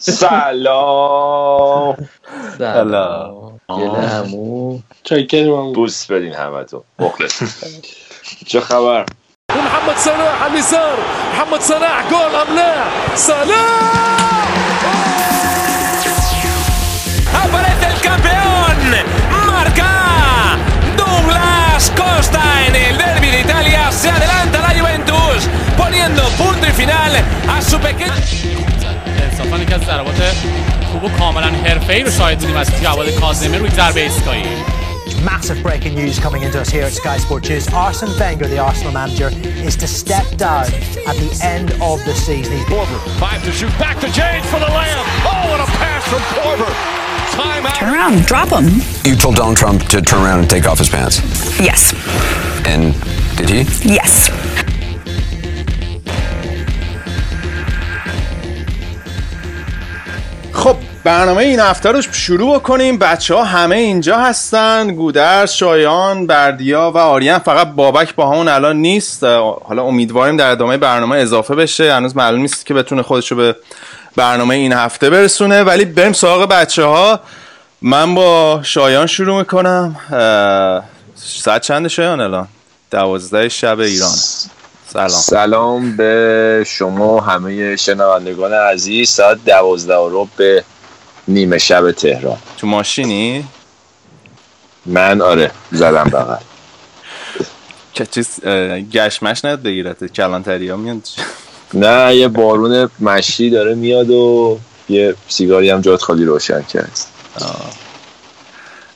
سلام سلام گله همو چاکریم بوس بدین همه تو مخلص چه خبر محمد صلاح على اليسار محمد صلاح جول ام لا صلاح aparece el campeón marca Douglas Costa en el derby de Italia se adelanta la Juventus poniendo punto y final a su pequeño انصافا یکی از ضربات خوب و کاملا حرفه‌ای رو شاهد بودیم از جواد کاظمی روی ضربه ایستگاهی Massive breaking news coming into us here at Sky Sports News. Arsene Wenger, the Arsenal manager, is to step down at the end of the season. He's Five to shoot back to James for the layup. Oh, what a pass from Korver. Time out. Turn around, drop him. You told Donald Trump to turn around and take off his pants. Yes. And did he? Yes. برنامه این هفته رو شروع کنیم بچه ها همه اینجا هستن. گودرز شایان بردیا و آریان. فقط بابک با همون الان نیست. حالا امیدواریم در ادامه برنامه اضافه بشه. هنوز معلوم نیست که بتونه خودش رو به برنامه این هفته برسونه. ولی بریم سراغ بچه ها من با شایان شروع می‌کنم. ساعت چند شایان الان؟ دوازده شب ایران. سلام. سلام به شما همه شنوندگان عزیز. ساعت دوازده و به نیمه شب تهران. تو ماشینی؟ من آره زدم بغل. که چیز گشمش ند بگیرد کلانتری ها میاد نه یه بارون مشتی داره میاد و یه سیگاری هم جات خالی روشن کرد.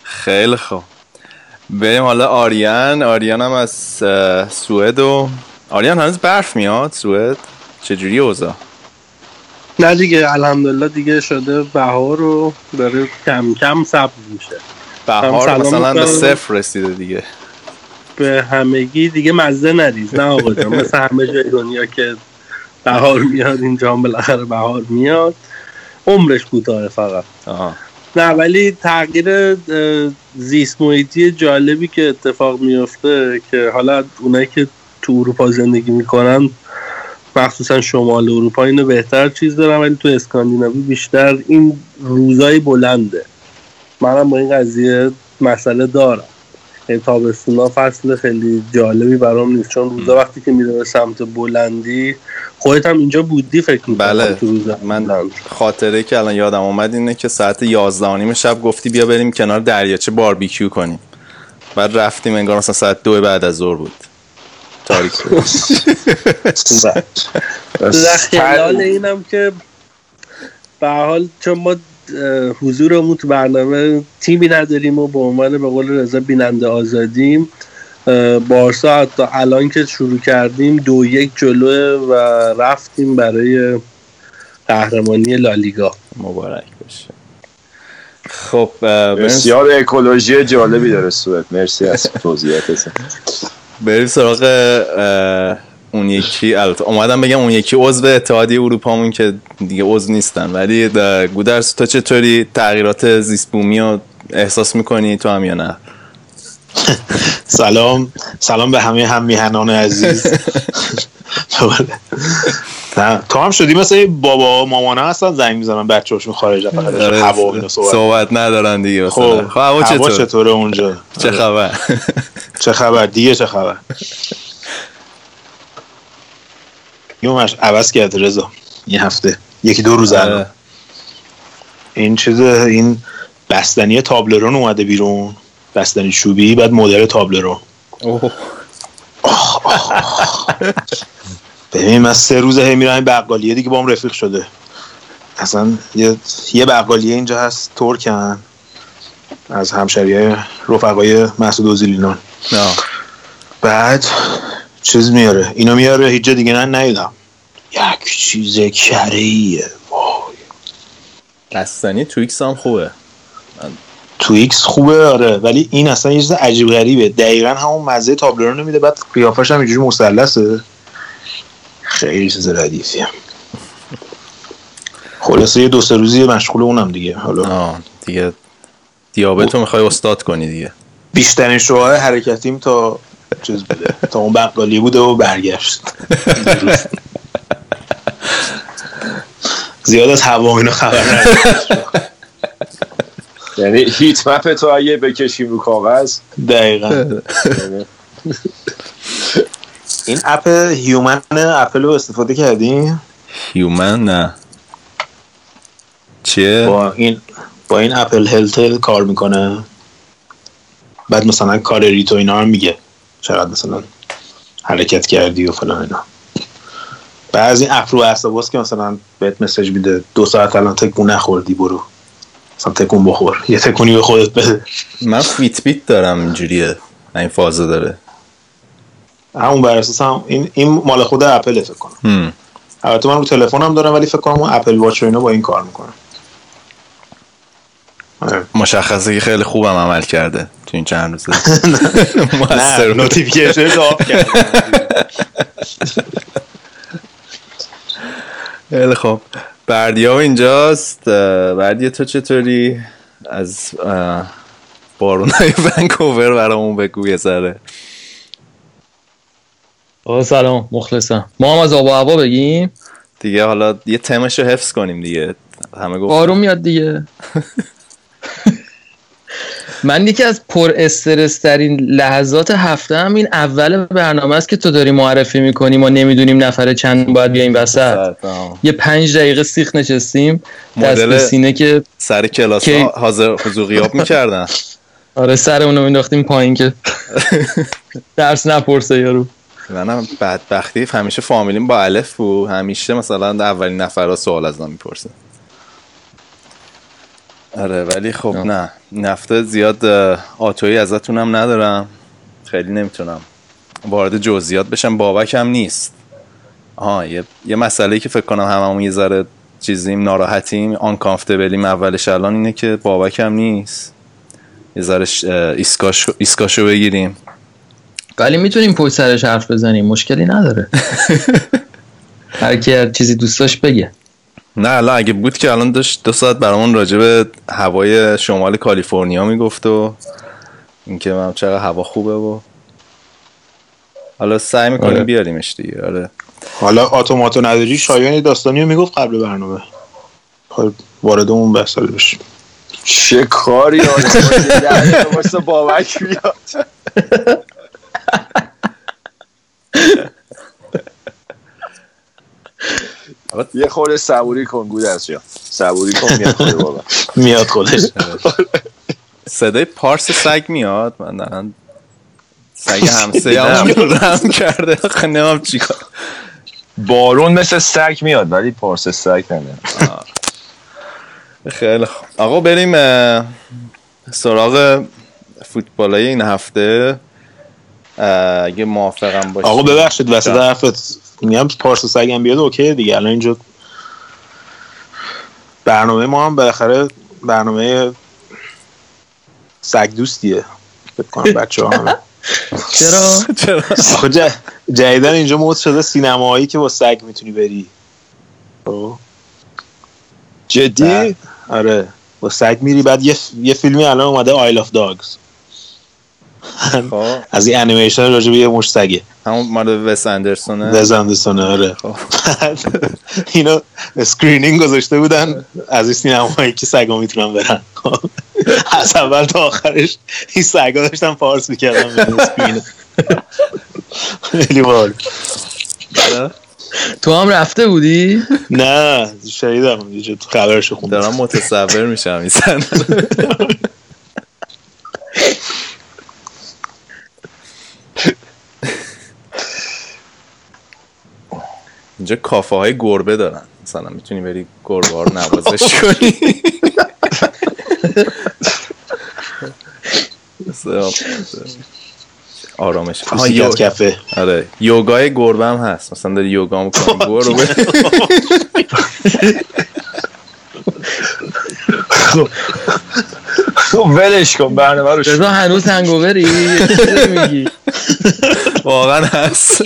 خیلی خوب. بریم حالا آریان. آریان هم از سوئد و آریان هنوز برف میاد سوئد؟ چجوری اوضاع؟ نه دیگه الحمدلله دیگه شده بهار و داره کم کم سبز میشه. بهار مثلا به. صفر رسیده دیگه. به همگی دیگه مزه نریز نه آقا جان مثل همه جای دنیا که بهار میاد اینجا هم بالاخره بهار میاد. عمرش کوتاه فقط. آها. نه ولی تغییر زیست محیطی جالبی که اتفاق میفته که حالا اونایی که تو اروپا زندگی می‌کنن مخصوصا شمال اروپا اینو بهتر چیز دارن ولی تو اسکاندیناوی بیشتر این روزای بلنده. منم با این قضیه مسئله دارم. این تابستونا فصل خیلی جالبی برام نیست چون روزا وقتی که میره به سمت بلندی خودت هم اینجا بودی فکر می‌کنم بله. من خاطره که الان یادم اومد اینه که ساعت 11 و نیم شب گفتی بیا بریم کنار دریاچه باربیکیو کنیم. بعد رفتیم انگار مثلا ساعت دو بعد از ظهر بود. تاریک خلال اینم که به حال چون ما حضورمون تو برنامه تیمی نداریم و به عنوان به قول رضا بیننده آزادیم بارسا حتی الان که شروع کردیم دو یک جلو و رفتیم برای قهرمانی لالیگا. مبارک باشه. خب بسیار اکولوژی جالبی داره سوئد مرسی از توضیحاتت. بریم سراغ اون یکی. البته اومدم بگم اون یکی عضو اتحادیه اروپامون که دیگه عضو نیستن. ولی گودرز تو چطوری؟ تغییرات زیست بومی رو احساس می‌کنی تو هم یا نه؟ سلام. سلام به همه هم میهنان عزیز. تو هم شدی مثل بابا مامانه هستن زنگ می‌زنن بچه هاشون خارج آره، هوا صحبت ندارن دیگه. خب خب هوا چطور؟ چطوره اونجا؟ چه خبر؟ چه خبر؟ دیگه چه خبر؟ یومش عوض کرده رضا این هفته. یکی دو روز الان. آره. این چیز این بستنی تابلرون اومده بیرون. بستنی چوبی بعد مدل تابلرون. ببین من سه روزه هی میرم این بقالیه دیگه با هم رفیق شده. اصلا یه, یه بقالیه اینجا هست ترکن. از همشریه رفقای مسعود اوزیلینان. بعد چیز میاره. اینو میاره هیچ جا دیگه نه ندیدم یک چیز کره ایه بستنی Twix هم خوبه. Twix خوبه آره. ولی این اصلا یه چیز عجیب غریبه. دقیقا همون مزه Toblerone رو میده بعد قیافش هم اینجوری مثلثه خیلی چیز ردیفیه. خلاصه یه دو سه روزی مشغول اونم دیگه. حالا آه دیگه دیابت رو می‌خوای استارت کنی دیگه. بیشترین شعاع حرکتیم تا چیز بوده. تا اون بقالی بوده و برگشت. زیاد از هوا و اینا خبر یعنی heat map تو اگه بکشیم رو کاغذ. دقیقا. این app human Apple رو استفاده کردیم human نه. چیه؟ با این با این Apple Health کار می‌کنه. بعد مثلا کار ریتو اینا رو میگه. چقدر مثلا حرکت کردی و فلان اینا. بعد از این app رو که مثلا بهت message میده. دو ساعت الان تکون نخوردی برو. مثلا تکون بخور. یه تکونی به خودت بده. من Fitbit دارم اینجوریه. این فازه داره. همون بر اساس هم این این مال خود اپل فکر کنم. هم. البته من رو تلفنم دارم ولی فکر کنم اون Apple Watch و اینا با این کار می‌کنم. آره. مشخصه که خیلی خوبم عمل کرده تو این چند روزه. نه. notification off کرد خیلی خوب. بردیا اینجاست. بردیا تو چطوری؟ از بارونای ونکوور برامون بگو یه آقا سلام مخلصم. ما هم از آب و هوا بگیم؟ دیگه حالا یه تمش رو حفظ کنیم دیگه. همه گفت آروم میاد دیگه. من یکی از پر استرس ترین لحظات هفته هم این اول برنامه است که تو داری معرفی می‌کنی. ما نمی‌دونیم نفر چند باید بیایم وسط. یه پنج دقیقه سیخ نشستیم. دست مدل به سینه که سر کلاس ها حاضر حضور غیاب می‌کردن. آره سرمون رو مینداختیم پایین که درس نپرسه یارو. منم بدبختی همیشه فامیلیم با الف بود. همیشه مثلا اولین نفر سوال از من می‌پرسه. آره ولی خب نه. نفته زیاد آتویی ازتونم ندارم. خیلی نمی‌تونم وارد جزئیات بشم. بابک هم نیست. آها یه, یه مسئله که فکر کنم هممون یه ذره چیزیم ناراحتیم آن کامفتبلیم اولش الان اینه که بابک هم نیست. یه ذره ش- اه، ایسکاش ایسکاشو بگیریم. ولی می‌تونیم پشت سرش حرف بزنیم. مشکلی نداره. هر کی هر چیزی دوست داشت بگه. نه الان اگه بود که الان داشت دو ساعت برامون راجع به هوای شمال کالیفرنیا می‌گفت و اینکه من چقدر هوا خوبه و حالا سعی می‌کنیم آره. بیاریمش دیگه آره. حالا اتوماتو نداری شایان یه داستانی رو می‌گفت قبل برنامه. خب وارد اون بحث بشیم چه کاری واسه بابک بیاد. یه خورده صبوری کن گودرز جان صبوری کن میاد خود بابا. میاد خودش. صدای پارس سگ میاد. من دارم سگ همسایه هم رم کرده. آخه نمیم چیکار بارون مثل سگ میاد ولی پارس سگ نمیاد خیلی خوب. آقا بریم سراغ فوتبالای این هفته. اگه موافقم باشی. آقا ببخشید وسط. حرفت میگم پارس سگم بیاد اوکی دیگه. الان اینجا برنامه ما هم بالاخره برنامه سگ دوستیه. فکر کنم بچه ها همه. چرا؟ چرا؟ جدیداً اینجا مد شده سینمایی که با سگ می‌تونی بری. خب. جدی؟ آره. با سگ میری بعد یه, یه فیلمی الان اومده Isle of Dogs از این انیمیشن راجع به یه مشت سگه همون مال وس اندرسونه وس اندرسونه آره. خب. اینو screening گذاشته بودن. از این سینمایی که سگا می‌تونن برن. خب. از اول تا آخرش این سگا داشتن پارس می‌کردن خیلی بال تو هم رفته بودی؟ نه تو خبرش خوندم. دارم متصور میشم. این اینجا کافه های گربه دارن. مثلا می‌تونی بری گربه ها رو نوازش کنی. آرامش کفه. آره. یوگای گربه هم هست. مثلا داری یوگا می‌کنی. گربه خب. ولش کن. برنامه رو رضا هنوز هنگووری میگی. واقعا هست.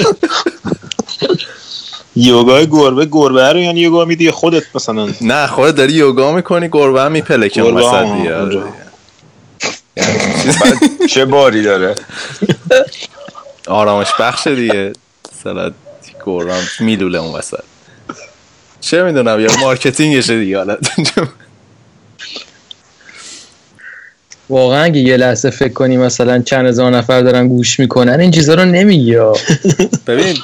یوگای گربه گربه رو یعنی یوگا میدی خودت مثلا؟ نه خودت داری یوگا می‌کنی گربه هم میپلکه گربه. آره. چه باری داره؟ آرامش بخش دیگه. مثلا گربه هم میلوله اون وسط. چه می‌دونم یا مارکتینگشه دیگه حالا. واقعا اگه یه لحظه فکر کنی مثلا چند هزار نفر دارن گوش می‌کنن این چیزا رو نمیگی ببین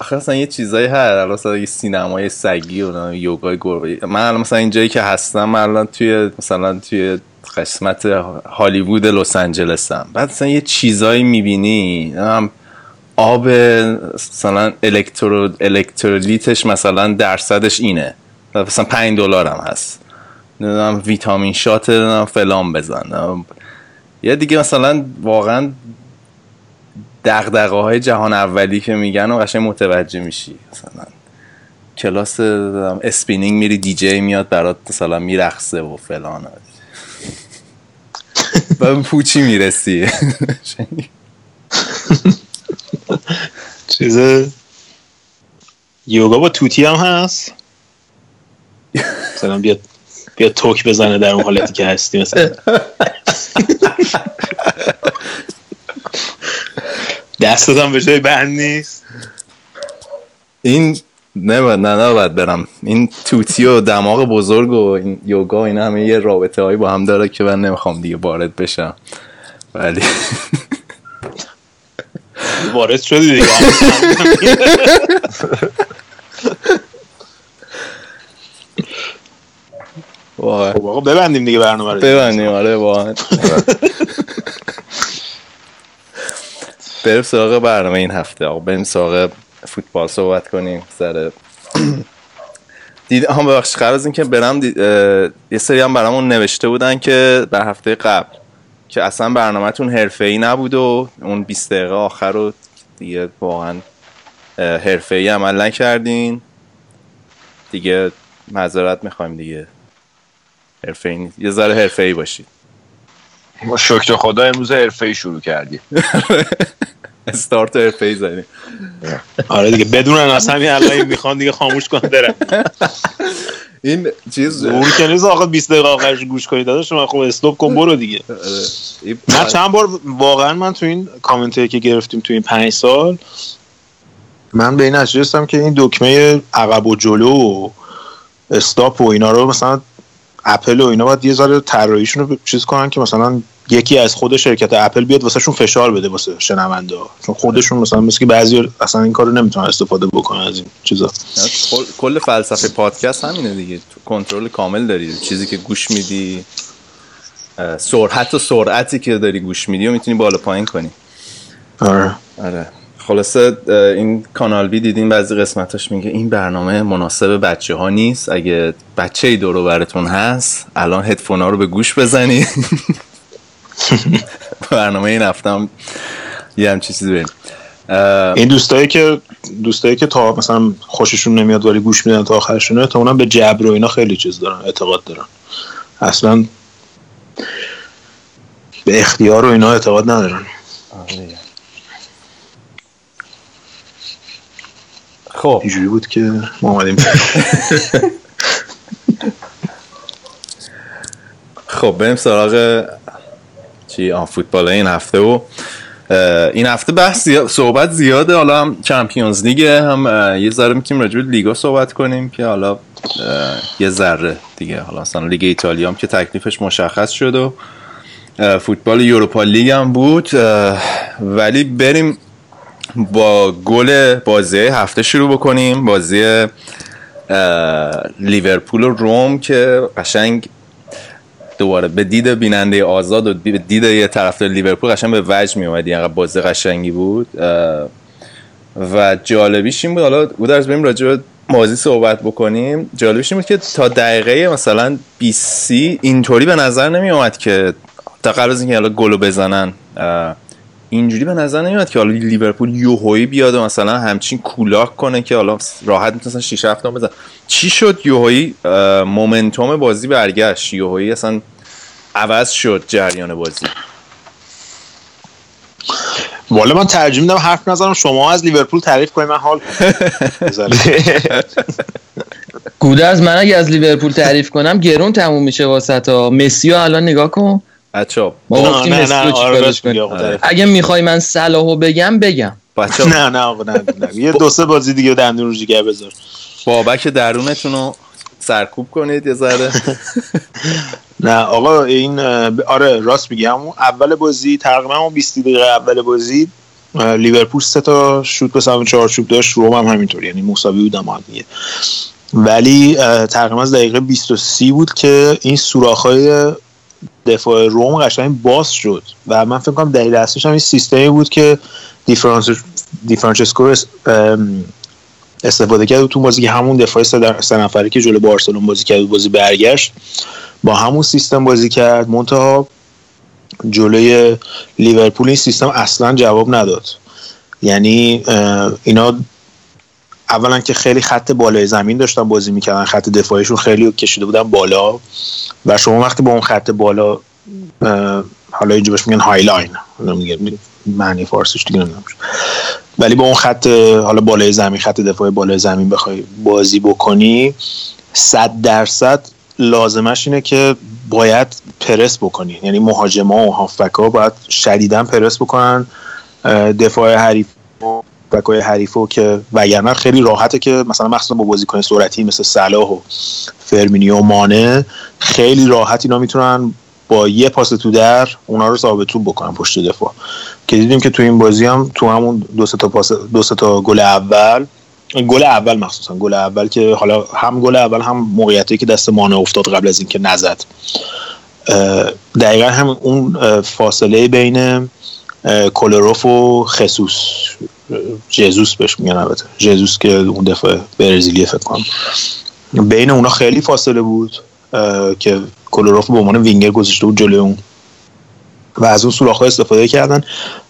آخه اصلا یه چیزایی هست. الان مثلا یه سینمای سگی و یوگای گربه. من الان مثلا اینجایی که هستم من الان توی مثلا توی قسمت هالیوود لس آنجلسم. بعد مثلا یه چیزایی می‌بینی. آب مثلا الکترو الکترولیتش مثلا درصدش اینه. مثلا 5 دلار هم هست. نمی‌دونم ویتامین شات فلان بزن. یا دیگه مثلا واقعا دغدغه های جهان اولی که میگن و قشنگ متوجه میشی. مثلا کلاس اسپینینگ میری دیجی میاد برات مثلا میرقصه و فلان. و پوچی می‌رسی؟ چیز؟ یوگا با توتی هم هست؟ مثلا بیاد بیاد توک بزنه در اون حالتی که هستی مثلا. دستت هم به جای بند نیست. این نه نه نه باید برم. این توتی و دماغ بزرگ و این یوگا اینا همه یه رابطه هایی با هم داره که من نمی‌خوام دیگه وارد بشم. ولی وارد شدی دیگه. خب آقا ببندیم دیگه برنامه رو. ببندیم آره واقعا بریم سراغ برنامه این هفته. آقا بریم سراغ فوتبال صحبت کنیم سر. دید هم ببخش قبل از اینکه برم دید... یه سری هم برامون نوشته بودن که در هفته قبل که اصلا برنامهتون حرفه ای نبود و اون 20 دقیقه آخر رو دیگه واقعا حرفه ای عمل نکردین. دیگه معذرت می‌خوایم دیگه. حرفه ای یه ذره حرفه ای باشید. ما شکر خدا امروز حرفه ای شروع کردیم. استارت حرفه ای زدیم آره دیگه بدونن از همین الان می‌خوان دیگه خاموش کن برن. این چیز اون که نیست آقا 20 دقیقه آخرش گوش کنید داداش من خب استاپ کن برو دیگه. من چند بار واقعا من تو این کامنت که گرفتیم تو این پنج سال من به این نتیجه که این دکمه عقب و جلو و استاپ و اینا رو مثلا اپل و اینا باید یه ذره طراحیشون رو چیز کنن که مثلا یکی از خود شرکت اپل بیاد واسه شون فشار بده واسه شنونده چون خودشون مثلا مثل که بعضی اصلا این کارو نمی‌تونن استفاده بکنن از این چیزا. کل فلسفه پادکست همینه دیگه. تو کنترل کامل داری. چیزی که گوش میدی سرعت و سرعتی که داری گوش میدی و می‌تونی بالا پایین کنی. آره. آره. خلاصه این کانال بی دیدین بعضی قسمتاش میگه این برنامه مناسب بچه ها نیست. اگه بچه ای دورو براتون هست الان هدفون ها رو به گوش بزنی برنامه این هفتم یه همچی چیزی بریم این دوستایی که دوستایی که تا مثلا خوششون نمیاد ولی گوش میدن تا آخرشونه تا اونم به جبر و اینا خیلی چیز دارن اعتقاد دارن. اصلا به اختیار و اینا اعتقاد ندارن. خب. اینجوری بود که ما اومدیم خب بریم سراغ چی آن فوتبال این هفته و این هفته بحث زیاد، صحبت زیاده. حالا هم چمپیونز لیگ هم یه ذره می‌تونیم راجع لیگا صحبت کنیم که حالا یه ذره دیگه. حالا مثلا لیگ ایتالیا هم که تکلیفش مشخص شد و فوتبال یوروپا لیگ هم بود ولی بریم با گل بازی هفته شروع بکنیم. بازی لیورپول و روم که قشنگ دوباره به دید بیننده آزاد و به دید یه طرفدار لیورپول قشنگ به وجه می اومد یعنی بازی قشنگی بود. و جالبیش این بود حالا گودرز بریم راجع به بازی صحبت بکنیم. جالبیش این بود که تا دقیقه مثلا 20 اینطوری به نظر نمی اومد که تا قبل از اینکه گلو بزنن اینجوری به نظر نمیاد که حالا لیورپول یوهویی بیاد و مثلا همچین کولاک کنه که حالا راحت می‌تونن 6 7 بزن چی شد یوهویی؟ مومنتوم بازی برگشت. یوهویی اصلا عوض شد جریان بازی. والا من ترجمه میدم حرف نظرم شما از لیورپول تعریف کنید من حال گودرز من اگه از لیورپول تعریف کنم گرون تموم میشه واسه تا مسی الان نگاه کن. ما گفتیم مسی رو چیکارش کنیم اگه می‌خوای من صلاحو بگم بگم. نه نه آقا نه, نه. یه دو سه بازی دیگه دندون رو جیگر بذار. بابک درونتون رو سرکوب کنید یه ذره. نه آقا این آره راست میگم اول بازی تقریبا اون 20 دقیقه اول بازی لیورپول سه تا شوت به سمت چارچوب داشت. روم هم همینطور یعنی مساوی بودم دیگه. ولی تقریبا از دقیقه 23 بود که این سوراخ‌های دفاع روم قشنگ باز شد و من فکر کنم دلیل اصلیش هم این سیستمی بود که دیفرانچسکو استفاده کرد تو بازی که همون دفاع سه نفره که جلو بارسلون بازی کرد بازی برگشت با همون سیستم بازی کرد. منتها جلوی لیورپول این سیستم اصلا جواب نداد. یعنی اینا اولا که خیلی خط بالای زمین داشتن بازی می‌کردن خط دفاعیشون خیلی کشیده بودن بالا. و شما وقتی با اون خط بالا حالا اینجا بهش میگن های لاین معنی فارسیش دیگه نمی‌دونم. ولی با اون خط حالا بالای زمین خط دفاع بالای زمین بخوای بازی بکنی صد درصد لازمش اینه که باید پرس بکنی. یعنی مهاجما و هافبک ها باید شدیدا پرس بکنن دفاع حریف بکای حریفو که وگرنه خیلی راحته که مثلا مخصوصا با بازیکن سرعتی مثل صلاح و فرمینیو و مانه خیلی راحت اینا می‌تونن با یه پاس تو در اونا رو ثابتون بکنن پشت دفاع. که دیدیم که تو این بازی هم تو همون دو تا پاس دو تا گل اول گل اول مخصوصا گل اول که حالا هم گل اول هم موقعیتی که دست مانه افتاد قبل از اینکه نزد. دقیقا هم اون فاصله بین کولروف و خصوص جزوس بهش میگن البته. جزوس که اون دفعه برزیلی فکر کنم. بین اونا خیلی فاصله بود که کولروف به عنوان وینگر گذاشته بود جلوی اون. و از اون سوراخ استفاده کردن.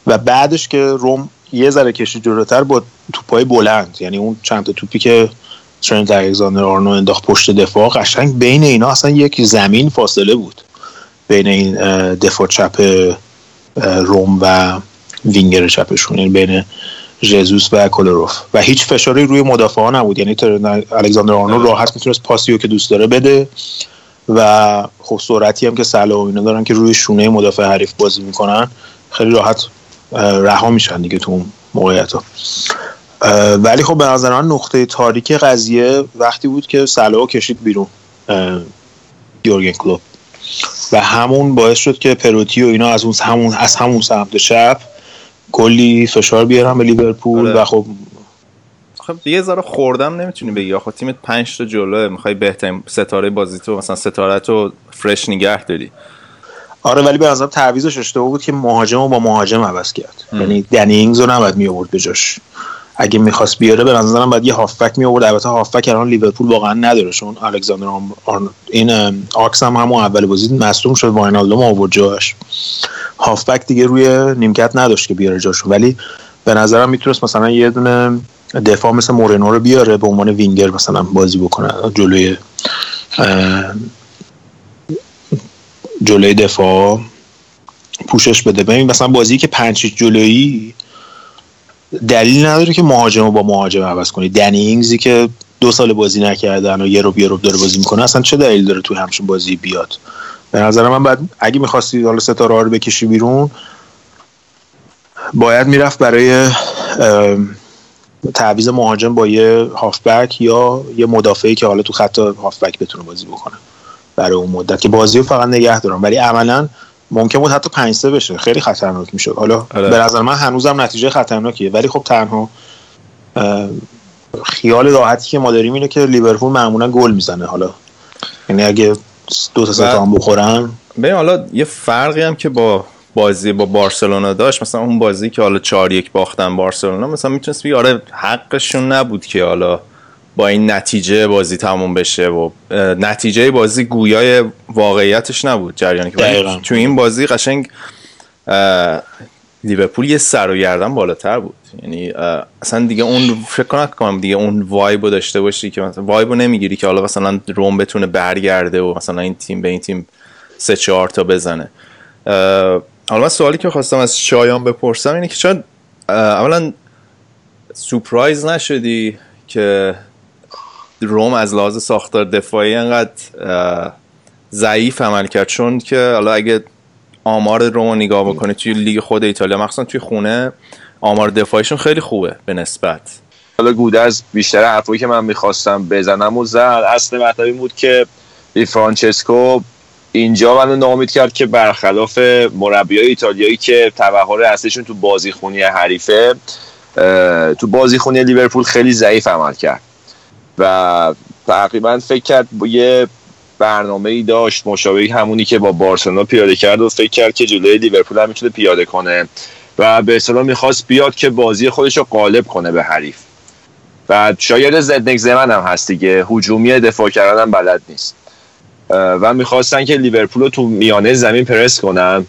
و بعدش که روم یه ذره کشید جلوتر با توپای بلند. یعنی اون چند توپی که ترنت الکساندر آرنو انداخت پشت دفاع قشنگ بین اینا اصلا یک زمین فاصله بود. بین این دفاع چپ روم و وینگر چپشون. یعنی بین ژزوس و کولروف و هیچ فشاری روی مدافعا نبود. یعنی الکساندر آرنو راحت می‌تونست پاسیو که دوست داره بده و خب سرعتی هم که سلا و اینا دارن که روی شونه مدافع حریف بازی می‌کنن خیلی راحت رها میشن دیگه تو اون موقعیت ها ولی خب به نظر من نقطه تاریک قضیه وقتی بود که سلا کشید بیرون یورگن کلوب و همون باعث شد که پروتی و اینا از اون همون از همون سمت چپ کلی فشار بیارن به لیورپول آره. و خب خب یه ذره خوردم نمی‌تونی بگی. آخه تیمت 5 تا جلوه می‌خوای بهترین ستاره بازی تو مثلا ستاره تو فرش نگه داری. آره ولی به نظرم تعویضش اشتباه بود که مهاجم رو با مهاجم عوض کرد. یعنی دنینگز رو نباید می آورد به جاش. اگه می‌خواست بیاره به نظرم باید یه هافبک می آورد البته هافبک الان لیورپول واقعا نداره چون الکساندر آرن... این آکس هم همون اول بازی مصدوم شد واینالدو آورد جاش. هافبک دیگه روی نیمکت نداشت که بیاره جاشو. ولی به نظرم می‌تونست مثلا یه دونه دفاع مثل مورینو رو بیاره به عنوان وینگر مثلا بازی بکنه جلوی جلوی دفاع پوشش بده. ببین مثلا بازی که پنج جلویی دلیل نداره که مهاجم با مهاجم عوض کنی. دنی که دو سال بازی نکردن و یه رو رو داره بازی می‌کنه اصلا چه دلیل داره توی همچین بازی بیاد؟ به نظر من بعد اگه می‌خواستی حالا ستاره رو بکشی بیرون باید می‌رفت برای تعویض مهاجم با یه هافبک یا یه مدافعی که حالا تو خط هافبک بتونه بازی بکنه برای اون مدت. که بازی رو فقط نگه دارم. ولی عملا ممکن بود حتی 5 بشه. خیلی خطرناک می‌شد. حالا آره. به نظر من هنوزم نتیجه خطرناکیه. ولی خب تنها خیال راحتی که ما داریم اینه که لیورپول معمولا گل می‌زنه. حالا یعنی اگه دو تا سه هم بخورن. ببین حالا یه فرقی هم که با بازی با بارسلونا داشت مثلا اون بازی که حالا 4 یک باختن بارسلونا مثلا می‌تونست بگی آره حقشون نبود که حالا با این نتیجه بازی تموم بشه و نتیجه بازی گویای واقعیتش نبود جریانی که. تو این بازی قشنگ لیورپول یه سر و گردن بالاتر بود. یعنی اصلا دیگه اون فکر کنم دیگه اون وایبو داشته باشی که مثلا وایبو نمی‌گیری که حالا مثلا روم بتونه برگرده و مثلا این تیم به این تیم سه چهار تا بزنه. حالا من سوالی که خواستم از شایان بپرسم اینه که چون اولا سپرایز نشدی که روم از لحاظ ساختار دفاعی انقدر ضعیف عمل کرد. چون که حالا اگه آمار روم نگاه بکنه توی لیگ خود ایتالیا مخصوصا توی خونه آمار دفاعیشون خیلی خوبه به نسبت. حالا گودرز بیشتر حرفایی که من می‌خواستم بزنم و زد اصل مطلب بود که دی فرانچسکو اینجا منو نامید کرد که برخلاف مربی های ایتالیایی که تبهر اصلشون تو بازیخونی حریفه تو بازیخونی لیورپول خیلی ضعیف عمل کرد. و تقریبا فکر کرد یه برنامه ای داشت مشابه همونی که با بارسلونا پیاده کرد و فکر کرد که جلوی لیورپول هم می‌تونه پیاده کنه و به اصطلاح می‌خواست بیاد که بازی خودش رو غالب کنه به حریف. و شاید زدنک زمن هم هست دیگه. هجومی دفاع کردن بلد نیست. و می‌خواستن که لیورپول رو تو میانه زمین پرس کنن.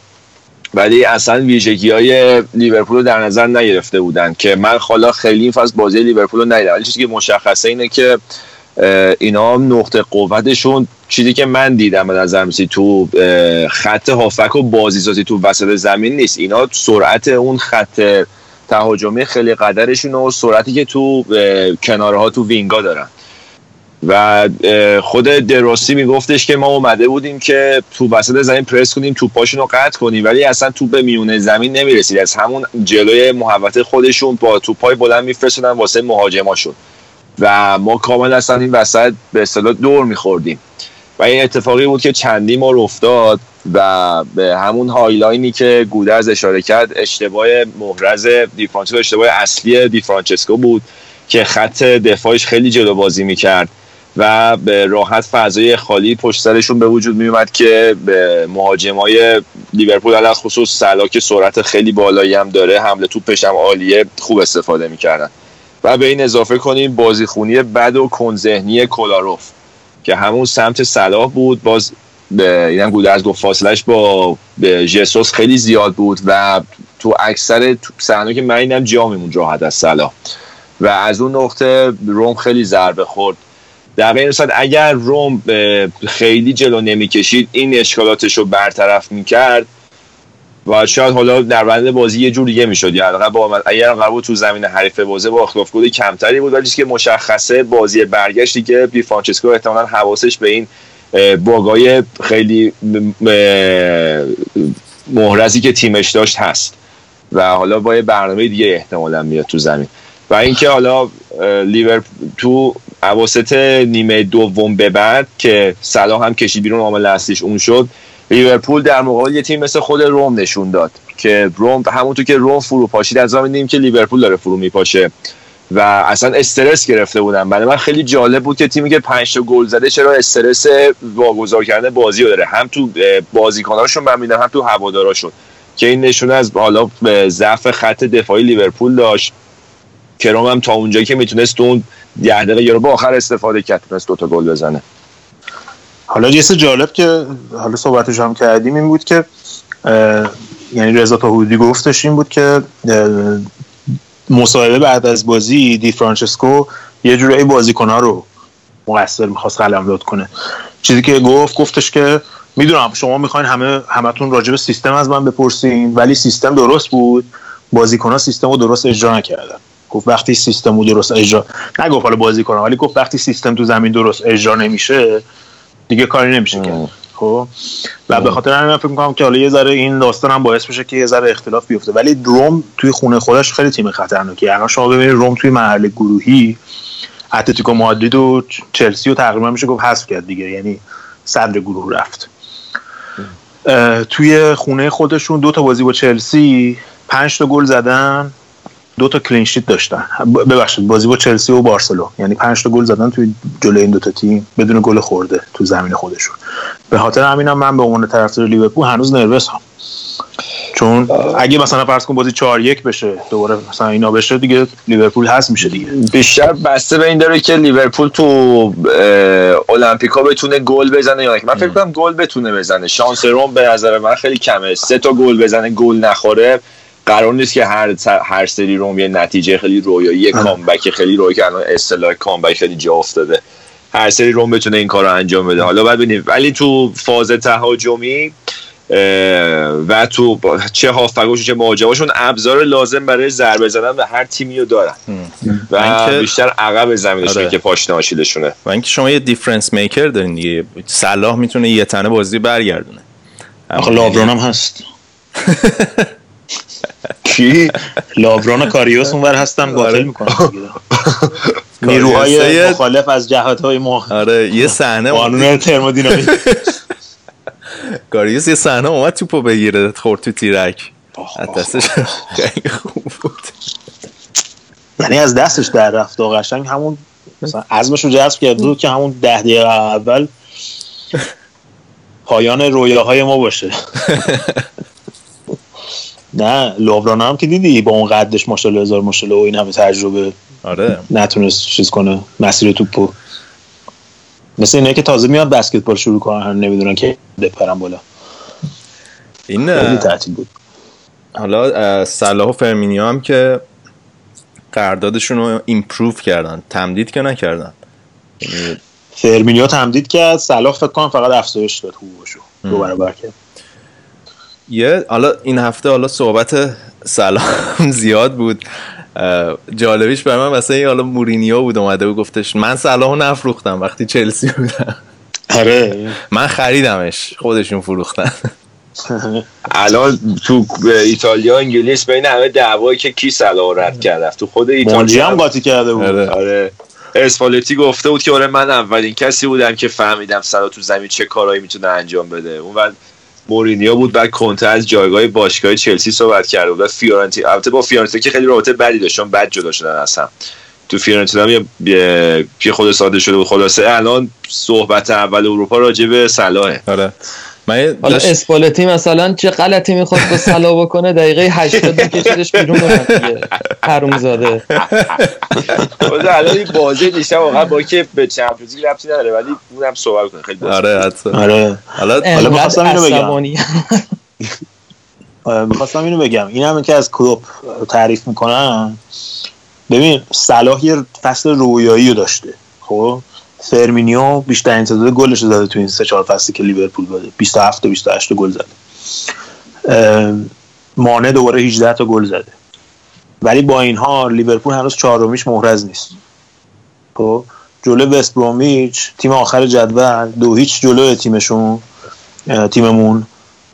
ولی اصلا ویژگی های لیورپول رو در نظر نگرفته بودن که من حالا خیلی این فصل بازی لیورپول رو ندیدم. ولی چیزی که مشخصه اینه که اینا نقطه قوتشون چیزی که من دیدم به نظر میسی تو خط هافک و بازیسازی تو وسط زمین نیست. اینا سرعت اون خط تهاجمی خیلی قدرشون و سرعتی که تو کنارها تو وینگا دارن. و خود دروسی میگفتش که ما اومده بودیم که تو وسط زمین پرس کنیم توپاشون رو قطع کنیم ولی اصلا توپ به میونه زمین نمی‌رسید. از همون جلوی محوطه خودشون با توپای بلند میفرستونن واسه مهاجماشون. و ما کامل اصلا این وسط به اصطلاح دور میخوردیم. و این اتفاقی بود که چندی ما افتاد و به همون high line ی که گودرز اشاره کرد اشتباه محرز دیفرانچسکو اشتباه اصلی دیفرانچسکو بود که خط دفاعش خیلی جلو بازی می‌کرد. و به راحتی فضای خالی پشت سرشون به وجود می اومد که به مهاجمای لیورپول علی‌الخصوص صلاح که سرعت خیلی بالایی هم داره حمل توپش هم عالیه خوب استفاده می‌کردن. و به این اضافه کنیم بازیخونی بد و کندذهنی کولاروف که همون سمت صلاح بود. باز اینم گودرز گفت فاصلش با جسوس خیلی زیاد بود و تو اکثر صحنه که من اینم جا میمون راحت از صلاح. و از اون نقطه روم خیلی ضربه خورد. در این صورت اگر روم خیلی جلو نمی‌کشید این اشکالاتش رو برطرف می‌کرد و شاید حالا در بند بازی یه جور دیگه می‌شد. یا با اگر قرار تو زمین حریف بازه با اختلاف گل کمتری بود ولی که مشخصه بازی برگشتی که بی فرانچسکو احتمالاً حواسش به این باگای خیلی محرزی که تیمش داشت هست. و حالا با یه برنامه دیگه احتمالا میاد تو زمین. و اینکه حالا لیور تو اواسط نیمه دوم به بعد که صلاح هم کشید بیرون عامل اصلیش اون شد. لیورپول در مقابل یه تیم مثل خود روم نشون داد که روم همونطور که روم فرو پاشید از دیدیم که لیورپول داره فرو میپاشه و اصلا استرس گرفته بودن. برای من خیلی جالب بود که تیمی که 5 تا گل زده چرا استرس واگذار کردن بازی رو داره. هم تو بازیکناشون من میدم هم تو هواداراشون. که این نشونه از حالا ضعف خط دفاعی لیورپول داشت. کرام هم تا اونجایی که می‌تونست اون ده دقیقه یا با آخر استفاده کرد تونست دوتا گل بزنه. حالا یه جالب که حالا صحبتش هم کردیم این بود که یعنی رضا تاهودی گفتش این بود که مصاحبه بعد از بازی دی فرانچسکو یه جورایی بازیکن‌ها رو مقصر می‌خواست قلمداد کنه. چیزی که گفت گفتش که می‌دونم شما می‌خواین همه همتون راجع به سیستم از من بپرسین ولی سیستم درست بود بازیکن‌ها سیستم رو درست اجرا نکردن. گفت وقتی سیستم رو درست اجرا نگفت حالا بازیکن‌ها ولی گفت وقتی سیستم تو زمین درست اجرا نمیشه دیگه کاری نمیشه کرد. خب؟ و به خاطر همین فکر می‌کنم که حالا یه ذره این داستان هم باعث بشه که یه ذره اختلاف بیفته. ولی روم توی خونه خودش خیلی تیم خطرناکی. الان شما ببینید روم توی مرحله گروهی اتلتیکو مادرید و چلسی و تقریبا میشه گفت حذف کرد دیگه. یعنی صدر گروه رفت. توی خونه خودشون دو تا بازی با چلسی پنج تا گل زدن. دو تا کلین شیت داشتن. ببخشید بازی با چلسی و بارسلو. یعنی 5 تا گل زدن توی جلوی این دو تا تیم بدون گل خورده تو زمین خودشون. به خاطر همینم من به عنوان طرفدار لیورپول هنوز نروس هم. چون اگه مثلا فرض کن بازی 4 1 بشه دوباره مثلا اینا بشه دیگه لیورپول هست میشه دیگه. بیشتر بسته به این داره که لیورپول تو المپیکا بتونه گل بزنه یا من فکر کنم گل بتونه بزنه. شانس روم به نظر من خیلی کمه. سه تا گل بزنه گل نخوره. قرار نیست که هر هر سری روم یه نتیجه خیلی رویایی یه کامبک خیلی روی که الان اصطلاح کامبک خیلی جا افتاده. هر سری روم بتونه این کار رو انجام بده. حالا بعد ببینیم. ولی تو فاز تهاجمی و تو چه هافبکاشون چه مهاجماشون ابزار لازم برای ضربه زدن به هر تیمی رو دارن. و بیشتر عقب زمینشونه آره. که پاشنه آشیلشونه و اینکه شما یه دیفرنس میکر دارین دیگه. صلاح می‌تونه یه تنه بازی برگردونه. آخه لابرون هم هست. کی لابران و کاریوس اونور هستن باطل می‌کنن. نیروهای مخالف از جهت های ما. آره یه صحنه قانون ترمودینامیک. کاریوس یه صحنه اومد توپو بگیره خورد تو تیرک. از دستش خیلی خوب بود. یعنی از دستش در رفت. و قشنگ همون مثلا عزمش رو جذب کرده بود که همون ده دقیقه اول. پایان رویاهای ما باشه. نه لوبران هم که دیدی با اون قدش ماشاءالله هزار ماشاءالله و این همه تجربه آره. نتونست چیز کنه مسیر توپو. مثل اینه که تازه میاد بسکتبال شروع کنن نمی‌دونن که بپرن بالا. این تعطیل بود. حالا صلاح و فرمینیو هم که قراردادشون رو improve کردن تمدید که نکردن. یعنی فرمینیو تمدید کرد صلاح فکر کنم فقط افزایش داد حقوقشو دو برابر کرد. یه حالا این هفته حالا صحبت صلاح زیاد بود. جالبیش برای من مثلا این حالا مورینیو بود اومده و گفتش من صلاحو نفروختم وقتی چلسی بودم. آره. من خریدمش. خودشون فروختن. الان تو ایتالیا انگلیس بین همه دعوایی که کی صلاح رو رد کرد. تو خود ایتالیا. هم قاطی کرده بود. آره. آره. اسپالتی گفته بود که آره من اولین کسی بودم که فهمیدم صلاح تو زمین چه کارهایی می‌تونه انجام بده. اون بعد مورینیو بود. بعد کنته از جایگاه باشگاه چلسی صحبت کرده بود. و فیورنتی البته با فیورنتینا که خیلی رابطه بدی داشت چون بد جدا شدن از هم. تو فیورنتینا یه- خود ساده شده بود. خلاصه الان صحبت اول اروپا راجع به صلاحه. آره. حالا داشت- اسپالتی مثلا چه غلطی می‌خواد با سلا بکنه دقیقه 80 بکشیدش بیرون حرومزاده. خود الان این بازی دیشب واقعا با که به چمپیونز لیگ ربطی نداره ولی اونم صحبت کنه خیلی بازی آره حتی آره. حالا حالا می‌خواستم اینو بگم. آره، می‌خواستم اینو بگم. این هم که از کلوب تعریف می‌کنن ببین صلاح یه فصل رویایی رو داشته خب؟ فرمینیو بیشترین تعداد گلش زده تو این سه چهار فصلی که لیورپول بوده 27 تا 28 تا گل زده. اه، مانع دوباره 18 تا گل زده. ولی با این حال لیورپول هنوز چهارمیش محرز نیست. خب جلو وست برومیچ تیم آخر جدول دو هیچ جلو تیمشون تیممون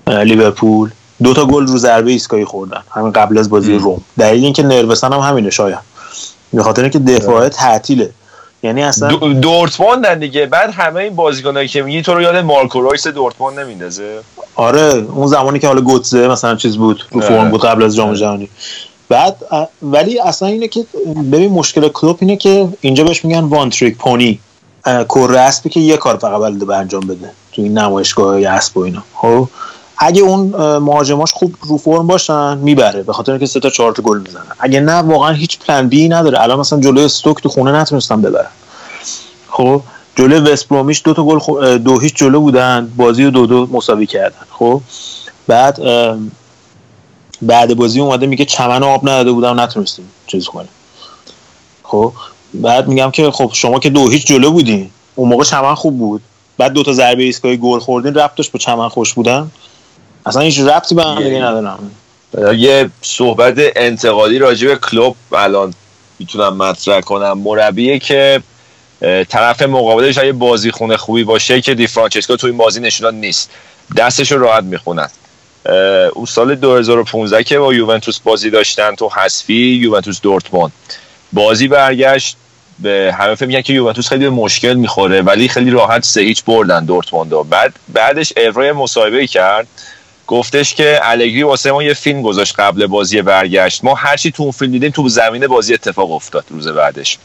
لیورپول. دو تا گل رو ضربه ایستگاهی خوردن. همین قبل از بازی روم. دلیل اینکه نروسن هم همینه شاید به خاطر اینکه دفاع تعطیله. یعنی اصلا دو- دورتموندن دیگه. بعد همه این بازیکنایی که میگی تو رو یاد مارکو رویس دورتموند نمیندازه؟ آره اون زمانی که حالا گوتزه مثلا چیز بود رو آره. فرم بود قبل از جام جهانی. بعد ولی اصلا اینه که ببین مشکل کلوب اینه که اینجا بهش میگن وان تریک پونی. کره اسبی که یه کار فقط بلده به انجام بده تو این نمایشگاه اسب و اینا. خب؟ اگه اون مهاجماش خوب رو فرم باشن می‌بره. به خاطر اینکه سه تا چهار تا گل می‌زنن. اگه نه واقعا هیچ پلن بی نداره. الان مثلا جلوی استوک تو خونه نتونستن ببرن. خب؟ جلوی وست برومیش دو تا گل خو- دو هیچ جلو بودن. بازی رو دو دو مساوی کردن. خب؟ بعد بعد بازی اومده میگه چمن آب نداده بودم نتونستیم چیز کنیم. خب؟ بعد میگم که خب شما که دو هیچ جلو بودین. اون موقع چمن خوب بود. بعد دو تا ضربه ایستگاهی گل خوردین ربطش با چمن خوش بودن؟ اصلا هیچ ربطی به هم دیگه ندارم. یه صحبت انتقادی راجع به کلوب الان می‌تونم مطرح کنم. مربیه که طرف مقابلش اگه بازی خونه خوبی باشه که دی فرانچسکو تو این بازی نشونان نیست. دستش رو راحت می‌خونن. اون سال 2015 که با یوونتوس بازی داشتن تو حذفی یوونتوس دورتموند. بازی برگشت به همه فکر میگن که یوونتوس خیلی به مشکل می‌خوره ولی خیلی راحت سه هیچ بردن دورتموند. بعد بعدش اروای مصاحبه کرد. گفتش که الگری واسه ما یه فیلم گذاشت قبل بازی برگشت. ما هرچی تو اون فیلم دیدیم تو زمین بازی اتفاق افتاد روز بعدش.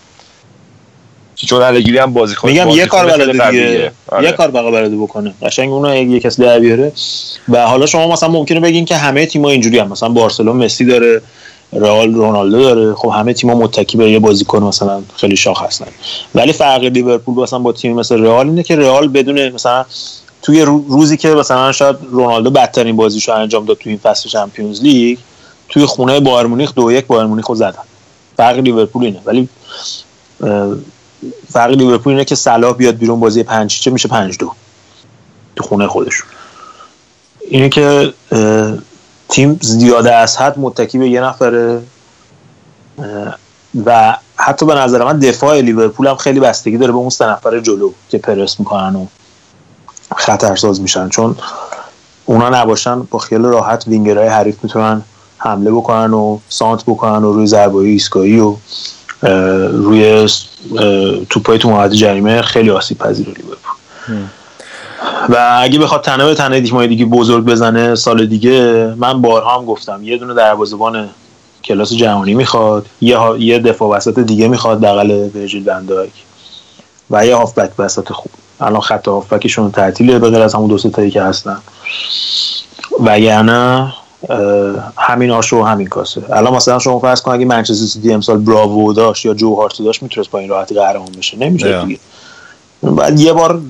چون الگری هم بازی میگم یه کار بلده دیگه. آره. یه کار بقیه بلده بکنه. قشنگ اونو یه کسی در بیاره. و حالا شما مثلا ممکنه بگین که همه تیم‌ها اینجوری هم. مثلا بارسلون مسی داره رئال رونالدو داره. خب همه تیم‌ها متکی به یه بازیکن مثلا خیلی شاخ هستن. ولی فرق لیورپول مثلا با تیم مثل رئال اینه که رئال بدون مثلا توی رو- روزی که مثلا شاید رونالدو بدترین بازیشو انجام داد توی این فصل چمپیونز لیگ توی خونه بایر مونیخ دو یک بایر مونیخ رو زدن. فرق لیورپول اینه. ولی فرق لیورپول اینه که صلاح بیاد بیرون بازی پنج چه میشه پنج دو. تو خونه خودشون. اینه که تیم زیاده از حد متکی به یه نفره و حتی به نظر من دفاع لیورپول هم خیلی بستگی داره به اون سه نفر جلو که پرس می‌کنن و خطرساز میشن. چون اونا نباشن با خیال راحت وینگرهای حریف می‌تونن حمله بکنن و سانت بکنن و روی ضربه ایستگاهی و روی توپای تو جریمه خیلی آسیب پذیر لیورپول و اگه بخواد تنه به تنه تیم‌های دیگه بزرگ بزنه سال دیگه من بارها هم گفتم یه دونه دروازه‌بان کلاس جهانی می‌خواد یه, یه دفاع وسط دیگه می‌خواد بغل ورجیل بندایک و یه هافبک وسط خوب. الان خط هافبکشون تعطیله به غیر از همون دو تایی که هستن. وگرنه همین آشو و همین کاسه. الان مثلا شما فرض کن اگه منچستر سیتی امسال براوو داشت یا جو هارت داشت می‌تونست با این راحتی قهرمان بشه. نمیشه دیگه. بعد یه بار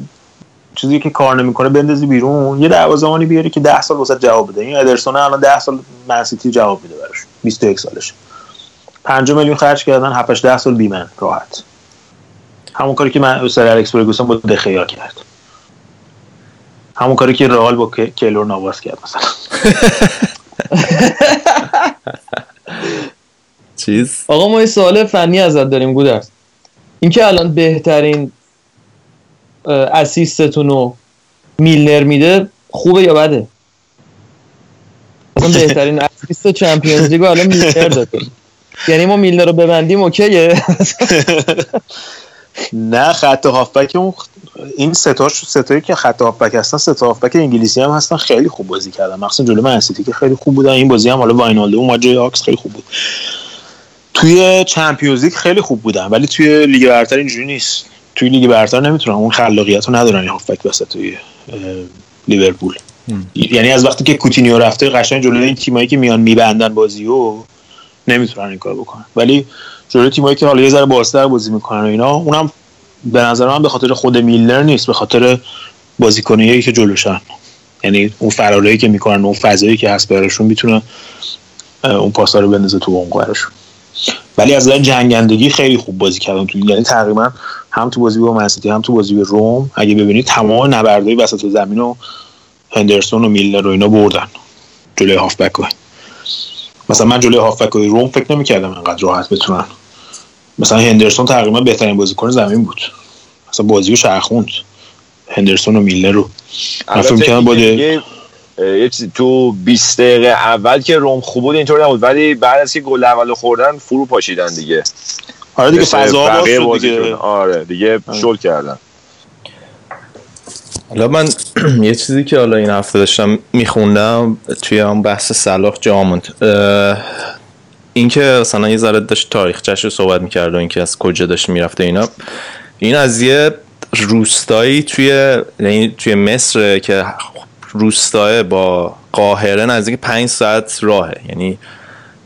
چیزی که کار نمی‌کنه بندازی بیرون یه دروازه‌بانی بیاری که 10 سال واسه جواب بده. این ادرسون الان 10 سال منسیتی جواب میده براش. 21 سالشه. 5 میلیون خرج کردن 7 10 سال بیمن. راحت. همون کاری که من سر الکس فرگوسن با دخیا کرد. همون کاری که رئال با کلور نواس کرد مثلا. چیز؟ آقا ما یه سوال فنی ازت داریم گودرز. اینکه الان بهترین اسیستتون رو میلنر میده خوبه یا بده؟ اصلا بهترین اسیست چمپیونز لیگ الان میلنر داده یعنی ما میلنر رو ببندیم اوکیه. نه خط هافبک اون این ستاش ستایی که خط هافبک هستن ستا هافبک انگلیسی هم هستن خیلی خوب بازی کردن. مخصوصا جلو من که خیلی خوب بودن. این بازی هم حالا واینالدو اون جای آکس خیلی خوب بود. توی Champions League خیلی خوب بودن ولی توی لیگ برتر اینجوری نیست. توی لیگ برتر نمی‌تونن اون خلاقیت رو ندارن این هافبک وسط توی لیورپول. یعنی از وقتی که کوتینیو رفته قشنگ جلوی این تیمایی که میان میبندن بازیو نمی‌تونن این کار بکنن. ولی جلوی تیمایی که حالا یه ذره بازتر بازی می‌کنن و اینا اونم به نظر من به خاطر خود میلنر نیست به خاطر بازیکنایی که جلوشن. یعنی اون فرارایی که می‌کنن اون فضایی که هست براشون می‌تونه اون پاسا رو بندازه تو عمق براشون. ولی از نظر جنگندگی خیلی خوب بازی کردن تو یعنی تقریبا هم تو بازی با منسیتی هم تو بازی به روم اگه ببینید تمام نبردهای وسط زمین و هندرسون و میلر و اینا بردن. جلوی هافبک مثلا من جلوی هافبک روم فکر نمی‌کردم انقدر راحت بتونن مثلا هندرسون تقریبا بهترین بازیکن زمین بود. مثلا بازی رو شرخوند هندرسون و میلر رو. من فکر کنم یه چیزی تو 20 دقیقه اول که روم خوب بود اینطور نبود. ولی بعد از که گل اول خوردن فرو پاشیدن دیگه. آره دیگه فضا باز دیگه. آره دیگه شل کردن. حالا من یه چیزی که حالا این هفته داشتم میخوندم توی هم بحث صلاح جاموند. اینکه مثلا یه ذره داشت تاریخچش رو صحبت می‌کرد و اینکه از کجا داشت می‌رفته اینا این از یه روستایی توی یعنی توی مصر که روستاه با قاهره نزدیک پنج ساعت راهه. یعنی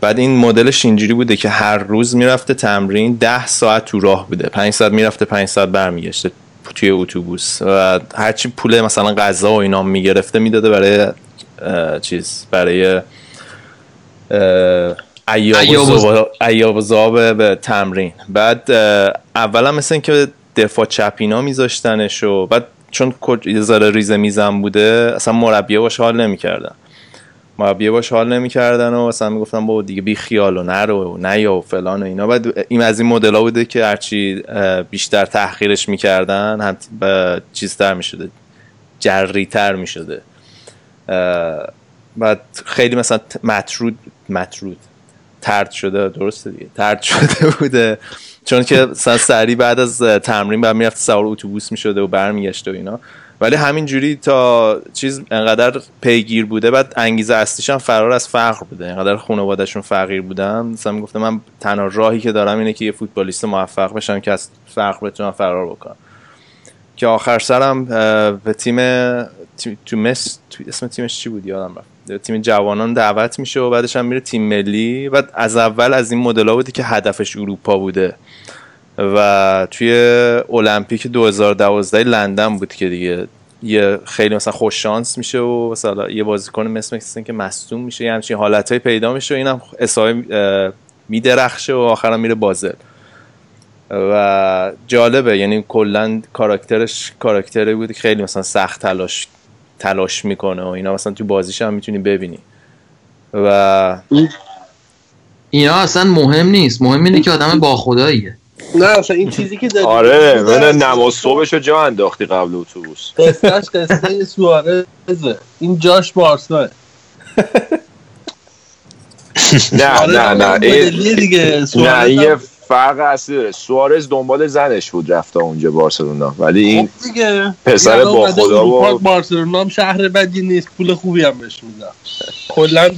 بعد این مدلش اینجوری بوده که هر روز می‌رفته تمرین ده ساعت تو راه بوده. پنج ساعت می‌رفته پنج ساعت برمیگشته توی اتوبوس. و هرچی پول مثلا غذا و اینا می‌گرفته می‌داده برای چیز برای ایاب زاب به تمرین. بعد اولا مثل که دفاع چپینا میذاشتنش و بعد چون یه ذره ریزه میزن بوده اصلا مربیه باش حال نمی‌کردن. مربیه باش حال نمی‌کردن و اصلا می‌گفتن با دیگه بی خیال و نرو و نیا و فلان و اینا. بعد این از این مدل بوده که هرچی بیشتر تحقیرش می‌کردن هم چیزتر می‌شده جریتر می‌شده. بعد خیلی مثلا مطرود مطرود. ترد شده درسته دیگه ترد شده بوده. چون که مثلا سری بعد از تمرین بعد می‌رفت سوار اتوبوس می‌شده و برمیگشته و اینا. ولی همین جوری تا چیز انقدر پیگیر بوده بعد انگیزه اصلیش هم فرار از فقر بوده. انقدر خانوادهشون فقیر بودن. مثلا می‌گفتم من تنها راهی که دارم اینه که یه فوتبالیست موفق بشم که از فقر بتونم فرار بکنم. که آخر سرم به تیم تو مس اسم تیمش چی بود؟ یادم رفت. تیم جوانان دعوت میشه و بعدش هم میره تیم ملی. و از اول از این مدل بوده که هدفش اروپا بوده. و توی المپیک 2012 لندن بود که دیگه یه خیلی مثلا خوش شانس میشه و مثلا یه بازیکن مثل مثل که مصدوم میشه یه همچین حالتهای پیدا میشه و اینم اسای میدرخشه و آخرم میره بازل. و جالبه یعنی کلا کاراکترش کاراکتری بود که خیلی مثلا سخت تلاش تلاش می‌کنه و اینا. مثلا تو بازیش هم می‌تونی ببینی. و اینا اصلا مهم نیست. مهم اینه که آدم با خداییه نه اصلا این چیزی که داری آره من نماز صبحش رو جا انداختی قبل اتوبوس. قصهش قصه سوارزه. این جاش بارساه نه نه نه. مدلی دیگه. نه این یه فرق اصلی داره. سوارز دنبال زنش بود رفته اونجا بارسلونا. ولی این خب دیگه. پسر با خدا و- بارسلونا هم شهر بدی نیست. پول خوبی هم بهش میدن. کلا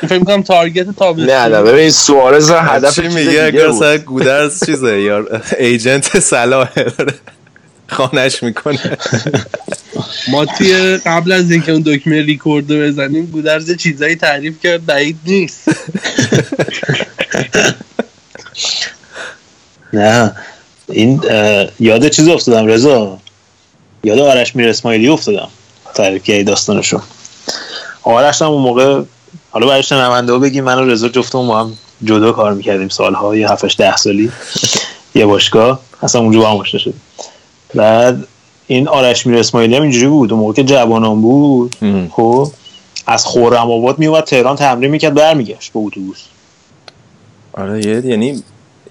فکر می‌کنم تارگت تابستون. نه نه ببین سوارز هدف میگه؟ اگر. مثلا گودرز چیزه یا ایجنت داره. خانش می‌کنه. ما توی قبل از اینکه اون دکمه ریکوردو بزنیم گودرز چیزایی تعریف کرد بعید نیست. نه. این یاد چیز افتادم رضا. یاد آرش میر اسماعیلی افتادم. تعریف کردی داستانشو. آرش هم اون موقع حالا برای شنونده ها بگیم من و رضا جفتمون با هم جدا کار می‌کردیم سالها یه 7 ده سالی. یه باشگاه. اصلا اونجا با هم آشنا شدیم. بعد این آرش میر اسماعیلی هم اینجوری بود. اون موقع که جوانان بود خب از خورم آباد میومد تهران تمرین می‌کرد برمیگشت با اتوبوس. آره یه یعنی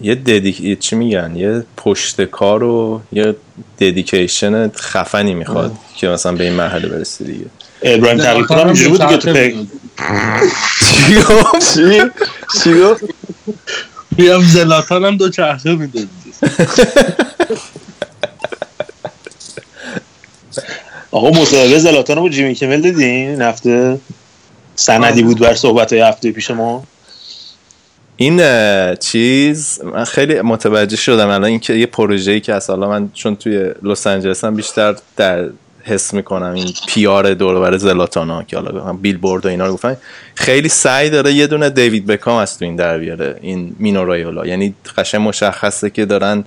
یه ددیک یه چی میگن؟ یه پشت کار و یه ددیکیشن خفنی می‌خواد که مثلا به این مرحله برسی دیگه. ابراهیم تقیپور هم اینجوری بود دیگه تو پی چی چی گفت؟ بیام زلاتان هم دو چرخه می‌داد آقا مصاحبه زلاتان رو با جیمی کمل دیدین؟ این هفته سندی بود بر صحبت های هفته پیش ما. این چیز من خیلی متوجه شدم الان اینکه یه پروژه‌ای که از حالا من چون توی لس آنجلس هم بیشتر در حس می‌کنم این پیار دور بر زلاتانا که حالا هم بیل بورد و اینا رو گفتن خیلی سعی داره یه دونه دیوید بکام از تو این در بیاره این مینو رایولا. یعنی قشنگ مشخصه که دارن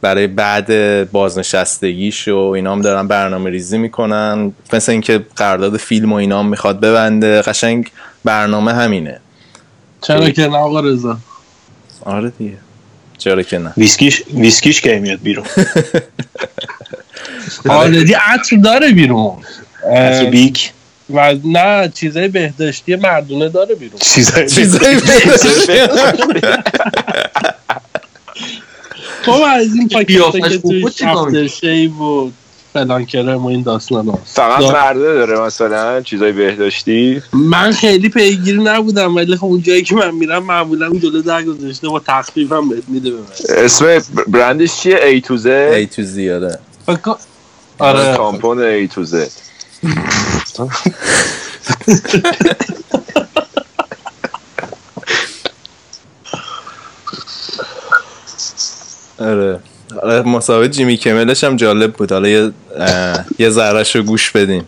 برای بعد بازنشستگیش و اینا هم دارن برنامه ریزی می‌کنن. مثل اینکه قرارداد فیلم و اینا هم می‌خواد ببنده. قشنگ برنامه همینه. چرا که نه آقا رضا؟ آره دیگه. چرا که نه؟ ویسکیش ویسکیش کی میاد بیرون؟ آلردی عطر داره بیرون. عطر بیک؟ و نه چیزای بهداشتی مردونه داره بیرون. چیزای چیزایی تو از این پاکت که توی افتر شیو و فلان کرم و این داستان هست فقط مرده داره مثلا چیزای بهداشتی. من خیلی پیگیری نبودم ولی خب اون جایی که من میرم معمولا جلو در گذاشته با تخفیف هم بهت میده به من. اسم برندش چیه؟ ای تو زد ای تو زیاده فکر- آره تامپون ای تو زد آره. آره مسابقه جیمی کملش هم جالب بود حالا یه اه، یه ذرهش رو گوش بدیم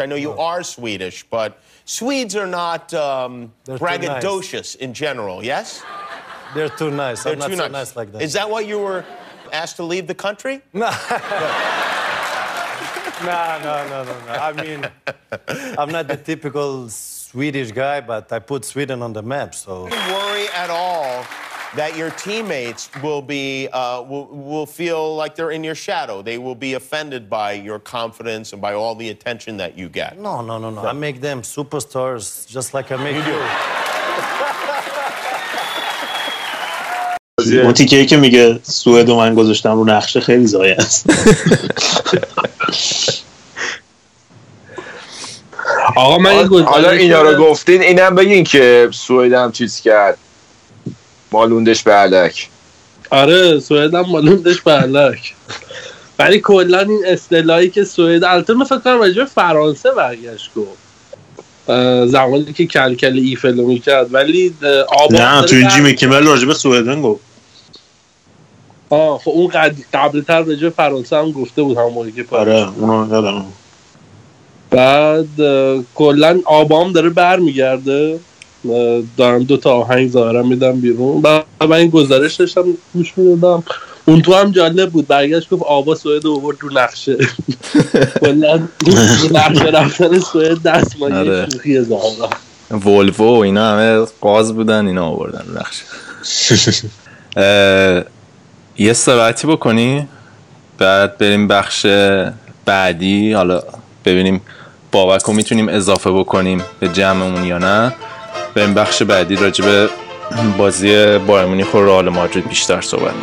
I know you are Swedish, but Swedes are not um, They're too braggadocious in general, yes? They're too nice. They're I'm not too so nice. nice like that. Is that why you were asked to leave the country? No. no, no, no, no, no. I mean, I'm not the typical Swedish guy, but I put Sweden on the map, so. Don't worry at all that your teammates will be uh, will, will feel like they're in your shadow. They will be offended by your confidence and by all the attention that you get. No, no, no, no. I make them superstars just like I make you. اون تیکه که میگه سوئد و من گذاشتم رو نقشه خیلی زایه است آقا من یه گزارش حالا اینا رو دارم. گفتین اینم بگین که سوئد هم چیز کرد مالوندش به علک. آره سوئد هم مالوندش برلک ولی کلا این اصطلاحی که سوئد البته من فکر کنم راجع به فرانسه برگشت گفت. زمانی که کلکل ایفلو می‌کرد. ولی آبان نه توی بر- جیمی کمل راجع به سوئدن گفت. آه خب اون قد... قبلتر راجع به فرانسه هم گفته بود همون موقعی که آره اونو یادم. بعد کلا آبام داره برمیگرده. دارم دو تا آهنگ ظاهرا میدم بیرون. بعد من این گزارش داشتم گوش می‌دادم. اون تو هم جالب بود. برگشت گفت آبا سوئد رو آورد رو نقشه. کلا رو نقشه رفتن سوئد دست ما آره. یه شوخی ظاهرا. ولوو اینا همه قاز بودن اینا آوردن رو نقشه. یه استراحتی بکنی؟ بعد بریم بخش بعدی. حالا ببینیم بابک رو می‌تونیم اضافه بکنیم به جمعمون یا نه. بریم بخش بعدی راجع به بازی بایر مونیخ و رئال مادرید بیشتر صحبت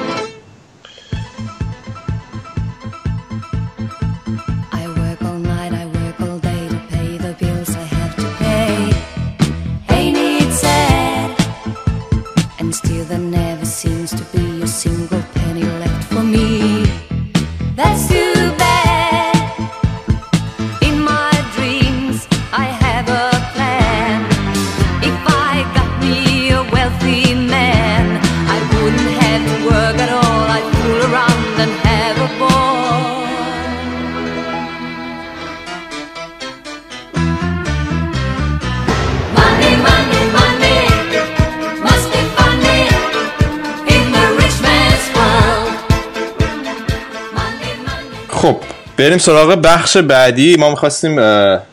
بریم سراغ بخش بعدی. ما می‌خواستیم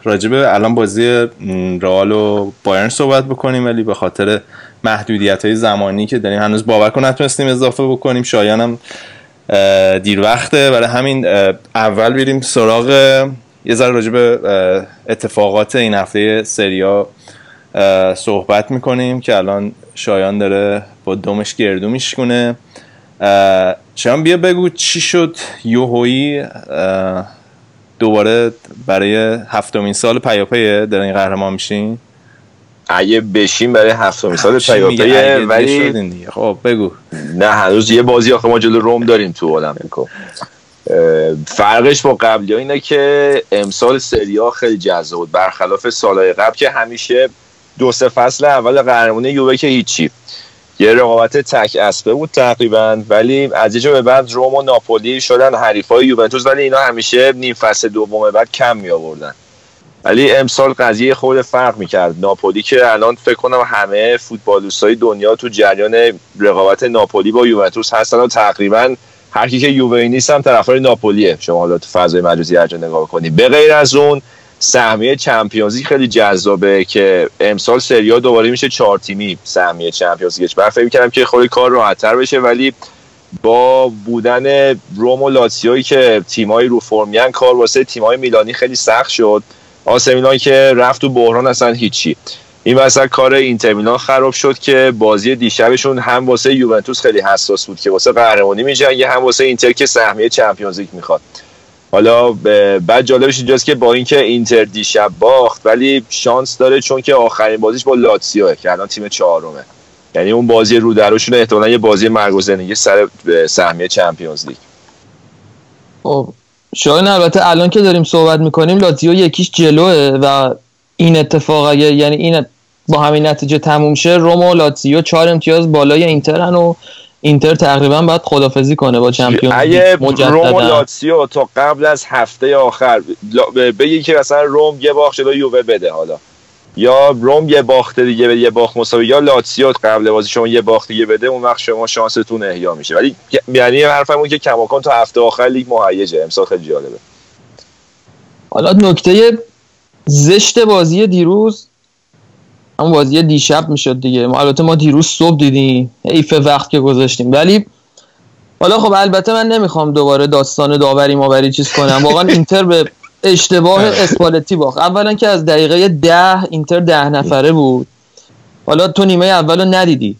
راجب الان بازی رئال و بایرن صحبت بکنیم ولی به خاطر محدودیت های زمانی که داریم هنوز باور کن نتونستیم اضافه بکنیم. شایان هم دیر وقته. برای همین اول بریم سراغ یه ذره راجب اتفاقات این هفته سریا صحبت می‌کنیم که الان شایان داره با دومش گردو میشکنه شما بیا بگو چی شد یوهویی دوباره برای هفتمین سال پیاپیه در این قهرمان میشین؟ اگه بشین برای هفتمین سال پیاپیه ولی خب بگو. نه هنوز یه بازی آخه ما جلو روم داریم تو المپیکو فرقش با قبلی ها اینه که امسال سریا خیلی جذاب بود. برخلاف سالهای قبل که همیشه دو سه فصل اول قهرمانی یووه که هیچی. یه رقابت تک اسبه بود تقریبا ولی از یه به بعد روم و ناپولی شدن حریفای یوونتوس ولی اینا همیشه نیم فصل دوم بعد کم می آوردن ولی امسال قضیه خود فرق می‌کرد. ناپولی که الان فکر کنم همه فوتبالوستای دنیا تو جریان رقابت ناپولی با یوونتوس هستن و تقریبا هر کی که یووه نیست هم طرفدار ناپولیه. شما حالا تو فضای مجازی هر نگاه کنید به غیر از اون سهمیه چمپیونزی خیلی جذابه که امسال سریا دوباره میشه چهار تیمی سهمیه چمپیونز لیگ. من فکر کردم که خیلی کار راحتتر بشه ولی با بودن روم و لاتسیوی که تیمای رو فرمیان کار واسه تیمای میلانی خیلی سخت شد. آسه میلان که رفت تو بحران اصلا هیچی. این وسط کار اینتر میلان خراب شد که بازی دیشبشون هم واسه یوونتوس خیلی حساس بود که واسه قهرمانی میجنگه هم واسه اینتر که سهمیه چمپیونز می‌خواد. حالا بعد جالبش اینجاست که با اینکه اینتر دیشب باخت ولی شانس داره چون که آخرین بازیش با لاتسیوه که الان تیم چهارمه. یعنی اون بازی رو دروشون احتمالاً یه بازی مرگ و زندگی سر سهمیه چمپیونز لیگ. خب شاید البته الان که داریم صحبت می‌کنیم لاتزیو یکیش جلوه و این اتفاق یعنی این با همین نتیجه تموم شه روم و لاتزیو چهار امتیاز بالای اینترن و اینتر تقریبا باید خدافزی کنه با چمپیون اگه روم و لاتسیو تا قبل از هفته آخر بگی که مثلا روم یه باخت جلو یووه بده حالا. یا روم یه باخت دیگه بده یه باخت مساوی. یا لاتسیو قبل بازی شما یه باخت دیگه بده اون وقت شما شانستون احیا میشه. ولی یعنی حرفمون که کماکان تا هفته آخر لیگ مهیجه. امسال خیلی جالبه. حالا نکته زشت بازی دیروز همون بازی دیشب می‌شد دیگه. ما البته ما دیروز صبح دیدیم. ایف وقت که گذاشتیم. ولی حالا خب البته من نمی‌خوام دوباره داستان داوری ماوری چیز کنم. واقعا اینتر به اشتباه اسپالتی باخت. اولا که از دقیقه ده اینتر ده نفره بود. حالا تو نیمه اول رو ندیدی.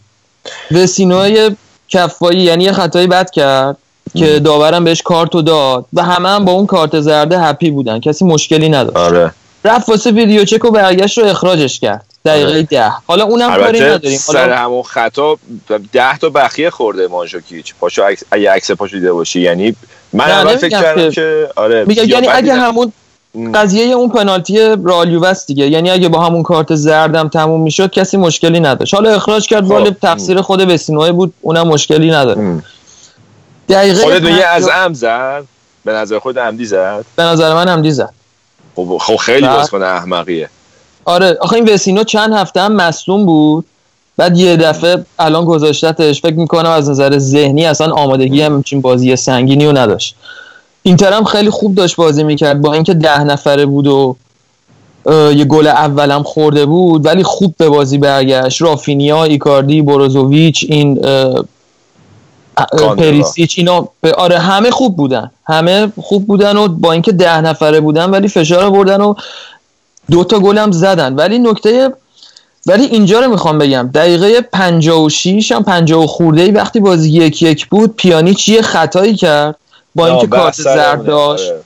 وسینوی کفایی یعنی یه خطایی بد کرد که داورم بهش کارتو داد و همه هم با اون کارت زرده هپی بودن. کسی مشکلی نداشت. آره. رفت واسه ویدیو چک و برگشت رو اخراجش کرد. دقیقه آره. ده. حالا اونم کاری نداریم. سر همون خطا ده تا بخیه خورده مانجوکیچ پاشو اگه عکس پاشو دیده باشی. یعنی من اول فکر کردم که آره یعنی اگه همون قضیه اون پنالتی رال دیگه. یعنی اگه با همون کارت زردم تموم می‌شد کسی مشکلی نداشت. حالا اخراج کرد خب. ولی تقصیر خود بسینوه بود. اونم مشکلی نداره. دقیقه خودت میگه از ام زد؟ به نظر خود عمدی زد؟ به نظر من عمدی زد. خب خب خیلی بازیکن احمقیه. آره آخه این وسینو چند هفته هم مصدوم بود؟ بعد یه دفعه الان گذاشتتش فکر می‌کنم از نظر ذهنی اصلا آمادگی هم چین بازی سنگینی رو نداشت. اینتر هم خیلی خوب داشت بازی می‌کرد با اینکه ده نفره بود و یه گل اولم خورده بود ولی خوب به بازی برگشت. رافینیا ایکاردی بروزوویچ این پریسیچ اینا آره همه خوب بودن. همه خوب بودن و با اینکه ده نفره بودن ولی فشار بردن و دو تا گل هم زدن. ولی نکته ولی اینجا رو می‌خوام بگم. دقیقه 56 هم 50 خورده ای وقتی بازی یک یک بود پیانیچ یه خطایی کرد با اینکه کارت زرد داشت آره.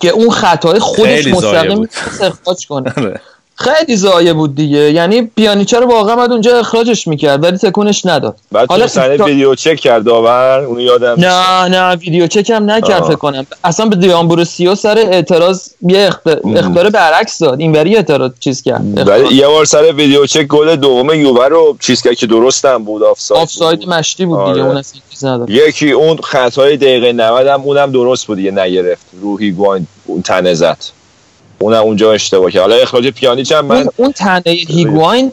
که اون خطای خودش مستقیم اخراج کنه. آره. خیلی زایه بود دیگه. یعنی پیانیچه رو واقعا بعد اونجا اخراجش می‌کرد ولی تکونش نداد. بعد حالا سر ویدیو چک کرد داور اون یادم نه نه ویدیو چک هم نکرد فکر کنم. اصلا به دیان سیو سر اعتراض یه اختار برعکس داد. اینوری اعتراض چیز کرد. ولی یه بار سر ویدیو چک گل دوم یووه رو چیز کرد که درست هم بود آفساید آفساید مشتی بود دیگه آره. اون اصلا چیز نداد یکی اون خطای دقیقه 90 هم اونم درست بود دیگه نگرفت. روحی گوین اون تنه زد. اونم اونجا اشتباه کرد. حالا اخراج پیانیچ هم من اون تنه هیگواین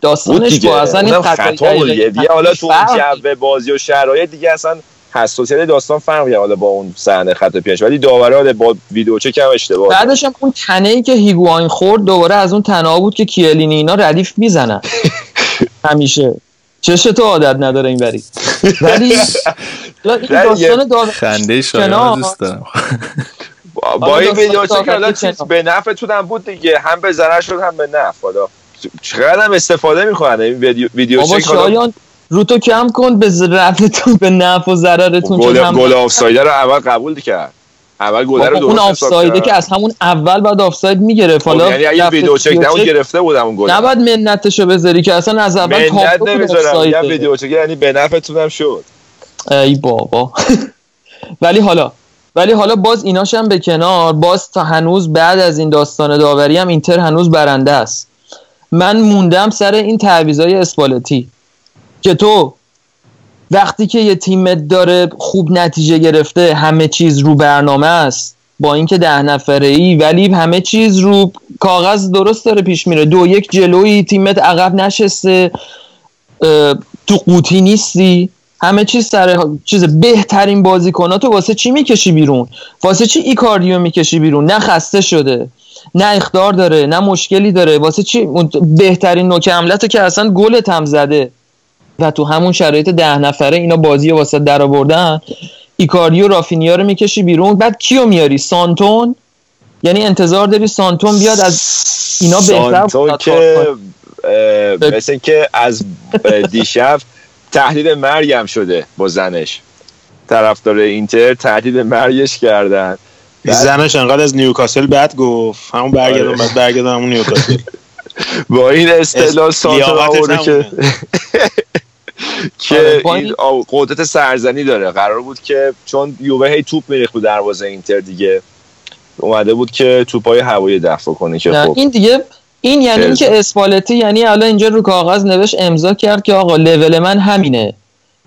داستانش با اصلا این خطا دیگه حالا تو اون جو بازی و شرایط دیگه اصلا حساسیت داستان فرق کرد حالا با اون صحنه خط پیش ولی داورا با ویدیو چک هم اشتباه بعدش هم اون تنه ای که هیگواین خورد دوباره از اون تنه بود که کیلینی اینا ردیف می‌زنن. همیشه. چش تو عادت نداره این بری ولی این داستان داور خنده شایان دوست دارم. با این ویدیو چک به نفعتون هم بود دیگه. هم به ضرر شد هم به نفع. حالا چقدر هم استفاده می‌کنن این ویدیو ویدیو چک؟ شایان رو تو کم کن به رفتتون به نفع و ضررتون گل گل آفساید رو اول قبول کرد. اول گل رو اون آفسایده که از همون اول بعد آفساید می‌گرفت. حالا یعنی اگه ویدیو چک نمون گرفته بودم اون گل نباید منتشو بذاری که اصلا از اول منت نمی‌ذارم یه ویدیو چک یعنی به نفعتون هم شد. ای بابا. ولی حالا ولی حالا باز ایناش هم به کنار باز تا هنوز بعد از این داستان داوری هم اینتر هنوز برنده است. من موندم سر این تعویضای اسپالتی که تو وقتی که یه تیمت داره خوب نتیجه گرفته همه چیز رو برنامه است با اینکه ده نفره ای ولی همه چیز رو کاغذ درست داره پیش میره. دو یک جلوی تیمت عقب نشسته تو قوطی نیستی. همه چیز سر چیز بهترین بازیکناتو واسه چی می‌کشی بیرون؟ واسه چی ایکاردیو می‌کشی بیرون؟ نه خسته شده نه اختار داره نه مشکلی داره. واسه چی؟ بهترین نوک حملتو که اصلا گلت هم زده. و تو همون شرایط ده نفره اینا بازی واسه در آوردن ایکاردیو رافینیا رو می‌کشی بیرون. بعد کیو میاری؟ سانتون؟ یعنی انتظار داری سانتون بیاد از اینا بهتر سانتون که مثل که از دیشب تهدید مرگم شده با زنش. طرفدار اینتر تهدید مرگش کردن. زنش انقدر از نیوکاسل بد گفت. همون برگردم بعد برگردم همون نیوکاسل. با این اصطلاح سانتو آورده که که این قدرت سرزنی داره. قرار بود که چون یووه هی توپ میریخت دروازه اینتر دیگه اومده بود که توپای هوایی دفع کنه که خب. این دیگه این یعنی این که اسپالتی یعنی الان اینجا رو کاغذ نوشت امضا کرد که آقا لول من همینه.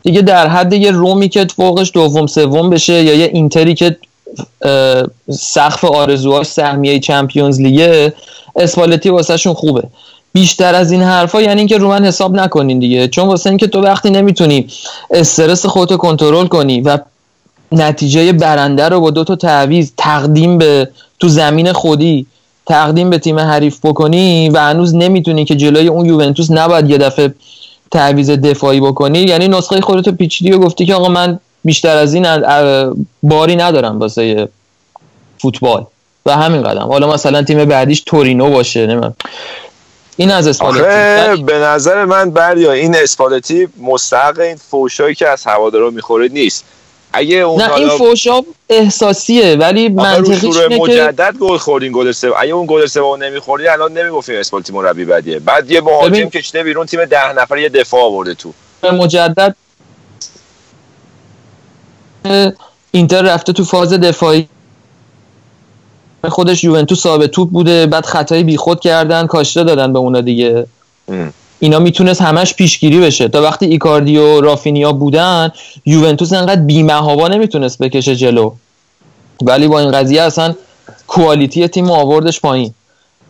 دیگه در حد یه رومی که فوقش دوم سوم بشه یا یه اینتری که سقف آرزوهاش سهمیه چمپیونز لیگه اسپالتی واسهشون خوبه. بیشتر از این حرفا یعنی اینکه رو من حساب نکنین دیگه. چون واسه اینکه تو وقتی نمی‌تونی استرس خودتو کنترل کنی و نتیجه برنده رو با دو تا تعویض تقدیم به تو زمین خودی تقدیم به تیم حریف بکنی و هنوز نمی‌تونی که جلوی اون یوونتوس نباید یه دفعه تعویض دفاعی بکنی. یعنی نسخه خودتو پیچیدی و گفتی که آقا من بیشتر از این باری ندارم واسه فوتبال. و همین قدم. حالا مثلا تیم بعدیش تورینو باشه نمیم. این از اسپالتی. به نظر من بردیا این اسپالتی مستحق این فوشایی که از هوادارا می‌خوره نیست. اگه اون نه این فوشا احساسیه ولی منطقیش اینه مجدد گل خوردین گل سوم اگه اون گل سوم نمیخوردی الان نمی‌گفتیم اسپالتی مربی بدیه. بعد یه مهاجم کشیده بیرون تیم ده نفر یه دفاع آورده تو. مجدد اینتر رفته تو فاز دفاعی. خودش یوونتوس صاحب توپ بوده بعد خطای بیخود کردن کاشته دادن به اونا دیگه. ام. اینا می‌تونست همش پیشگیری بشه. تا وقتی ایکاردی و رافینیا بودن یوونتوس انقدر بیمهابا نمی‌تونست بکشه جلو. ولی با این قضیه اصلا کوالیتی تیم آوردش پایین.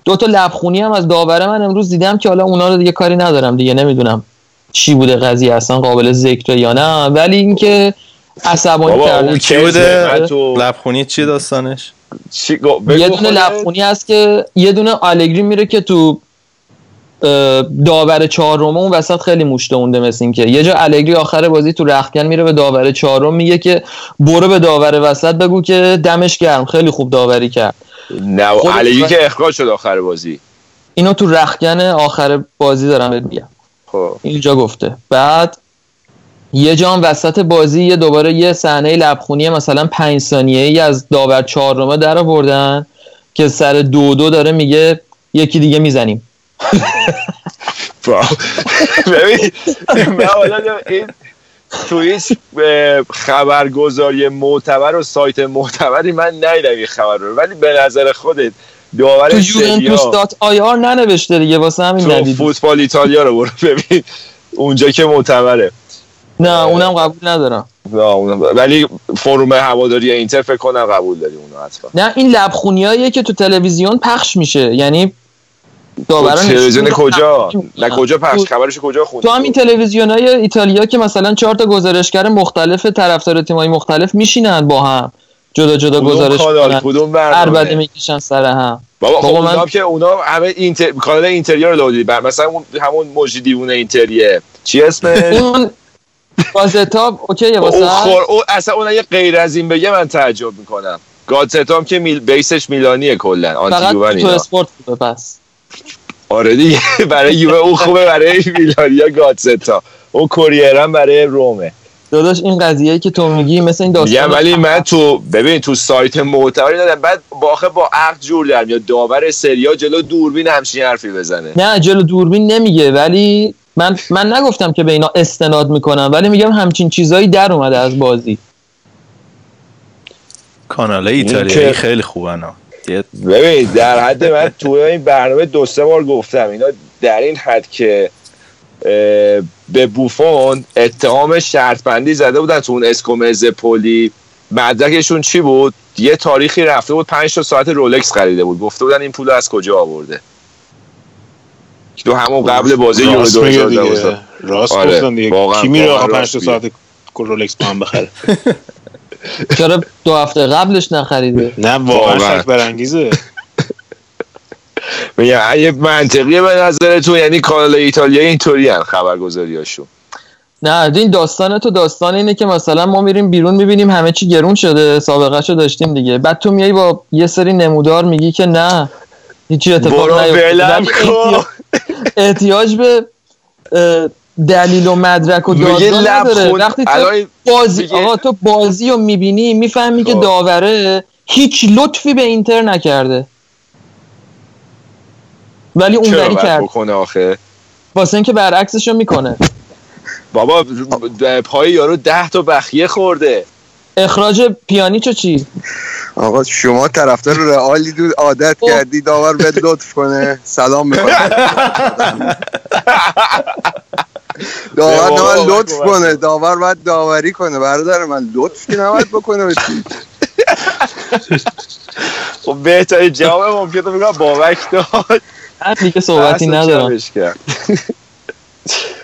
دو تا لبخونی هم از داوره من امروز دیدم که حالا اونا رو دیگه کاری ندارم دیگه نمی‌دونم چی بوده قضیه اصلا قابل ذکر یا نه. ولی اینکه عصبانی کرده چی بوده؟ لبخونی چی داستانش؟ یه دونه لبخونی هست که یه دونه آلگری میره که تو داور چهارم اون وسط خیلی موشته اونده مثل این که یه جا الگری آخر بازی تو رختکن میره به داور چهارم میگه که برو به داور وسط بگو که دمش گرم. خیلی خوب داوری کرد. نه الگری که اخراج شد آخر بازی. اینو تو رختکن آخر بازی دارم بهت میگم. خب. اینجا گفته. بعد یه جام وسط بازی یه دوباره یه صحنه لبخونی مثلا پنج ثانیه ای از داور چهارمه در آوردن که سر دو دو داره میگه یکی دیگه می‌زنیم. ببین این تو هیچ خبرگزاری معتبر و سایت معتبری من ندیدم این خبر رو ولی به نظر خودت داور تو یوونتوس dot IR ننوشته دیگه واسه همین ندیدم فوتبال ایتالیا رو برو ببین. اونجا که معتبره. نه اونم قبول ندارم. نه اونم ولی forum هواداری اینتر فکر کنم قبول داری اونو حتما. نه این لبخونیاییه که تو تلویزیون پخش میشه. یعنی تلویزیون کجا؟ نه. کجا پخش؟ تو- خبرش کجا خوندی؟ تو همین تلویزیون های ایتالیا که مثلا چهار تا گزارشگر مختلف طرفدار تیمای مختلف میشینن با هم. جدا جدا گزارش می‌کنن. کدوم می‌کشن سر هم. بابا خب اونا من- که اونا همه اینتر کانال اینتریا رو لودی بر مثلا همون موجی دیوونه اینتریه. چی اسمش؟ اون گازتا اوکیه اون واسه. خور او اصلا اون اگه غیر از این بگه من تعجب می‌کنم. گادستام که میل بیسش میلانیه کلا آنتی فقط تو اسپورت بوده پس آره دیگه برای یووه اون خوبه برای میلانیا گادستا اون کوریرم برای رومه. داداش این قضیه که تو میگی مثل این میگم داستان ولی من تو ببین تو سایت معتبری دادم بعد با آخه با عقد جور در میاد. داور سریا جلو دوربین همچین حرفی بزنه. نه جلو دوربین نمیگه ولی من من نگفتم که به اینا استناد می‌کنم ولی میگم همچین چیزایی در اومده از بازی. کانال ایتالیایی خیلی خوبن ببین در حد من تو این برنامه دو سه بار گفتم اینا در این حد که به بوفون اتهام شرط بندی زده بودن تو اون اسکومز پولی مدرکشون چی بود؟ یه تاریخی رفته بود پنج تا ساعت رولکس خریده بود. گفته بودن این پول از کجا آورده؟ تو همون قبل بازی یورو راست میگه 2012 دیگه. راست آره، گفتن دیگه. کی میره آقا راست 5 تا. ساعت رولکس با هم بخره؟ چرا دو هفته قبلش نخریده؟ نه واقعا. شک برانگیزه. میگم اگه منطقیه به نظر تو یعنی کانال ایتالیا اینطوری هن خبرگزاریاشون نه این داستان تو داستان اینه که مثلا ما میریم بیرون می‌بینیم همه چی گرون شده سابقه رو داشتیم دیگه. بعد تو میای با یه سری نمودار میگی که نه هیچی اتفاق کن. احتیاج- احتیاج به اه، دلیل و مدرک و داستان نداره. وقتی تو بازی آقا تو بازی رو می‌بینی می‌فهمی که. داوره هیچ لطفی به اینتر نکرده. ولی اونوری باید کرد. بکنه آخه؟ واسه اینکه برعکسش رو می‌کنه. بابا پای یارو ده تا بخیه خورده. اخراج پیانیچو چی؟ آقا شما طرفدار رئالی دو عادت خب. کردی داور بهت لطف کنه. سلام می‌کنه داور نباید لطف کنه. داور باید داوری کنه. برادر من لطف که نباید بکنه. خب بهترین جواب ممکن رو میگم بابک داد. دیگه صحبتی ندارم.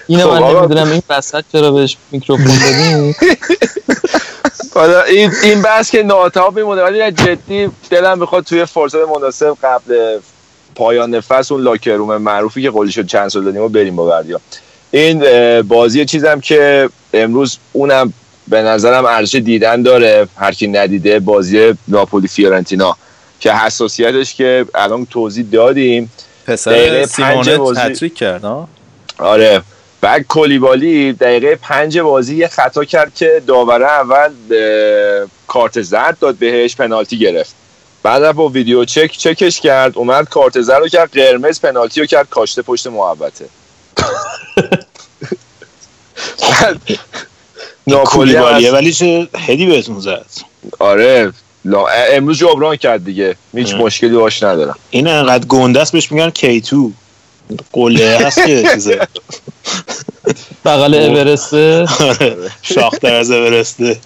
اینو خب من. نمی‌دونم. این وسط چرا بهش میکروفون دادیم حالا این این بحث که ناتاب میمونه ولی جدی دلم می‌خواد توی فرصت مناسب قبل پایان فصل اون لاکروم معروفی که قولی شد چند سال دادیم و بریم با بردیا. این بازی چیزم که امروز اونم به نظرم ارزش دیدن داره هر کی ندیده بازی ناپولی فیورنتینا. که حساسیتش که الان توضیح دادیم. پسر سیمونه بازی- کرد آره. بعد کلیبالی دقیقه پنج بازی یه خطا کرد که داوره اول کارت زرد داد بهش پنالتی گرفت. بعد با ویدیو چک چکش کرد اومد کارت زرد رو کرد قرمز پنالتی رو کرد کاشته پشت محبته ناپولی ولی چه هدی بهتون زد. آره لا- امروز جبران کرد دیگه. هیچ. مشکلی باش ندارم. این انقدر گنده است بهش میگن کیتو قله هست که چیزه. بغل اورسته. آره، شاختر از اورسته.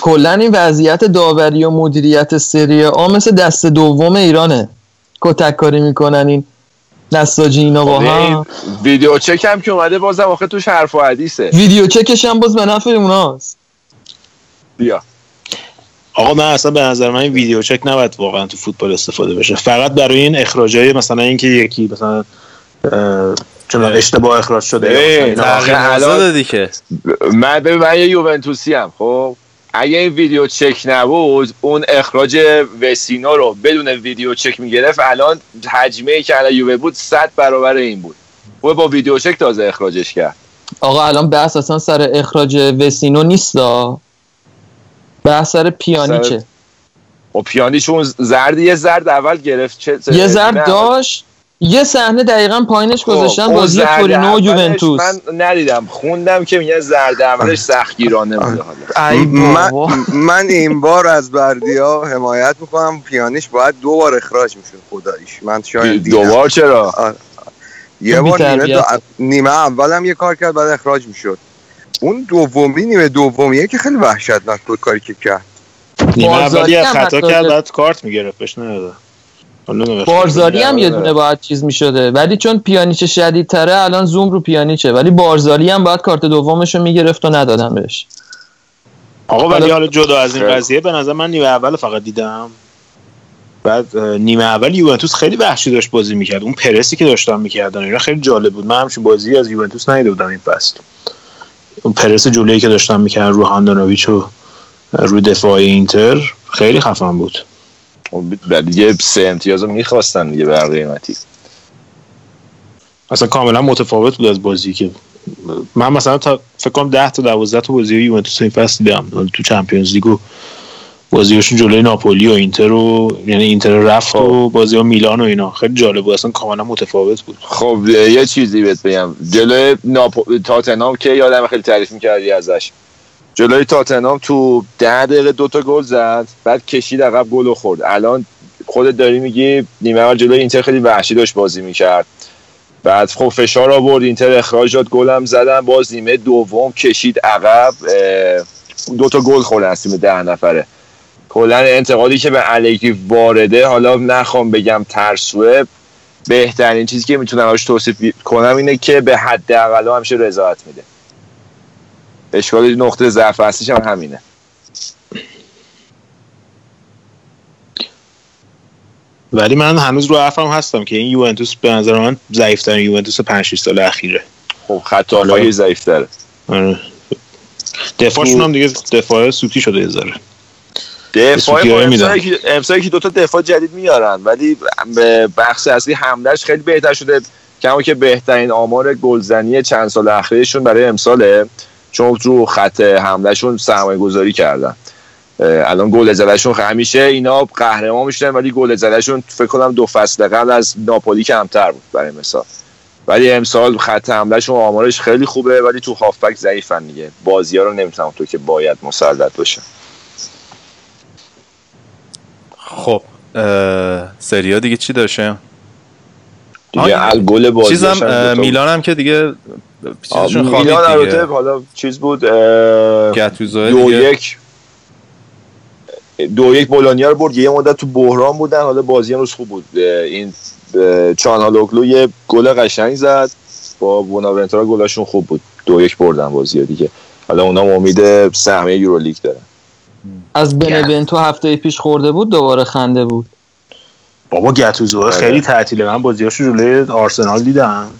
کلا این وضعیت داوری و مدیریت سری آ مثل دست دوم ایرانه. کتک کاری می‌کنن این نساجی اینا با این هم. ویدیو چک هم که اومده بازم آخه توش حرف و حدیثه. ویدیو چکش هم باز به نفع اوناست بیا. آقا من اصلا به نظر من این ویدیو چک نباید واقعا تو فوتبال استفاده بشه. فقط برای این اخراجای مثلا اینکه یکی مثلا چون اشتباه اخراج شده الان- موضوع دادی که. من ببین من یه یوونتوسی هم خب؟ اگه این ویدیو چک نبود اون اخراج وسینو رو بدون ویدیو چک می‌گرفت الان حجمه ای که الان یووه بود صد برابر این بود. و با ویدیو چک تازه اخراجش کرد. آقا الان بحث اصلا سر اخراج وسینو نیست بحث سر پیانیچه و پیانیش اون زرد یه زرد اول گرفت چه یه زرد داشت. یه صحنه دقیقا پایینش خب، گذاشتن بازی تورینو و یوونتوس من ندیدم خوندم که میگه زرد اولش سختگیرانه بوده حالا ای من. من این بار از بردیا حمایت می‌کنم پیانیش باید دو بار اخراج می‌شد خداییش من شاید دیدم. دوبار چرا آره. یه بار نیمه. دو... نیمه اولم یه کار کرد بعد اخراج می‌شد اون دومی نیمه دومیه که خیلی وحشتناک بود کاری که کرد نیمه اولی خطا کرد بعد کارت می‌گرفت بهش نداده بارزالی هم یه دونه باید چیز می‌شده. ولی چون پیانیچ شدیدتره الان زوم رو پیانیچه. ولی بارزالی هم باید کارت دومش رو می‌گرفت و ندادن بهش. آقا ولی حالا جدا از این قضیه به نظر من نیمه اول فقط دیدم. بعد نیمه اول یوونتوس خیلی وحشی داشت بازی می‌کرد. اون پرسی که داشتن می‌کردن اینا خیلی جالب بود. من همچین بازی از یوونتوس ندیده بودم این فصل. اون پرس جلویی که داشتن می‌کردن رو هاندانویچ و روی دفاع اینتر خیلی خفن بود. دیگه سه امتیاز رو می‌خواستن دیگه به قیمتی. اصلا کاملا متفاوت بود از بازی که من مثلا تا فکر کنم 10 تا 12 تا بازی یوونتوس این فصل دیدم تو چمپیونز لیگ و بازیاشون جلوی ناپولی و اینتر و یعنی اینتر رفت و خب. بازی ها میلان و اینا. خیلی جالب بود. اصلا کاملا متفاوت بود. خب یه چیزی بهت بگم. جلوی ناپو... تاتنهام که یادم خیلی تعریف می‌کردی ازش. جلوی تاتنهام تو ده دقیقه دوتا گل زد بعد کشید عقب گل خورد. الان خودت داری میگی نیمه اول جلوی اینتر خیلی وحشی داشت بازی می‌کرد. بعد خب فشار آورد اینتر اخراج داد گلم زدن باز نیمه دوم کشید عقب دوتا گل خورد از تیم ده نفره. کلا انتقادی که به الگری وارده حالا نخوام بگم ترسوه. بهترین چیزی که می‌تونم توصیف کنم اینه که به حد اقل همیشه رضایت میده. اشکال نقطه ضعف اصلیش هم همینه. ولی من هنوز رو حرفم هستم که این یوونتوس به نظر من ضعیفترین یوونتوس 5 6 سال اخیره. خب خطاهای ضعیفتره. آره. دفاعشون هم دیگه دفاع سوتی شده یه ذره. دفاع امسال که دوتا دفاع جدید میارن ولی بخش اصلی حملهش خیلی بهتر شده. کما که بهترین آمار گلزنی چند سال اخیرشون برای امساله. چون رو خط حملهشون سرمایه گذاری کردن الان گل زدهشون همیشه اینا قهرمان می‌شدن ولی گل زدهشون فکر کنم دو فصل قبل از ناپولی کمتر بود برای مثال. ولی امسال خط حملهشون آمارش خیلی خوبه ولی تو هافبک ضعیفن دیگه. بازی ها رو نمی‌تونم تو که باید مسلط باشن. خب سریا دیگه چی داشته؟ دیگه گل بازی چیزم میلان هم که دیگه میلان البته حالا چیز بود دو یک دو یک بولونیا رو برد یه مدت تو بحران بودن حالا بازی روز خوب بود. این چانالوگلو یه گل قشنگ زد. با بوناونتورا گلاشون خوب بود. دو یک بردن بازی دیگه. حالا اونا امید سهمیه یورولیگ دارن از بنونتو هفته پیش خورده بود دوباره خنده بود. بابا گتوزو خیلی تعطیله. من بازیاشو جلوی آرسنال دیدم.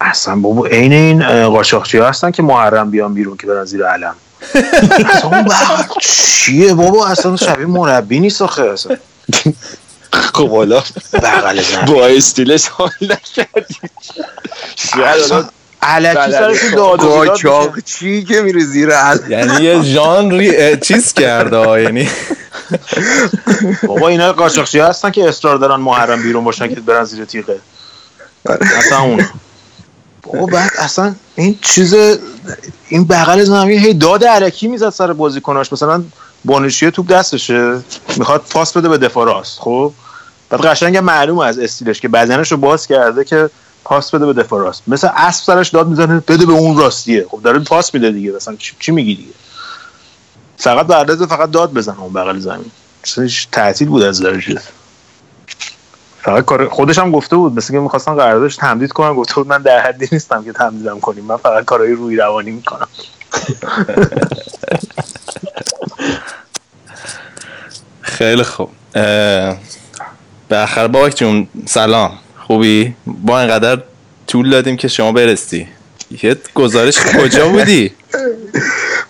اصلا بابا عین این قاچاقچی هستن که محرم بیان بیرون که برن زیر علم. اصلا چیه بابا؟ اصلا شبیه مربی نیست آخه اصلا. خب حالا بغل با استیلش حال نکردی. علکی سرش داد قاچاق چی که میره زیر علم. یعنی یه ژانری چیز کرده یعنی. بابا اینا قاچاقچی هستن که اصرار دارن محرم بیرون باشن که برن زیر تیغه. اصلا اون. بابا بعد اصلا این چیز این بغل زمین هی داد علکی می‌زد سر بازیکناش. مثلا بانشی توپ دستشه می‌خواد پاس بده به دفاع راست خب؟ بعد قشنگ معلومه از استیلش که بدنش رو باز کرده که پاس بده به دفاع راست. مثل اسب سرش داد می‌زنه بده به اون راستیه. خب داره پاس میده دیگه. مثلا چی میگی دیگه؟ فقط بعد فقط داد بزنه اون بغل زمین. تعطیل بود از درجه. فقط کار خودش هم گفته بود مثل که می‌خواستن قراردادش تمدید کنم گفته بود من در حدی نیستم که تمدیدم کنیم. من فقط کارهای روی روانی می‌کنم. خیلی خوب. به آخر بابک جون سلام. خوبی؟ با اینقدر طول دادیم که شما برستی. یه گزارش کجا بودی؟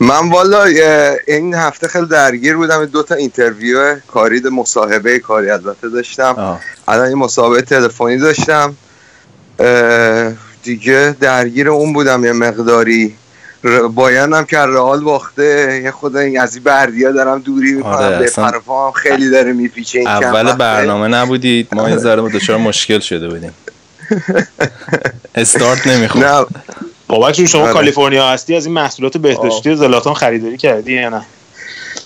من والا این هفته خیلی درگیر بودم. دو تا interview کاری مصاحبه کاری البته داشتم. الان این مصاحبه تلفنی داشتم. دیگه درگیر اون بودم یه مقداری. بایانم که رئال باخته. یه خود این از این بردیا دارم دوری می‌کنم. آره به هم خیلی داره میپیچه این اول برنامه نبودید. ما یه ذره دچار مشکل شده بودیم. استارت نمی‌خواد بابک شما آره. کالیفرنیا هستی؟ از این محصولات بهداشتی زلاتان خریداری کردی یا نه؟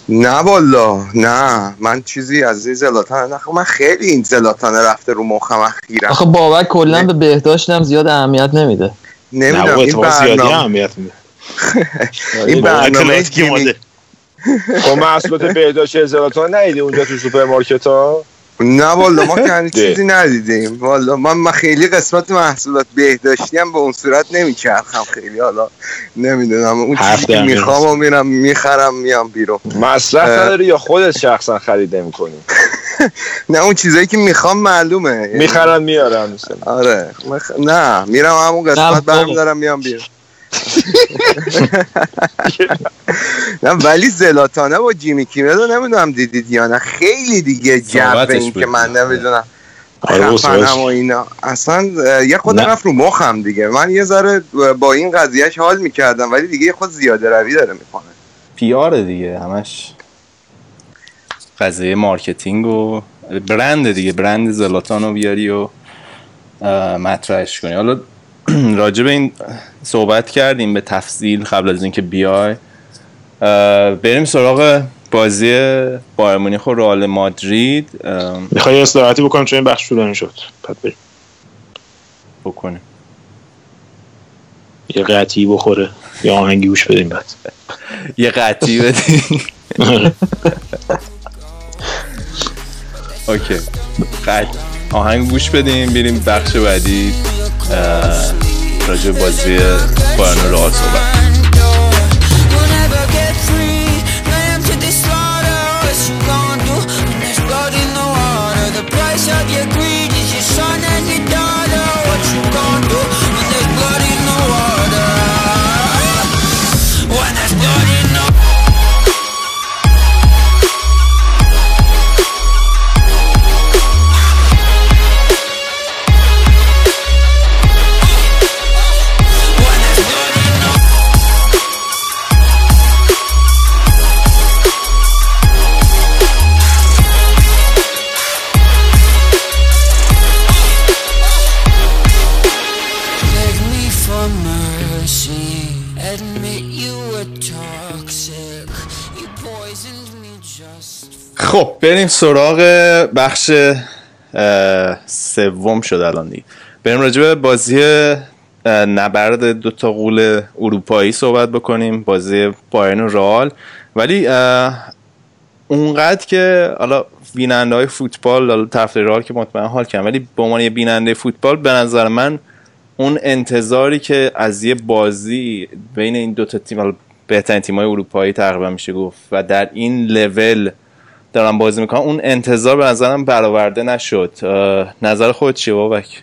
نه والا نه. من چیزی از این زلاتان نه. من خیلی این زلاتان رفته رو مخم اخیرا آخه بابک کلا به بهداشتم زیاد اهمیت نمیده. نمی‌دونم این برنامه اهمیت میده. این برنامه خب محصولات بهداشتی زلاتان نیدی اونجا تو سوپرمارکت ها نه والا ما که چیزی ندیدیم. والا من, من خیلی قسمت محصولات بهداشتی هم به اون صورت نمیچرخم خیلی حالا نمی‌دونم. اون چیزی که می‌خوام و میرم می‌خرم میام بیرون. مصرف نداری یا خودت شخصا خرید می‌کنی؟ نه اون چیزایی که می‌خوام معلومه. می‌خرن میارن. آره مخ... نه میرم همون قسمت برمیدارم میام بیرون. نه ولی زلاتانه با جیمی کیمل نمی‌دونم دیدید یا نه. خیلی دیگه جو این که من نمی‌دونم. خفنم و اینا. اصلا یه خورده رفت رو مخم دیگه. من یه ذره با این قضیهش حال می‌کردم ولی دیگه خورده زیاده روی داره می‌کنه. پیاره دیگه همش قضیه marketing و برند دیگه. برند زلاتان رو بیاری و مطرحش کنی. حالا راجع به این صحبت کردیم به تفصیل قبل از اینکه بیای. بریم سراغ بازی بایرن مونیخ و رئال مادرید. می‌خوای استراحتی بکنیم چون این بخش طولانی شد. بعد بریم. بکنیم. یه قطعی بخوره یا آهنگی گوش بدیم بعد. یه قطعی بدیم. اوکی. قطع آهنگ گوش بدیم بریم بخش بعدی راجع بازی بایرن رو صحبت. خب بریم سراغ بخش سوم شد الان دیگه. بریم راجع به بازی نبرد دو تا قول اروپایی صحبت بکنیم بازی بایرن و رئال. ولی اونقدر که حالا بیننده های فوتبال حالا طرفدار رئال که مطمئن حال کردن ولی به عنوان بیننده فوتبال به نظر من اون انتظاری که از یه بازی بین این دو تا تیم بهترین تیم های اروپایی تقریبا میشه گفت و در این لول دارم بازی می‌کنم. اون انتظار به نظرم برآورده نشد. نظر خود چیه بابک؟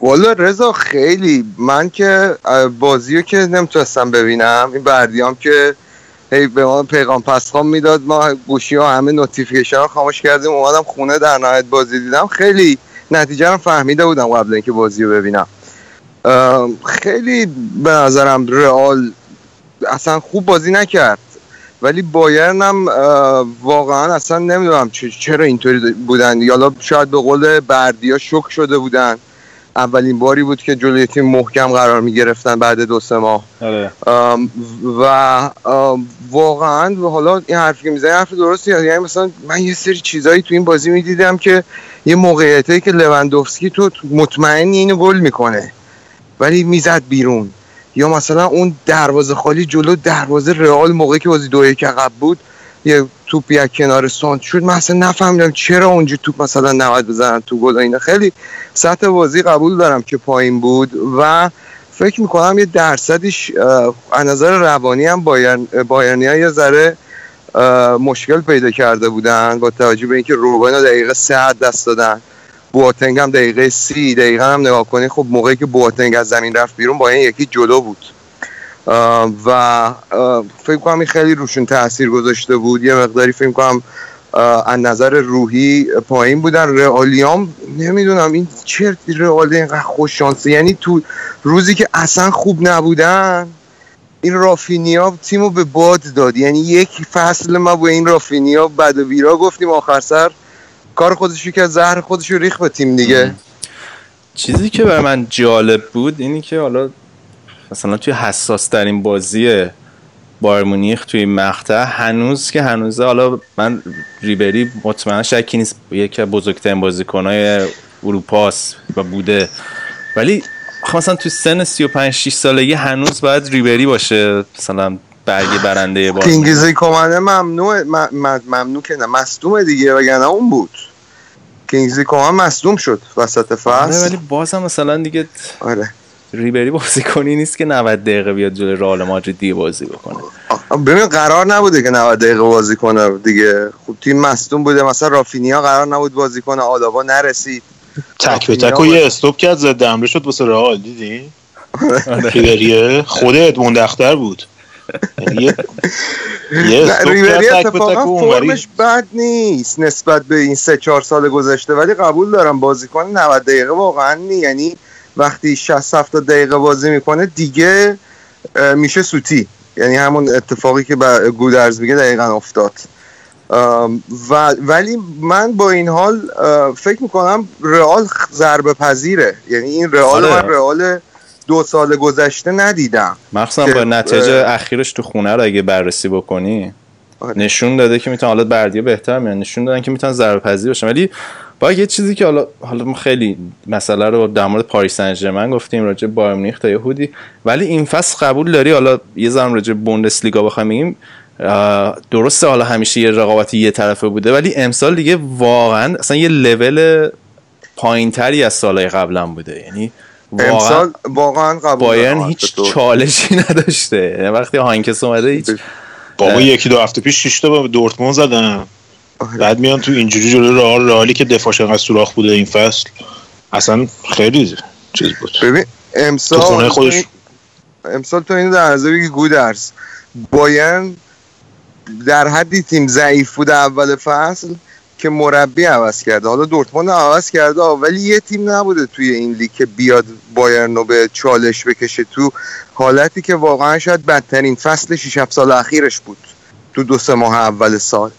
والا رضا خیلی من که بازی رو که نمی‌تونستم ببینم این بردیام که هی به ما پیغام پسخام می‌داد ما گوشی ها همه نوتیفیکیشن ها خاموش کردیم اومدم خونه در نهایت بازی دیدم. خیلی نتیجه رو فهمیده بودم قبل اینکه بازی رو ببینم خیلی به نظرم رئال اصلا خوب بازی نکرد. ولی بایرن هم واقعا اصلا نمی‌دونم چرا اینطوری بودن. یالا شاید به قول بردیا شک شده بودن. اولین باری بود که جلوی تیم محکم قرار می گرفتن بعد دو سه ماه. آره. و واقعا حالا این حرفی که می‌زنی حرف درستی یعنی مثلا من یه سری چیزایی تو این بازی می‌دیدم که یه موقعیتی که لوندوفسکی تو مطمئنی اینو گل می‌کنه. ولی می‌زد بیرون. یا مثلا اون دروازه خالی جلو دروازه رئال موقعی که بازی دو یک عقب بود یه توپ یک کنار سانت شد. من اصلا نفهمیدم چرا اونجا توپ مثلا نباید بزنن تو گل اینا. خیلی سطح بازی قبول دارم که پایین بود و فکر می‌کنم یه درصدیش از نظر روانی هم بایرن بایرنی ها یه ذره مشکل پیدا کرده بودن با توجه به اینکه روبن دقیقه سه دست دادن. بواتنگ هم دقیقه سی دقیقه هم نگاه کنی خب موقعی که بواتنگ از زمین رفت بیرون با این یکی جلو بود. و فکر کنم این خیلی روشون تاثیر گذاشته بود. یه مقداری فکر کنم از نظر روحی پایین بودن. رئالیام نمی‌دونم این چه رئال اینقدر خوش شانسه یعنی تو روزی که اصلا خوب نبودن این رافینیا تیمو به باد داد. یعنی یک فصل ما با این رافینیا بد و بیرا گفتیم آخر سر کار خودشو که زهر خودشو ریخ به تیم دیگه. چیزی که برای من جالب بود اینی که حالا مثلا توی حساس ترین بازی بایر مونیخ توی مقطع هنوز که هنوزه حالا من ریبری مطمئن شکی نیست یکی از بزرگترین بازیکنهای اروپاست و بوده. ولی مثلا تو سن 35 6 سالگی هنوز باید ریبری باشه مثلا برگ برنده بار کینگزی کومن ممنوع ممنوع که نه مصدومه دیگه وگرنه اون بود. کینگزی کومن مصدوم شد وسط آره فصل. ولی بازم مثلا دیگه آره. ریبری بازیکنی نیست که 90 دقیقه بیاد جلوی رئال مادرید دیگه بازی بکنه. ببین قرار نبوده که 90 دقیقه بازی کنه دیگه. خب تیم مصدوم بوده. مثلا رافینیا قرار نبود بازی کنه. آدابا نرسید. تک به تک و یه استوب کرد زد حمله شد واسه رئال دیدی؟ ریبریه خود ادموند اختر بود. یه اتفاقا فرمش بد نیست نسبت به این سه چهار سال گذشته ولی قبول دارم بازیکن 90 دقیقه واقعا نی یعنی وقتی 60 70 دقیقه بازی می‌کنه دیگه میشه سوتی. یعنی همون اتفاقی که به گودرز میگه دقیقا افتاد. و ولی من با این حال فکر می‌کنم رئال ضربه پذیره یعنی این رئال آره. من رئال دو سال گذشته ندیدم. مخصوصا با نتیجه اخیرش تو خونه رو اگه بررسی بکنی آره. نشون داده که می‌تونه حالا بردیا بهتر میان نشون دادن که می‌تونن ضربه پذیر باشن ولی با یه چیزی که حالا حالا ما خیلی مسئله رو در مورد پاریس سن ژرمن گفتیم راجع به بایر مونیخ تا یهودی ولی این فصل قبول داری؟ حالا یه زمان راجع به بوندسلیگا بخوایم بگیم. درسته حالا همیشه یه رقابت یه طرفه بوده ولی امسال دیگه واقعا اصلا یه لول پایینتری از سالهای قبلا بوده. یعنی امسال واقعا قبول بایرن هیچ. چالشی نداشته. یعنی وقتی هانکس اومده هیچ بابا یکی دو هفته پیش 6 تا به دورتموند زدن. آره. بعد میان تو اینجوری جلوی رئال رئالی که دفاعش انقدر سوراخ بوده این فصل اصلا خیلی چیز بود. ببین امسال تو خونه خودش امسال تو اینو در نظر بگی گودرز. بایرن در حدی تیم ضعیف بوده اول فصل. که مربی عوض کرده. حالا دورتموند عوض کرده ولی یه تیم نبوده توی این لیگ که بیاد بایرن رو به چالش بکشه تو حالتی که واقعا شاید بدترین فصل 6 7 سال اخیرش بود تو دو سه ماه اول سال.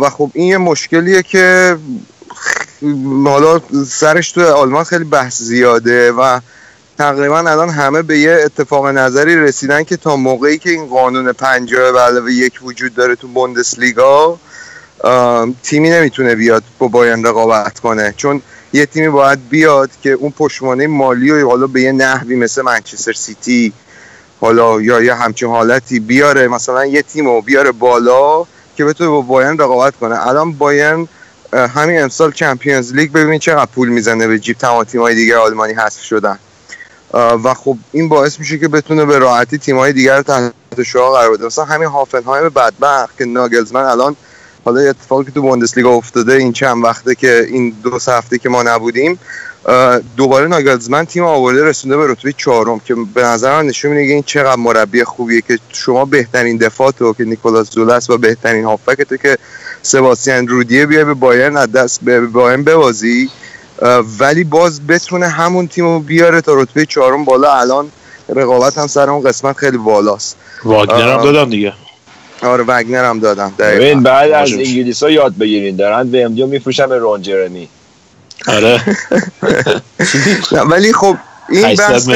و خب این یه مشکلیه که حالا سرش تو آلمان خیلی بحث زیاده و تقریبا الان همه به یه اتفاق نظری رسیدن که تا موقعی که این قانون پنجاه به علاوه یک وجود داره تو بوندسلیگا آم، تیمی نمی‌تونه بیاد با بایرن رقابت کنه. چون یه تیمی باید بیاد که اون پشتوانه مالی و حالا به یه نحوی مثل منچستر سیتی حالا یا یه همچین حالتی بیاره مثلا یه تیم رو بیاره بالا که بتونه با بایرن رقابت کنه. الان بایرن همین امسال چمپیونز لیگ ببین چقدر پول می‌زنه به جیب. تمام تیم‌های دیگه آلمانی حذف شدن. و خب این باعث میشه که بتونه به راحتی تیم‌های دیگر رو تحت شعار قرار بده. مثلا همین هافنهایم بدبخت که ناگلزمن الان حالا اتفاقی که تو بوندسلیگا افتاده این چند وقته که این دو سه هفته که ما نبودیم دوباره ناگلزمن تیم آورده رسونده به رتبه چهارم که به نظر من نشون میده این چقدر مربی خوبیه که شما بهترین دفاع تو که نیکولاس زولس و بهترین هافک تو که سباستیان رودیه بیای به بایرن از دست به بایرن ببازی ولی باز بتونه همون تیم رو بیاره تا رتبه چهارم بالا الان رقابت هم سر اون قسمت خیلی بالاست واگنر هم. دادم دیگه آره وگنر هم دادم ببین. بعد از. انگلیس ها یاد بگیرین دارن به امدیو میفروشن به رون جرمی آره. ولی خب این 800 بحث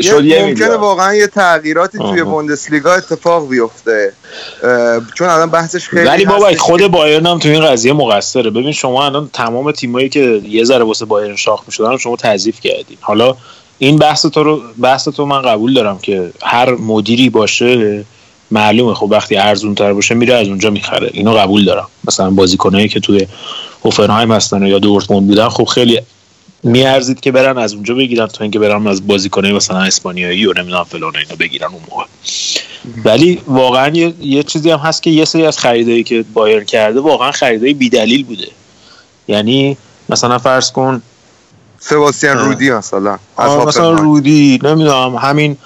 شد یه ممکنه واقعا یه تغییراتی توی آها. بوندسلیگا اتفاق بیفته. چون الان بحثش خیلی ولی بابا خود بایرن هم تو این قضیه مقصره. ببین شما الان تمام تیمایی که یه ذره واسه بایرن شاخ می‌شدن رو شما تضعیف کردین. حالا این بحث تو رو بحث تو من قبول دارم که هر مدیری باشه معلومه. خب وقتی ارزون تر باشه میره از اونجا می‌خره. اینو قبول دارم. مثلا بازیکنایی که توی هوفنهایم هستن یا دورتموند بودن خب خیلی میارزید که برن از اونجا بگیرن تا اینکه برن از بازیکنای مثلا اسپانیایی و نمی‌دونم فلان اینا بگیرن اون موقع. ولی واقعا یه, یه چیزی هم هست که یه سری از خریدایی که بایرن کرده واقعا خریدای بیدلیل بوده. یعنی مثلا فرض کن سباستیان اه. رودی مثلا مثلا. رودی نمی‌دونم همین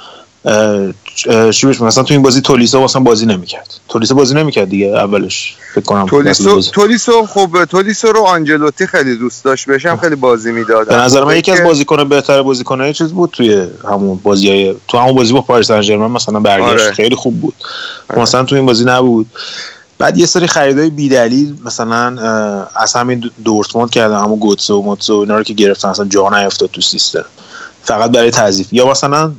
چی بهش مثلا تو این بازی تولیسا مثلا بازی نمی‌کرد. تولیسا بازی نمی‌کرد دیگه اولش فکر کنم تولیسو. تولیسو خب تولیسو رو آنجلوتی خیلی دوست داشت بهشم خیلی بازی می‌داد به نظر من یکی از بازیکن بهتر بازیکنای چیز بود توی همون بازی تو همون بازی با پاریس سن ژرمن مثلا برگشت. آره. خیلی خوب بود. مثلا تو این بازی نبود. بعد یه سری خریدای بیدلیل مثلا اه، از همین دورتموند کردن همون گوتسو و موتسو اینا رو که گرفتن اصلا جا نیفتاد تو سیستم. فقط برای تضعیف یا مثلا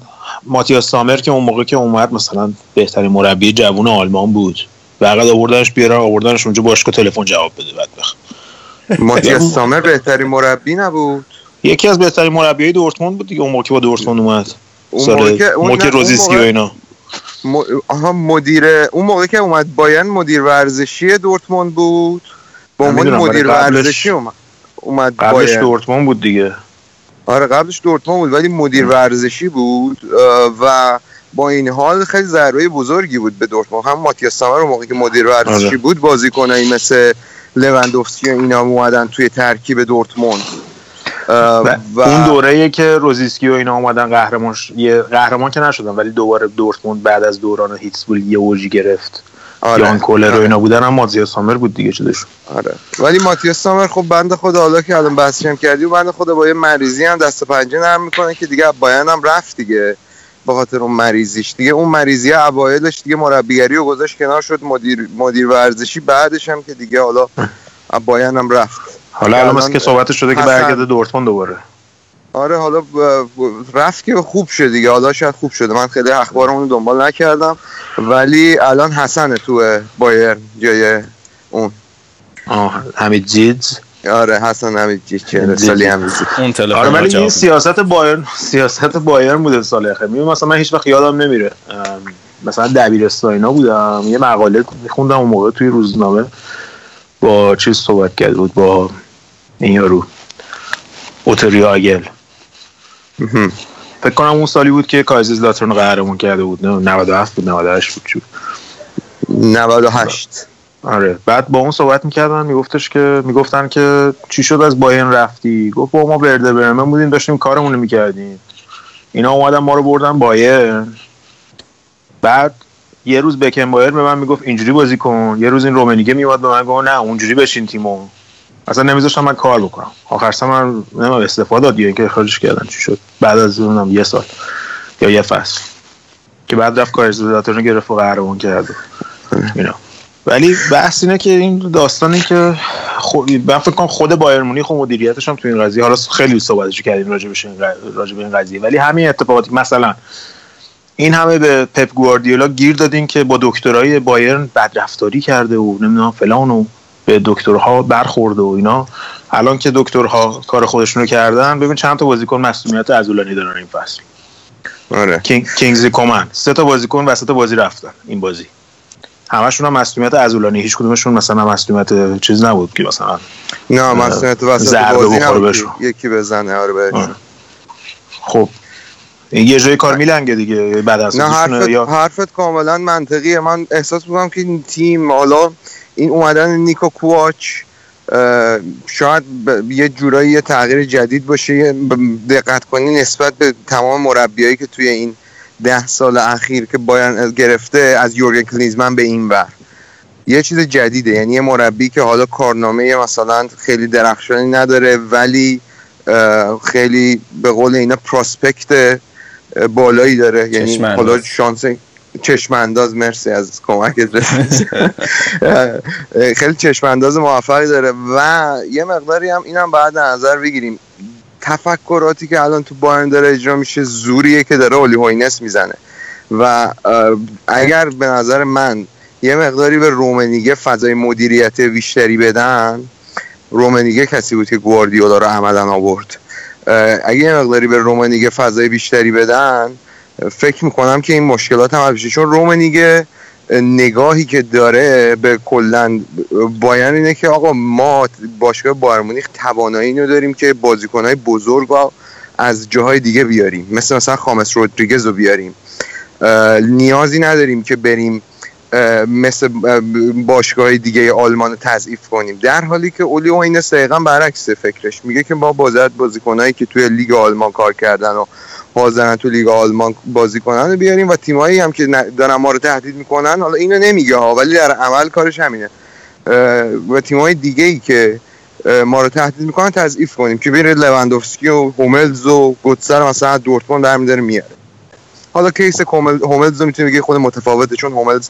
ماتیاس سامر که اون موقع که اومد مثلا بهترین مربی جوون آلمان بود. فقط آوردنش بیارن آوردنش اونجا باشگاه تلفن جواب بده بدبخت. ماتیاس سامر بهترین مربی نبود؟ یکی از بهترین مربیای دورتموند بود دیگه اون موقع که با دورتموند اومد. اون موقع که- اون موقع روزیسکی و اینا. م... آها مدیر اون موقع که اومد بایرن مدیر ورزشی دورتموند بود. به عنوان مدیر ورزشی اومد اومد قبلش. دورتموند بود دیگه. آره قبلش دورتموند بود ولی مدیر ورزشی بود و با این حال خیلی ضربه بزرگی بود به دورتموند. هم ماتیاس سامر موقعی که مدیر ورزشی آره. بود بازیکنایی مثل لوندوفسکی و اینا اومدن توی ترکیب دورتموند. و, اون دوره که روزیسکی و اینا اومدن قهرمان ش- یه قهرمان که نشدن ولی دوباره دورتموند بعد از دوران هیتسبول یه اوجی گرفت. آره. یان کولر و آره. اینا بودن هم ماتیا سامر بود دیگه چیزشون آره. ولی ماتیاس سامر خب بنده خدا حالا که الان بحثش هم کردی و بنده خدا با یه مریضی هم دست و پنجه نرم می‌کنه که دیگه بایرن هم رفت دیگه به خاطر اون مریضیش. دیگه اون مریضی اوایلش دیگه مربیگری رو گذاشت کنار شد مدیر مدیر ورزشی بعدش هم که دیگه حالا بایرن هم رفت. حالا الان که صحبتش شده که برگرده دورتموند دوباره. آره حالا رفت که خوب شد دیگه. حالا شاید خوب شده. من خیلی اخبار اون رو دنبال نکردم. ولی الان حسنه تو بایرن جای اون. آه حمید جیدز آره حسن حمید جی چه سالی هم اون آره ولی این سیاست بایرن سیاست بایرن بوده سال اخیر میبین مثلا من هیچ وقت یادم نمیره. مثلا دبیرستان اینا بودم. یه مقاله میخوندم اون موقع توی روزنامه. با چیز صحبت کرده بود با این یارو. اوتری آگل. فکر کنم اون سالی بود که کایزیز لاترن قهرمان کرده بود. نه 97 بود 98 بود چی بود 98 آره. بعد با اون صحبت می‌کردن میگفتش که می‌گفتن که چی شد از بایرن رفتی؟ گفت با ما برده برمن بودیم داشتیم کارمون رو می‌کردیم. اینا اومدن ما رو بردن بایرن. بعد یه روز بکن بایر به من می‌گفت اینجوری بازی کن. یه روز این رومنیگه میومد به من گفت نه اونجوری بشین تیمو. اصلا نمیذاشتم من کار بکنم. آخر سر من نمی‌دونم استفاده داد یا اینکه اخراجش کردن چی شد. بعد از اونم یه سال یا یه فصل. که بعد رفت کارزداتورن گرفت و قهرمان کرد اینا. ولی بحث اینه که این داستانی که خود من فکر کنم خود بایر مونیخ و مدیریتش هم تو این قضیه حالا خیلی صحبتش کردیم راجع راجع به این قضیه. ولی همین اتفاقاتی مثلا این همه به پپ گواردیولا گیر دادین که با دکترای بایرن بدرفتاری کرده و نمی‌دونم فلان و به دکترها برخورده و اینا. الان که دکترها کار خودشونو کردن ببین چند تا بازیکن مسئولیت عضلانی دارن این فصل. آره. کینگ، کینگزی کومن سه تا بازیکن وسط بازی رفتن این بازی. همشون هم مسئولیت عضلانی. هیچ کدومشون مثلا مسئولیت چیز نبود که مثلا نه مسئولیت وسط بازی نبود یکی بزنه. آره بهشون. خب. این یه جای کار میلنگه دیگه بعد از نه حرفت, یا حرفت کاملا منطقیه. من احساس می‌کنم که این تیم حالا این اومدن نیکو کواچ شاید یه جورایی یه تغییر جدید باشه. دقت کنی نسبت به تمام مربیایی که توی این ده سال اخیر که بایرن گرفته از یورگن کلینزمن به این ور. یه چیز جدیده یعنی یه مربی که حالا کارنامه مثلا خیلی درخشانی نداره ولی خیلی به قول اینا پراسپکت اه، بالایی داره. یعنی حالا. شانس چشم انداز مرسی از کمکت. خیلی چشم انداز موفقی داره و یه مقداری هم اینم در نظر بگیریم. تفکراتی که الان تو بایرن داره اجرا میشه زوریه که داره اولی هوینس می‌زنه. و اگر به نظر من یه مقداری به رومنیگه فضای مدیریت بیشتری بدن رومنیگه کسی بود که گواردیولا رو عملا آورد. اگه یه مقداری به رومنیگه فضای بیشتری بدن فکر می‌کنم که این مشکلات هم بشه چون رومنیگه نگاهی که داره به کلا بایرن اینه که آقا ما باشگاه بایر مونیخ توانایی اینو داریم که بازیکنهای بزرگ رو از جاهای دیگه بیاریم. مثل مثلا خامس رودریگز رو بیاریم. نیازی نداریم که بریم مثل باشگاه دیگه آلمان رو تضعیف کنیم. در حالی که اولی هوینس دقیقا برعکس فکرش. میگه که ما باید بازیکنهایی که توی لیگ آلمان کار کردن و حاضرن تو لیگ آلمان بازی کنن رو بیاریم و تیمایی هم که دارن ما رو تهدید می‌کنن. حالا اینو نمیگه ها ولی در عمل کارش همینه. و تیمای دیگه ای که ما رو تهدید می‌کنن تضعیف کنیم که بره لواندوفسکی و هوملز و گوتسه رو مثلا دورتموند در میاره حالا case هومل- هوملز رو می‌تونی بگی خود متفاوته چون هوملز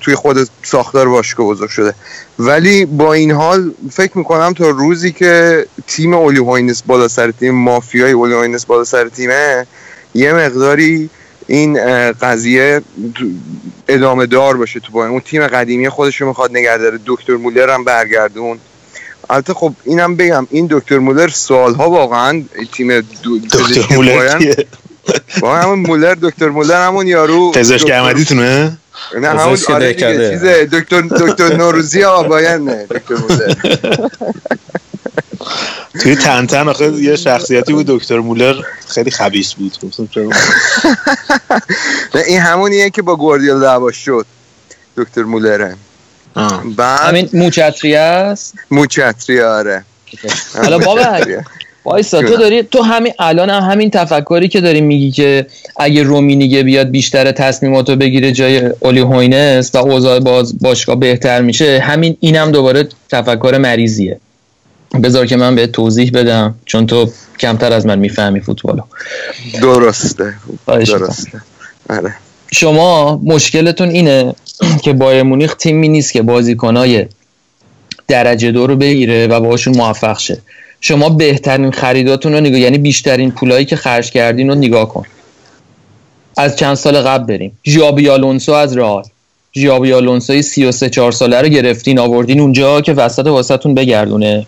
توی خود ساختار باشگاه بزرگ شده. ولی با این حال فکر می‌کنم تا روزی که تیم اولی هوینس بالا سر تیم مافیای اولی هوینس بالا سر تیمه یه مقداری این قضیه ادامه دار باشه تو با اون تیم قدیمی خودش رو می‌خواد نگه داره. دکتر مولر هم برگردون. البته خب اینم بگم این دکتر مولر سالها واقعا تیم دو- پزشکی مولر؟ با همون مولر دکتر مولر همون یارو پزشک احمدیتونه؟ نه همون آره دیگه. چیزه دکتر دکتر نوروزی آقا باید نه دکتر مولر. توی تنتن آخه یه شخصیتی بود دکتر مولر خیلی خبیث بود. این همونیه که با گواردیولا دعوا شد دکتر مولره. بعد همین موچتری است؟ موچتری آره. حالا بابک وایسا تو داری تو همین الان هم همین تفکری که داری میگی که اگه رومینیگه بیاد بیشتر تصمیماتو بگیره جای اولی هوینس و اوضاع باز باشگاه بهتر میشه همین اینم دوباره تفکر مریضیه. بذار که من به توضیح بدم چون تو کمتر از من می‌فهمی فوتبالو درسته. درسته. آره. شما مشکلتون اینه که بایر مونیخ تیمی نیست که بازیکنای درجه دو رو بگیره و باهاشون موفق شه. شما بهترین خریداتون رو نگاه یعنی بیشترین پولایی که خرج کردین رو نگاه کن. از چند سال قبل بریم. ژابی آلونسو از رئال. ژابی آلونسوی 33 4 ساله رو گرفتین آوردین اونجا که وسط واسطون بگردونه.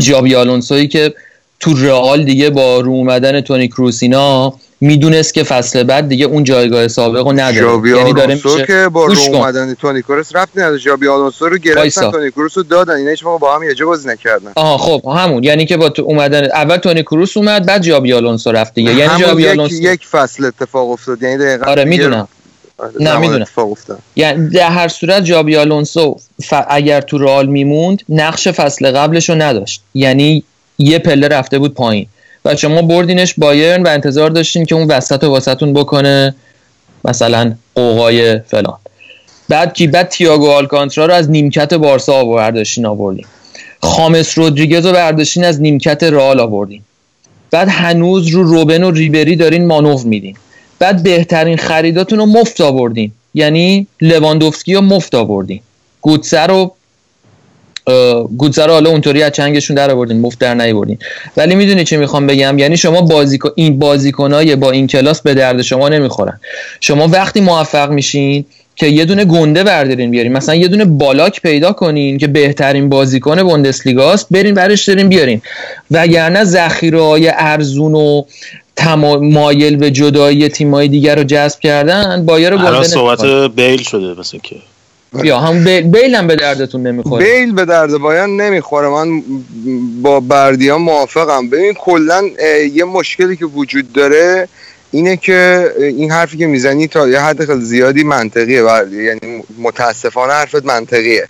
ژابی آلونسویی که تو رئال دیگه با رو اومدن تونی کروسینا می‌دونست که فصل بعد دیگه اون جایگاه سابق رو نداره. جابی یعنی داره میشه که با رو. اومدن تونی کروس رفت نداره. جابی آلونسو رو گرفتن. تونی کروس رو دادن. اینا هیچ با هم یه بازی نکردن. آها خب همون. یعنی که با تو اومدن اول تونی کروس اومد بعد جابی آلونسو رفت دیگه. یعنی جابی یک, آلونسو یک فصل اتفاق افتاد. یعنی دقیقا آره می‌دونم. آره، نه، می‌دونم. یعنی در هر صورت جابی آلونسو ف... اگر تو رئال میموند نقش فصل قبلش رو نداشت. یعنی یه پله رفته بود پایین. و شما بردینش بایرن و انتظار داشتین که اون وسط و واسطون بکنه مثلا قوقای فلان. بعد کی؟ بعد تییاگو آلکانترا رو از نیمکت بارسا آورداشتین آوردین خامس رودریگز رو برداشتین از نیمکت رئال آوردین بعد هنوز رو روبن و ریبری دارین مانور میدین. بعد بهترین خریداتون رو مفت آوردین. یعنی لواندوفسکی رو مفت آوردین. گوتسه رو رو حالا اونطوری از چنگشون در آوردین مفت در نیاوردین ولی می‌دونی چی می‌خوام بگم؟ یعنی شما بازیکن این بازیکنای با این کلاس به درد شما نمی‌خورن. شما وقتی موفق میشین که یه دونه گنده بردارین بیارین مثلا یه دونه بالاک پیدا کنین که بهترین بازیکن بوندسلیگاست برین برش دارین بیارین. وگرنه ذخیره های ارزون و تما- مایل به جدایی تیمای دیگر رو جذب کردن بایر رو گنده صحبت. بیل شده مثل که. یا هم بیل, بیل هم به دردتون نمی‌خوره. بیل به درد بایان نمی‌خوره. من با بردیان موافقم. ببین کلا یه مشکلی که وجود داره اینه که این حرفی که می‌زنی تا یه حد خیلی زیادی منطقیه. بردی یعنی متاسفانه حرفت منطقیه.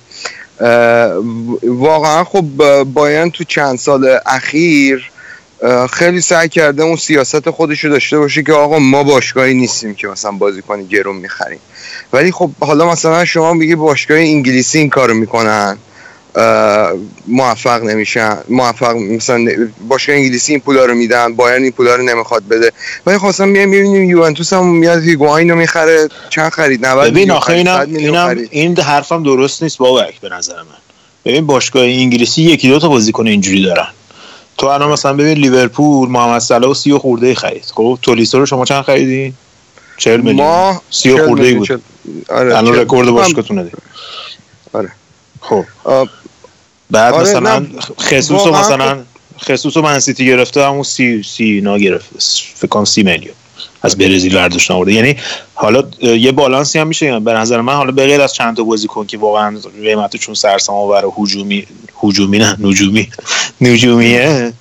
واقعا خب بایان تو چند سال اخیر خیلی سعی کرده اون سیاست خودش رو داشته باشه که آقا ما باشگاهی نیستیم که مثلا بازیکن گرون می‌خریم. ولی خب حالا مثلا شما میگی باشگاه انگلیسی این کارو می‌کنن موفق نمیشن موفق مثلا باشگاه انگلیسی این پولا رو میدن بایرن این پولا رو نمی‌خواد بده. ولی خب مثلا میایم می‌بینیم یوونتوس هم میاد هیگواین رو می‌خره. چند خرید؟ 90 ببین آخه اینم, 100 میلیون اینم. این حرفم درست نیست بابک به نظر من. ببین باشگاه انگلیسی یکی دو تا بازیکن اینجوری دارن. تو الان مثلا ببین لیورپول محمد صلاح و سی و خورده ای خرید. خب تولیسو رو شما چند خریدین؟ 40 میلیون. ما سی و 40 خورده ای بود. چل- آره الان رکورد من- باشگاهتونه دیگه آره. خب. آه، بعد آره، مثلا نه، خصوص رو واقعا مثلا خصوص رو منسیتی گرفته همون سی سی اینا گرفته فکر کنم سی میلیون. از برزیل برداشت آورده. یعنی حالا یه بالانسی هم میشه به نظر من حالا به غیر از چند تا بازیکن که واقعا قیمتشون سرسام آور هجومی هجومی نه نجومی نجومیه.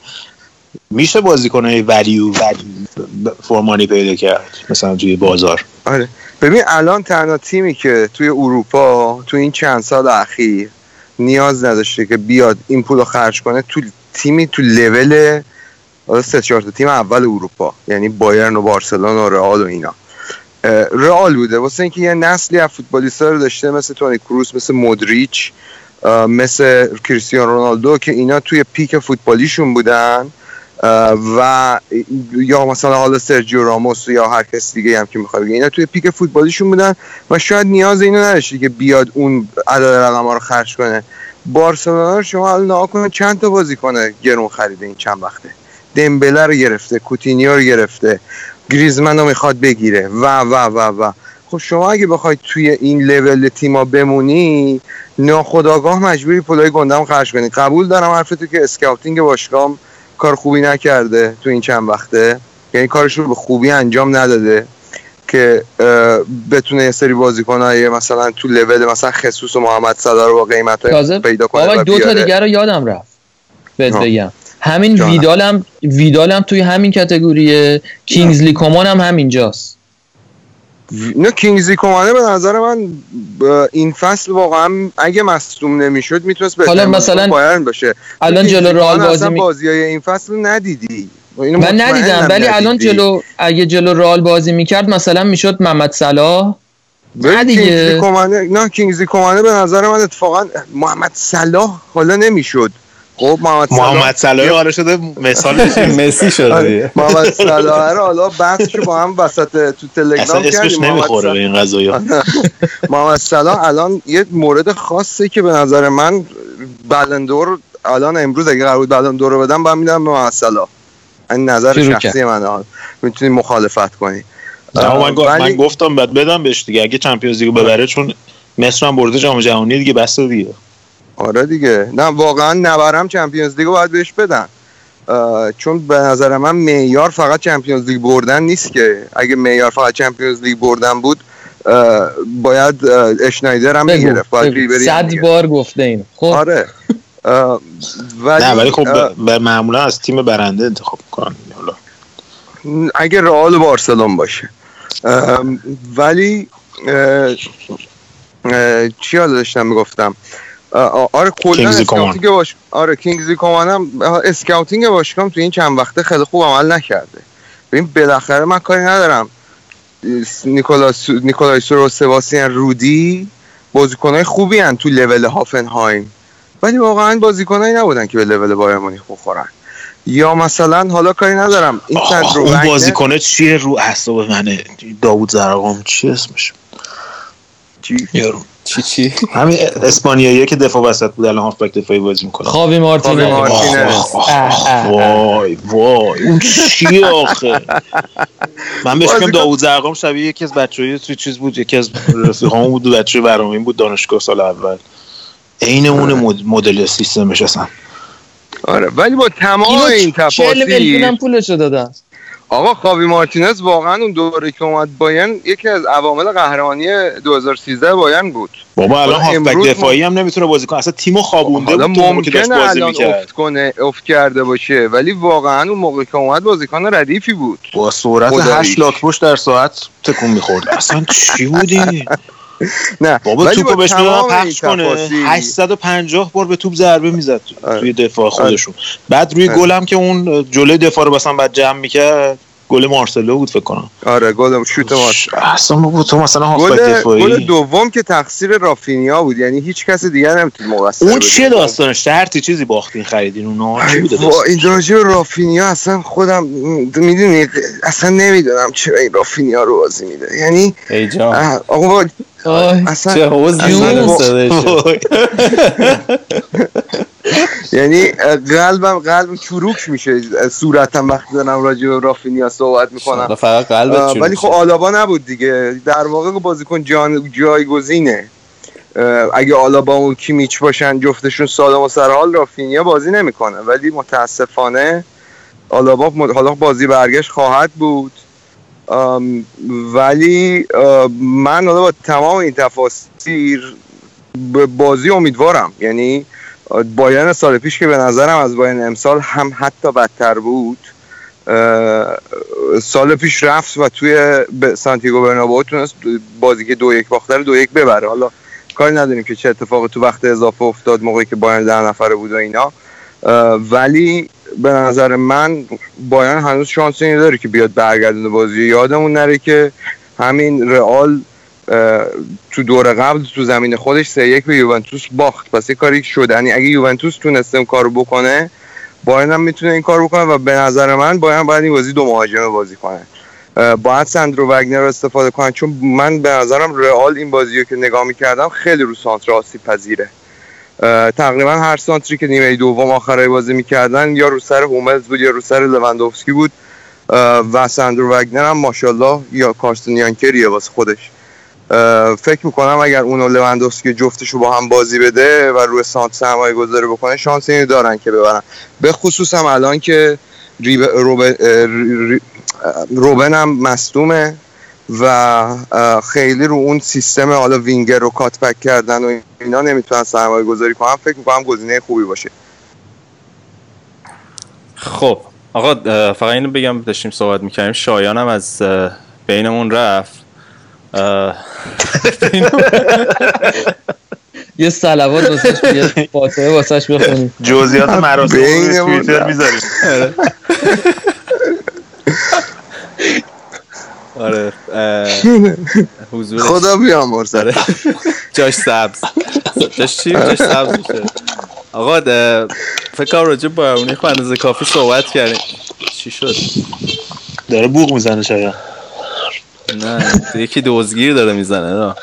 میشه بازیکن ولیو فرمانی پیدا کرد مثلا توی بازار. آره. ببین الان تنها تیمی که توی اروپا تو این چند سال اخیر نیاز نداشته که بیاد این پول رو خرج کنه تو تیمی تو لول حالا سه چهار تیم اول اروپا یعنی بایرن و بارسلون و رئال و اینا. رئال بوده. واسه اینکه یه نسلی از فوتبالیستا رو داشته مثل تونی کروس مثل مودریچ مثل کریستیان رونالدو که اینا توی پیک فوتبالیشون بودن. و یا مثلا حالا سرجیو راموس یا هر کس دیگه هم که می‌خواد اینا توی peak فوتبالیشون بودن و شاید نیاز اینو نداشتی که بیاد اون عدد رقم رو خرج کنه. بارسلونا شما الان نگاه کنه چند تا بازیکن گرون خریده این چند وقته؟ دمبله رو گرفته کوتینیو رو گرفته گریزمن رو می‌خواد بگیره. و و و و. خب شما اگه بخواید توی این لول تیما بمونی ناخداگاه مجبوری پولای گندم خرج کنی. قبول دارم حرفتو که scouting باشگاه کار خوبی نکرده تو این چند وقته. یعنی کارش رو به خوبی انجام نداده که بتونه یه سری بازیکنای مثلا تو لول مثلا خصوص و محمد صلاح رو با قیمت پیدا کنه بابا دو تا دیگه رو یادم رفت. بهت بگم. همین ویدالم ویدالم توی همین کتگوریه. کینگزلی کمان هم همینجاست. نه کینگزلی کمانه به نظر من این فصل واقعا اگه مصدوم نمی‌شد می‌تونست حالا مثلا بایرن باشه. الان جلو رئال بازی می... بازی های این فصل ندیدی. من ندیدم ولی الان جلو اگه جلو رئال بازی می‌کرد مثلا می‌شد محمد صلاح. نه دیگه. کمانه نه کینگزلی کمانه به نظر من اتفاقا محمد صلاح حالا نمی‌شد. خب محمد صلاح. محمد صلاح. آره شده مثال مسی شده محمد صلاح رو حالا بحثشو با هم وسط تو تلگرام کردیم. اسمش نمی‌خوره به این قضايا محمد صلاح الان یه مورد خاصه که به نظر من بلندور الان امروز اگه قرار بود بلندور رو بدم بعد میدم به محمد صلاح. این نظر شخصی من می‌تونی مخالفت کنی. من, من گفتم بعد بدم بهش دیگه. اگه چمپیونز لیگو ببره چون مصر هم برده جام جهانی دیگه بس دیگه. آره دیگه. نه واقعا نبرم چمپیونز لیگو باید بهش بدن. چون به نظر من معیار فقط چمپیونز لیگ بردن نیست که. اگه معیار فقط چمپیونز لیگ بردن بود باید اشنایدر هم می‌گرفت باید صد بار گفته این خب. آره. ولی نه ولی خب به معمولا از تیم برنده انتخاب می‌کنن حالا. اگه رئال بارسلون باشه. ولی چی یاد داشتم می‌گفتم؟ آره کلا scouting باش. آره کینگزلی کومان هم scouting باشگاه تو این چند وقته خیلی خوب عمل نکرده. ببین بالاخره من کاری ندارم. نیکولاس نیکولایس و سباستیان رودی بازیکنای خوبی هن تو لول هافنهایم. ولی واقعا بازیکنایی نبودن که به لول بایر مونیخ بخورن. یا مثلا حالا کاری ندارم. این اون بازیکنه چیه رو اعصاب منه داوود زرقام چی اسمش؟ چی؟ یارو. چی چی؟ همین اسپانیایی که دفاع وسط بود الان هافبک دفاعی بازی می‌کنه. خاوی مارتینز. وای وای. اون چی آخه؟ من بهش میگم داوود زرقام شبیه یکی از بچه‌های توی چیز بود یکی از رفیقامون بود بچه برنامه بود دانشگاه سال اول. عین اون مدل سیستمش اصلا آره ولی با تمام این تفاصیل 40 میلیون پولشو دادن. آقا خاوی مارتینز واقعا اون دوره که اومد باین یکی از عوامل قهرمانی 2013 باین بود. بابا الان هافبک دفاعی هم نمی‌تونه بازی کنه. اصلا تیمو خوابونده بود ممکنه الان افت کنه افت کرده باشه ولی واقعا اون موقع که اومد بازیکن ردیفی بود. با سرعت 8 لاک در ساعت تکون می‌خورد. اصلا چی بودی؟ نه. بابا توپو بهش پخش کنه. 850 بار به توپ ضربه می‌زد توی دفاع خودشون. بعد روی گلم که اون جلوی دفاع رو مثلا بعد جمع می‌کرد گل مارسلو بود فکر کنم. آره گل شوت مارسلو. اصلا بود تو مثلا هافبک دفاعی. گل دوم که تقصیر رافینیا بود یعنی هیچ کس دیگه نمی‌تونه مقصر اون چیه داستانش؟ هرتی چیزی باختین خریدین؟ اونا چی این راجع رافینیا اصلا خودم می‌دونی اصلا نمی‌دونم چرا این رافینیا رو بازی میده. یعنی ای آقا اصلا چه یعنی قلبم قلبم چروک میشه صورتم وقتی دارم راجع به رافینیا صحبت می‌کنم فقط قلبت ولی خب آلابا نبود دیگه در واقع بازیکن جان جایگزینه اگه آلابا و کیمیچ باشن جفتشون سالم و سرحال رافینیا بازی نمی‌کنه ولی متاسفانه آلابا حالا بازی برگشت خواهد بود ولی من حالا با تمام این تفاصیل بازی امیدوارم. یعنی بایرن سال پیش که به نظرم از بایرن امسال هم حتی بدتر بود سال پیش رفت و توی سانتیگو برنابو تونست بازی که دو یک باخته رو دو یک ببره. حالا کاری نداریم که چه اتفاقی تو وقت اضافه افتاد موقعی که بایرن ده نفره بود و اینا. ولی به نظر من بایرن هنوز شانس این داره که بیاد برگردونه بازی. یادمون نره که همین رئال تو دور قبل تو زمین خودش سه یک به یوونتوس باخت. پس یه کاری شدنی. اگه یوونتوس تونسته این کارو بکنه بایرن هم می‌تونه این کار بکنه و به نظر من بایرن باید این بازی دو مهاجمه بازی کنه. باید سندرو وگنر رو استفاده کنن چون من به نظرم رئال این بازی رو که نگاه می‌کردم خیلی رو سانتر آسیب پذیره. تقریبا هر سانتری که نیمه دوم آخرای بازی می‌کردن یا رو سر هوملز بود یا رو سر لوندوفسکی بود. و سندرو وگنر هم ماشاءالله یا کارستن یانکریه واسه خودش. فکر می‌کنم اگر اونو لوندوفسکی جفتشو با هم بازی بده و روی سانت سرمایه گذاری بکنه شانس اینو دارن که ببرن. به خصوص هم الان که. روبن هم مصدومه. و خیلی رو اون سیستم حالا وینگر رو کات بک کردن و اینا نمی‌تونن سرمایه گذاری کنم فکر می‌کنم گزینه خوبی باشه. خب آقا فقط اینو بگم داشتیم صحبت می‌کنیم شایان هم از بینمون رفت. یه سلوات واسش یه فاتحه واسش بخونیم. جزئیات مراسم توییتر می‌ذاریم. آره حضور خدا بیامرز جاش سبز. جاش چی؟ جاش سبز میشه. آقا فکر کنم راجع با اونی اندازه کافی صحبت کردیم. چی شد؟ داره بوق می‌زنه شاید. نه یکی دوزگیر داره می‌زنه نه.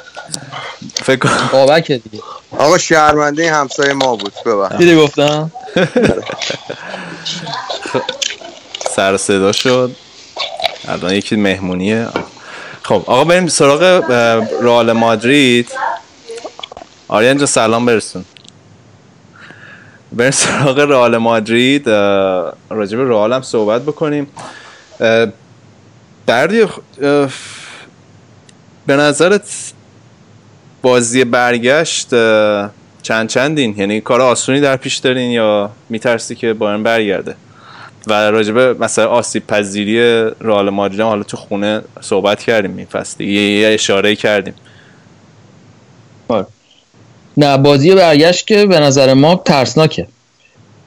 فکر کنم. بابک دیگه. آقا شهرمنده همسایه ما بود. ببخش دیدی گفتم؟ سر صدا شد. الان یکی مهمونیه. خب آقا بریم سراغ رئال مادرید. آریان جان سلام برسون. بریم سراغ رئال مادرید. راجع به رئال هم صحبت بکنیم. بردی به نظرت بازی برگشت چند چندین؟ یعنی کار آسونی در پیش دارین یا میترسی که بایرن برگرده؟ و راجبه مثلا آسیب پذیری رئال مادرید حالا تو خونه صحبت کردیم این فصل یه اشاره کردیم. نه بازی برگشت که به نظر ما ترسناکه.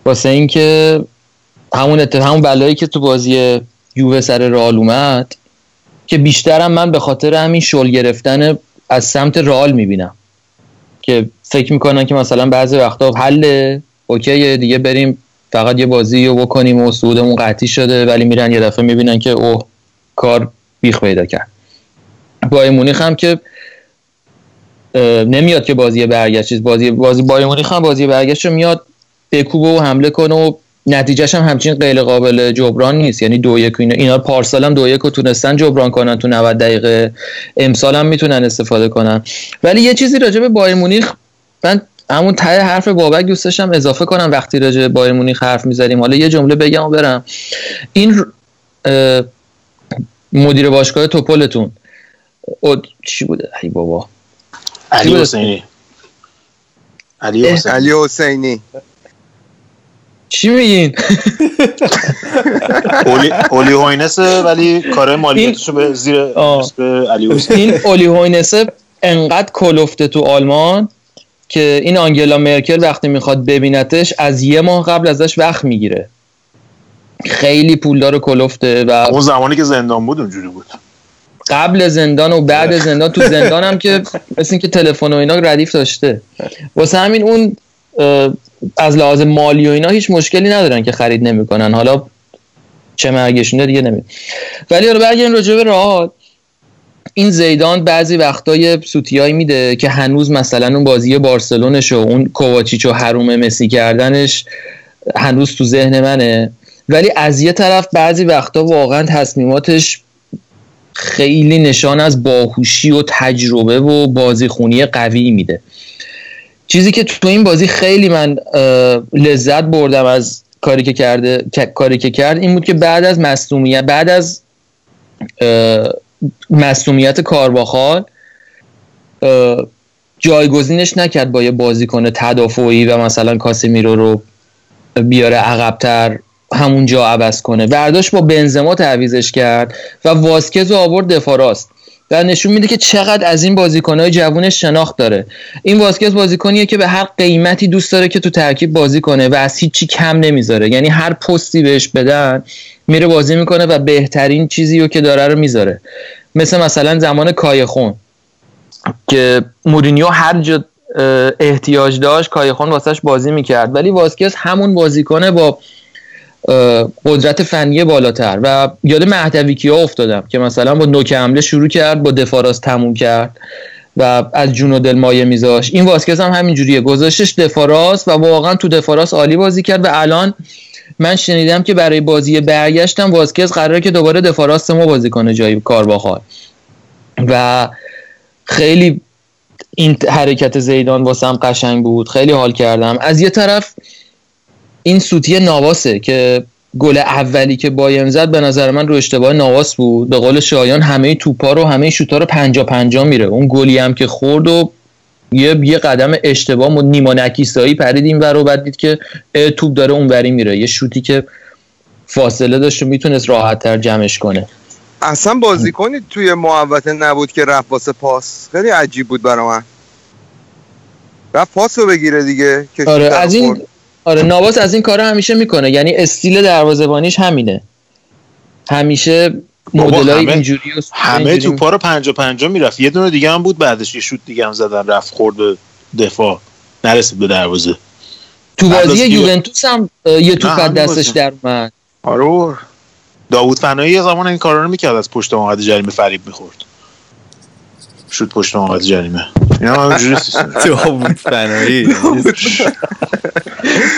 واسه اینکه همون اتفاق همون بلایی که تو بازی یووه سر رئال اومد که بیشترم من به خاطر همین شل گرفتن از سمت رئال می‌بینم. که فکر می‌کنن که مثلا بعضی وقتا حله اوکی دیگه بریم فقط یه بازی رو بکنیم و سودمون قطعی شده ولی میرن یه دفعه می‌بینن که اوه کار بیخ پیدا کرد. با مونیخ هم که نمیاد که بازی برگشت. بازی بازی با مونیخ هم بازی برگشت میاد بکوبه و حمله کنه و نتیجهش هم همچین غیر قابل جبران نیست. یعنی دو یک اینا, اینا پارسال هم دو یک رو تونستن جبران کنن تو 90 دقیقه امسال هم می‌تونن استفاده کنن. ولی یه چیزی راجع به بایر مونیخ من همون ته حرف بابک دوست داشتم اضافه کنم وقتی راجع به بایر مونیخ حرف می‌زنیم حالا یه جمله بگم و برم. این مدیر باشگاه توپلتون. چی بوده؟ ای بابا. علی حسینی. علی حسینی. چی میگین؟ اولی, اولی هوینسه ولی کار مالیاتشو به زیر به علی حسینی. این اولی هوینسه انقدر کلفته تو آلمان که این آنگلا مرکل وقتی می‌خواد ببینتش از یه ماه قبل ازش وقت می‌گیره. خیلی پولدار و کلفته و اون زمانی که زندان بود اونجوری بود. قبل زندان و بعد زندان تو زندان هم که مثل اینکه تلفن و اینا ردیف داشته. واسه همین اون از لحاظ مالی و اینا هیچ مشکلی ندارن که خرید نمی‌کنن. حالا چه مرگشونه دیگه نمید ولی رو برگردیم راجع به رئال. این زیدان بعضی وقتای سوتیایی میده که هنوز مثلا اون بازی بارسلونش و اون کوواچیچ و حروم مسی کردنش هنوز تو ذهن منه. ولی از یه طرف بعضی وقتا واقعا تصمیماتش خیلی نشان از باهوشی و تجربه و بازیخونی قوی میده. چیزی که تو این بازی خیلی من لذت بردم از کاری که کرده کاری که کرد این بود که بعد از مصونیت بعد از مصومیت کارواخال جایگزینش نکرد با یه بازیکن تدافعی و مثلا کاسمیرو رو بیاره عقبتر همونجا عوض کنه. برداشت با بنزما تعویزش کرد و واسکز رو آورد دفاراست و نشون میده که چقدر از این بازیکنهای جوونش شناخت داره. این واسکز بازیکنیه که به هر قیمتی دوست داره که تو ترکیب بازی کنه و از هیچی کم نمی‌ذاره. یعنی هر پستی بهش بدن میره بازی می‌کنه و بهترین چیزی رو که داره رو می‌ذاره. مثل مثلا زمان کایخون که مورینیو هر جا احتیاج داشت کایخون واسش بازی می‌کرد. ولی واسکز همون بازیکنه با قدرت فنی بالاتر. و یاد مهدوی ها افتادم که مثلا با نوک حمله شروع کرد با دفاراس تموم کرد و از جون و دل مایه میذاش این واسکز هم همین جوریه گذاشتش دفاراس و واقعا تو دفاراس عالی بازی کرد و الان من شنیدم که برای بازی برگشتم واسکز قراره که دوباره دفاراس ما بازی کنه جای کارواخال و خیلی این حرکت زیدان واسم قشنگ بود خیلی حال کردم. از یه طرف این سوتی نواسه که گل اولی که بایرن زد به نظر من رو اشتباه نواس بود. به قول شایان همه توپا رو همه شوتا رو پنجا پنجا میره. اون گلی هم که خورد و یه یه قدم اشتباه و نیما نکیسایی پرید این ور و بعد دید که توپ داره اونوری میره. یه شوتی که فاصله داشت و می‌تونست راحت تر جمعش کنه. اصلا بازیکنی توی محوطه نبود که رفت واسه پاس. خیلی عجیب بود برای من. رفت پاس رو بگیره دیگه که آره از این خورد. آره نواس از این کارا همیشه می‌کنه. یعنی استیل دروازه‌بانیش همینه. همیشه مدلای همه- اینجوری همه اینجوری. توپا رو پنجا پنجا می‌رفت. یه دونه دیگه هم بود بعدش یه شوت دیگه هم زدن رفت خورد به دفاع. نرسید به دروازه. تو بازی یوونتوس هم یه توپ از دستش. در اومد. آره داوود فنایی یه زمان این کارا رو می‌کرد از پشت محمد جریمه فریب می‌خورد. شوت پشت محمد جریمه. اینا هم همینجوری داوود فنایی.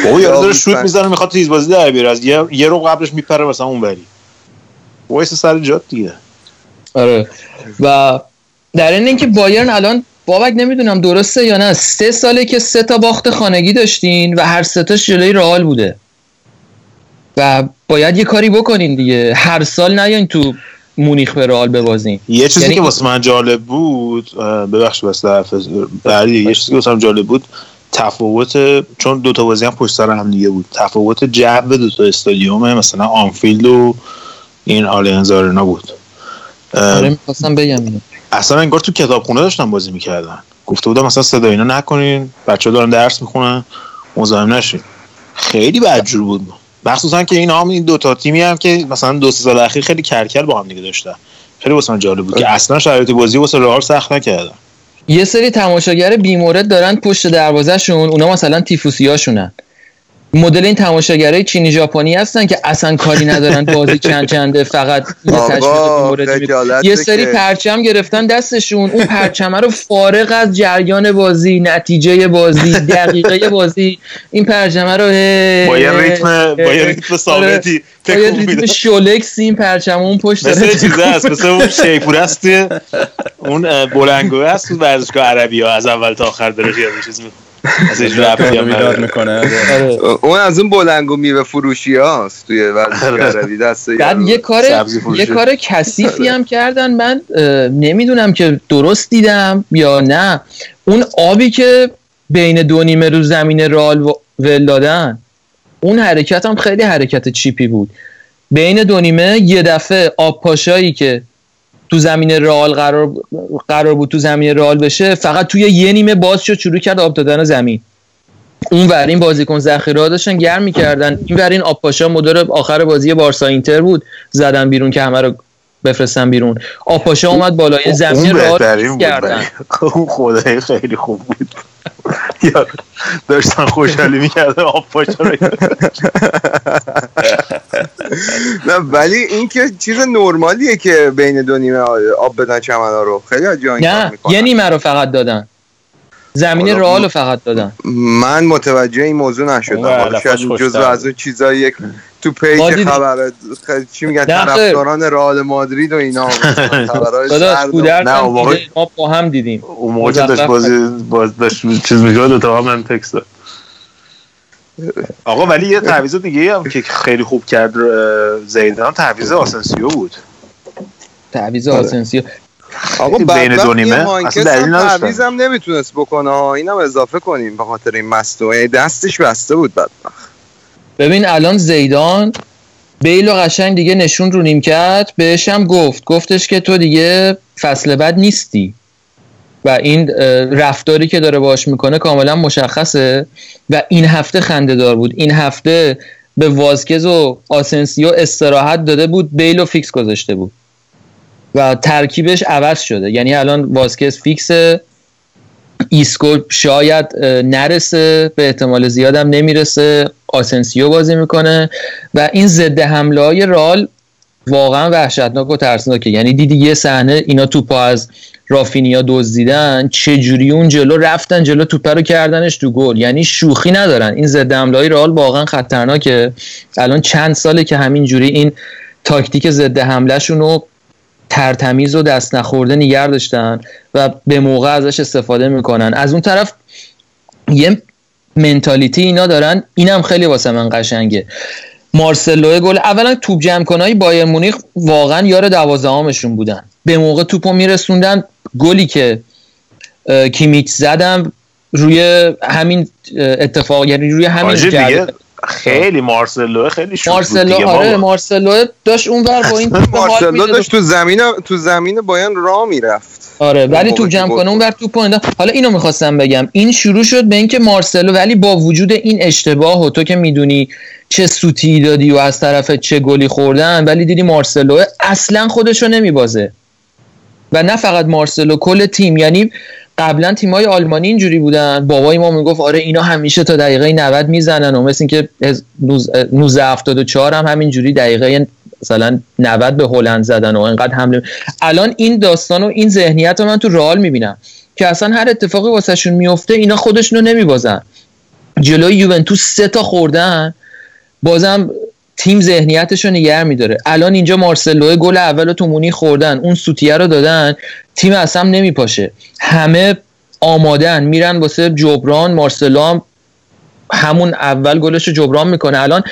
او یارو داره داوود شوت می‌زنه می‌خواد تیز بازی در بیاره. از یه, یه رو قبلش میپره مثلا اونوری. وایس سر جات دیگه. آره. و در این اینکه بایرن الان بابک نمی‌دونم درسته یا نه سه ساله که سه تا باخت خانگی داشتین و هر سه تاش جلوی رئال بوده. و باید یه کاری بکنین دیگه. هر سال نیاین تو مونیخ به رئال ببازین. یه چیزی یعنی که واسه من جالب بود ببخشید بعدی یه چیزی که واسه من جالب بود تفاوت چون دو تا بازی هم پشت سر هم دیگه بود تفاوت جو دو تا استادیوم مثلا آنفیلد و این آلیانز آرنا بود. آره می‌خواستم بگم اصلا انگار تو کتابخونه داشتن بازی می‌کردن. گفته بودم مثلا صدا اینا نکنین بچه دارن درس می‌خونن مزاحم نشین. خیلی بدجور بود. مخصوصا که این هم این دو تا تیمی هم که مثلا دو سه سال اخیر خیلی کرکل با هم دیگه داشتن. خیلی واسه جالب بود که اصلا شرایط بازی واسه رئال سخت نکردن. یه سری تماشاگر بیمورد دارن پشت دروازهشون اونا مثلا تیفوسیاشونن. مدل این تماشاگرای چینی ژاپنی هستن که اصلا کاری ندارن بازی چند چنده فقط یه تشویق یه سری. پرچم گرفتن دستشون اون پرچمه رو فارغ از جریان بازی نتیجه بازی دقیقه بازی این پرچمه رو با یه ریتم با یه ریتم آره، ثابتی تکون شولکس این پرچم اون پشت مثل چیزه هست مثل اون شیپور هست اون بلنگوه هست تو ورزشگاه عربی ها از اول تا آخر داره خیال چیز می‌کنه. از هیچ ربطی هم. می‌کنه آره. اون از اون بلنگو میوه فروشی هاست توی ورزشگاه دست بعد یه کار. یه کار کثیفی هم کردن من نمی‌دونم که درست دیدم یا نه اون آبی که بین دو نیمه رو زمین رال و- ول دادن اون حرکت هم خیلی حرکت چیپی بود بین دو نیمه یه دفعه آب پاشایی که تو زمین رئال قرار قرار بود تو زمین رئال بشه فقط توی یه نیمه باز شد شروع کرد آب دادن زمین. اون ور این بازیکن ذخیره داشتن گرم می‌کردن. این ور این آبپاشا مدل آخر بازی بارسا اینتر بود زدن بیرون که همه رو بفرستن بیرون. آبپاشا اومد بالای زمین اون رئال کردن. اون خدای خیلی خوب بود. یا داشتن خوشحالی می‌کردن آب پاشا رو نه ولی این که چیز نرمالیه که بین دو نیمه آب بدن چمنا رو. خیلی از نه یه نیمه رو فقط دادن. زمین حالا رئال رو فقط دادن من متوجه این موضوع نشدم شاید بود. از اون چیزایی تو پیج. خبر چی میگن. طرفداران رئال مادرید و اینا کودرس نه، هم دیده، ما با هم دیدیم اون موقع داشت بازی باز داشت چیز میگه دو تا من تکست داد آقا ولی یه تعویض دیگه هم که خیلی خوب کرد زیدان تعویض آسنسیو بود تعویض آره. آسنسیو آقا بین دو نیمه. اصلا دلیل نمی‌تونست بکنه. ها اینم اضافه کنیم به خاطر این مستوه دستش بسته بود بدبخت ببین الان زیدان بیل و قشنگ دیگه نشونده رو نیمکت بهش هم گفت. گفتش که تو دیگه فصل بعد نیستی. و این رفتاری که داره باش می‌کنه کاملا مشخصه. و این هفته خنده دار بود. این هفته به وازکز و آسنسیو استراحت داده بود. بیل و فیکس گذاشته بود. و ترکیبش عوض شده. یعنی الان وازکز فیکسه ایسکو شاید نرسه به احتمال زیادم نمی‌رسه. آسنسیو بازی می‌کنه و این ضد حمله های رال واقعا وحشتناک و ترسناکه. یعنی دیدی یه صحنه اینا توپا از رافینیا دزدیدن چه جوری اون جلو رفتن جلو توپه رو کردنش تو گل. یعنی شوخی ندارن. این ضد حمله های رئال واقعا خطرناکه. الان چند ساله که همین جوری این تاکتیک ضد حملهشون رو ترتمیز و دست نخورده نگر داشتن و به موقع ازش استفاده می‌کنن. از اون طرف یه منتالیتی اینا دارن. اینم خیلی واسه من قشنگه. مارسلو گل اولا توپ جمع کنای بایر مونیخ واقعا یار دوازدهمشون بودن. به موقع توپو میرسوندن گلی که کیمیچ زدم روی همین اتفاق یعنی روی همین دیگه خیلی مارسلو خیلی شوت مارسلو آره مارسلو داشت اونور با این مارسلو داشت تو زمین تو زمین بایان راه می‌رفت. آره ولی تو جمع کنه اونور توپ حالا اینو می‌خواستم بگم. این شروع شد به اینکه مارسلو ولی با وجود این اشتباه و تو که می‌دونی چه سوتی دادی و از طرف چه گلی خوردن ولی دیدی مارسلو اصلا خودشو نمیبازه. و نه فقط مارسلو کل تیم. یعنی قبلا تیمای آلمانی اینجوری بودن. بابای ما می‌گفت آره اینا همیشه تا دقیقه 90 می‌زنن. و مثل اینکه 1974 هم همینجوری دقیقه مثلا 90 به هلند زدن و انقدر حمله. الان این داستان و این ذهنیت رو من تو رئال می‌بینم که اصلا هر اتفاقی واسهشون میفته اینا خودشونو نمیبازن. جلوی یوونتوس سه تا خوردن. بازم تیم ذهنیتش رو نگه میداره. الان اینجا مارسلو گل اول تو مونی خوردن. اون سوتیه رو دادن. تیم اصلا نمیپاشه. همه آمادن. میرن واسه جبران. مارسلو هم همون اول گلش رو جبران می‌کنه. الان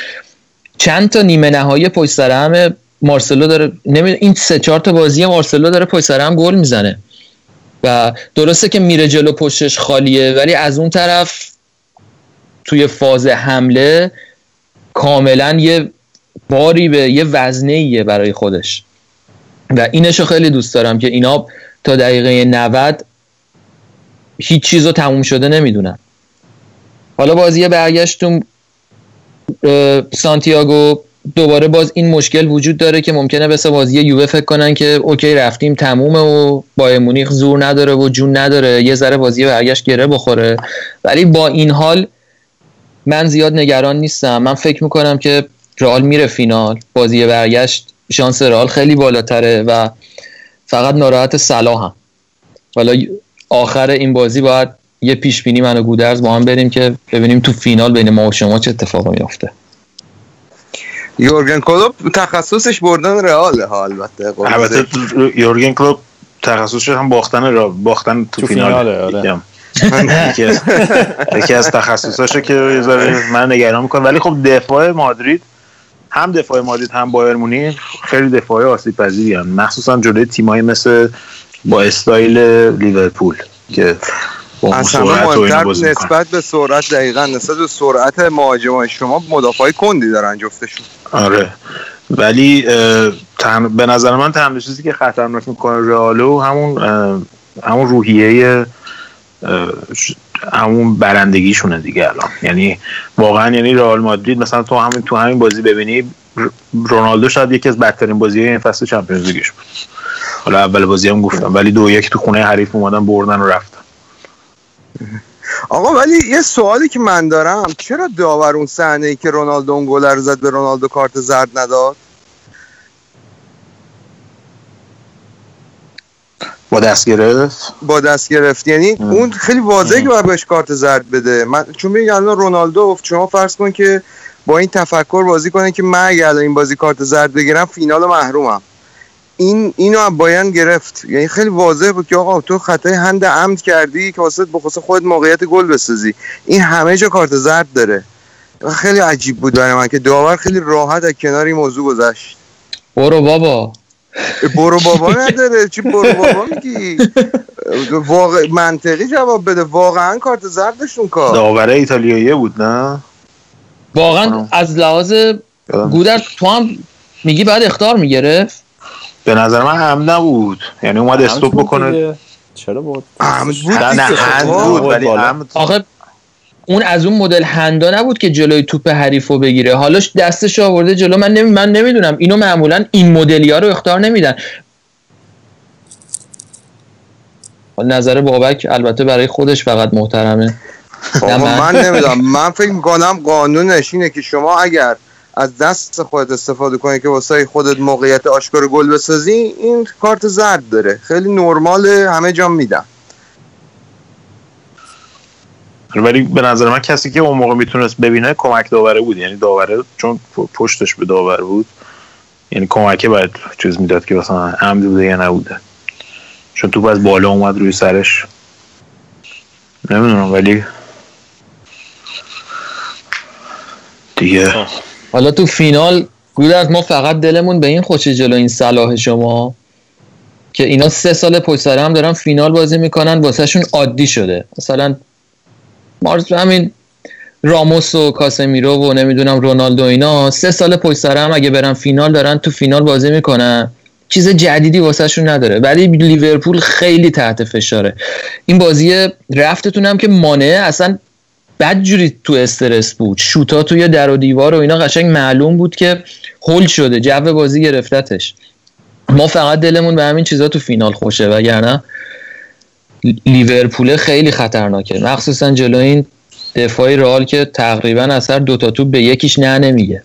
چند تا نیمه نهایی پشت سر هم مارسلو داره نمی... این سه چهار تا بازی مارسلو داره پشت سر هم گل می‌زنه. و درسته که میره جلو پشتش خالیه ولی از اون طرف توی فاز حمله کاملا یه باری به یه وزنه ایه برای خودش. و اینشو خیلی دوست دارم که اینا تا دقیقه 90 هیچ چیز رو تموم شده نمی‌دونن. حالا بازی برگشتم سانتیاگو دوباره باز این مشکل وجود داره که ممکنه به بازی یووه فکر کنن که اوکی رفتیم تمومه و با مونیخ زور نداره و جون نداره یه ذره بازی برگشت گره بخوره. ولی با این حال من زیاد نگران نیستم. من فکر می‌کنم که رئال میره فینال. بازی برگشت شانس رئال خیلی بالاتره و فقط ناراحت صلاح هم. حالا آخر این بازی باید یه پیش بینی من و گودرز با هم بریم که ببینیم تو فینال بین ما و شما چه اتفاقی میفته یورگن کلوب تخصصش بردن رئال ها البته البته یورگن کلوب تخصصش هم باختن را باختن تو, تو فینال. آره. یکی از تخصصاشه که من نگران می‌کنم. ولی خب دفاع مادرید هم دفاع مادرید هم بایر مونیخ خیلی دفاع آسیب پذیری هم مخصوصا جلوی تیمایی مثل با استایل لیورپول که اصلا نسبت به سرعت دقیقا نسبت به سرعت مهاجمای شما مدافعای کندی دارن جفتشون آره. ولی به نظر من تنها چیزی که خطرناک می‌کنه رئالو همون همون روحیه همون برندگیشونه دیگه الان. یعنی واقعا یعنی رئال مادرید مثلا تو همین تو همین بازی ببینی رونالدو شاید یکی از بدترین بازی این فصل چمپیونز لیگش بود. حالا اول بازی هم گفتم ولی دو یک تو خونه حریف اومدن بردن و رفتن. آقا ولی یه سوالی که من دارم چرا داور اون صحنه ای که رونالدو اون گل رو زد به رونالدو کارت زرد نداد؟ با دست گرفت؟ با دست گرفت. یعنی اون خیلی واضحه که باید بهش کارت زرد بده. من چون میگم الان رونالدو شما فرض کن که با این تفکر بازی کنه که من اگه الان این بازی کارت زرد بگیرم فینال محرومم. این اینو باید گرفت. یعنی خیلی واضح بود که آقا تو خطای هند عمد کردی که واسه بخصوص خود موقعیت گل بسازی. این همه جا کارت زرد داره. خیلی عجیب بود برای من که داور خیلی راحت از کنار این موضوع گذشت. برو بابا. برو بابا نداره. چی برو بابا میگی؟ واقع منطقی جواب بده. واقعا کارت زردشون کار. داوره ایتالیایی بود نه؟ واقعا از لحاظ گودر تو هم میگی بعد اختار می‌گرفت؟ به نظر من هم نبود. یعنی اومد استوب بکنه. چرا بود عمد بود نه بود ولی آخه اون از اون مدل هندا نبود که جلوی توپ حریف رو بگیره. حالا دستش آورده جلو. من نمی... من نمی‌دونم. اینو معمولا این مدلی ها رو اختار نمیدن. نظر بابک البته برای خودش فقط محترمه. من, من نمی‌دونم. من فکر می‌کنم قانونش اینه که شما اگر از دست خودت استفاده کنی که واسه خودت موقعیت آشکار گل بسازی این کارت زرد داره. خیلی نرماله همه جا میدن. ولی به نظر من کسی که اون موقع می‌تونست ببینه کمک داوره بود. یعنی داوره چون پشتش به داور بود یعنی کمکه باید چیز می‌داد که مثلا عمد بوده یا نبوده. چون تو از بالا اومد روی سرش. نمی‌دونم ولی دیگه حالا تو فینال گودرد ما فقط دلمون به این خوشه جلو این صلاح شما که اینا سه سال پشت سر هم دارن فینال بازی می‌کنن واسهشون عادی شده. مثلا مارز همین راموس و کاسمیرو و نمی‌دونم رونالدو اینا سه سال پشت سر هم اگه برن فینال دارن تو فینال بازی می‌کنن. چیز جدیدی واسهشون نداره. ولی لیورپول خیلی تحت فشاره. این بازی رفتتون هم که مانعه اصلا بد جوری تو استرس بود. شوتا توی در و دیوار و اینا قشنگ معلوم بود که هول شده جو بازی گرفتتش. ما فقط دلمون به همین چیزا تو فینال خوشه وگرنه لیورپول خیلی خطرناکه. مخصوصا جلو این دفاعی رئال که تقریبا از هر دوتا توپ به یکیش نه نمیگه.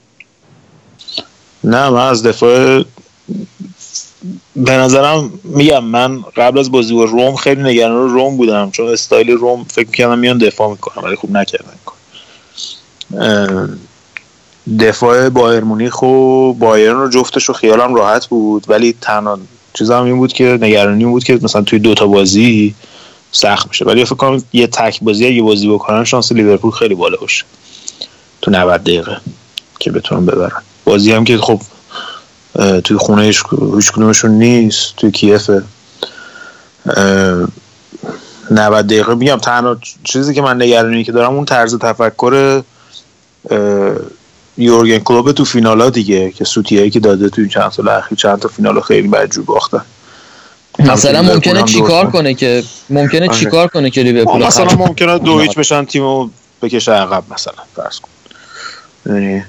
نه من از دفاع به نظرم میگم من قبل از بازی با روم خیلی نگران روم بودم چون استایل روم فکر می‌کردم میان دفاع می‌کنم ولی خوب نکردن دفاع بایر مونیخ و بایرن رو جفتش رو خیالم راحت بود ولی تنها چیزم این بود که نگرانی بود که مثلا توی دوتا بازی سخت میشه. ولی فکر کنم یه تک بازی اگه بازی بکنن شانس لیورپول خیلی بالا باشه. تو 90 دقیقه که بتونن ببرن. بازی هم که خب توی خونه هیچ کدومشون نیست توی کیفه 90 دقیقه. میگم تنها چیزی که من نگرانی که دارم اون طرز تفکر یورگن کلوب تو فینالا دیگه که سوتیایی که داده تو این چند سال اخیر چند تا فینال خیلی بدجور باختن مثلا ممکنه چیکار کنه. که ممکنه آره. چیکار کنه که لیورپول مثلا ممکنه دو هیچ بشن تیمو بکشه عقب مثلا فرض کن. یعنی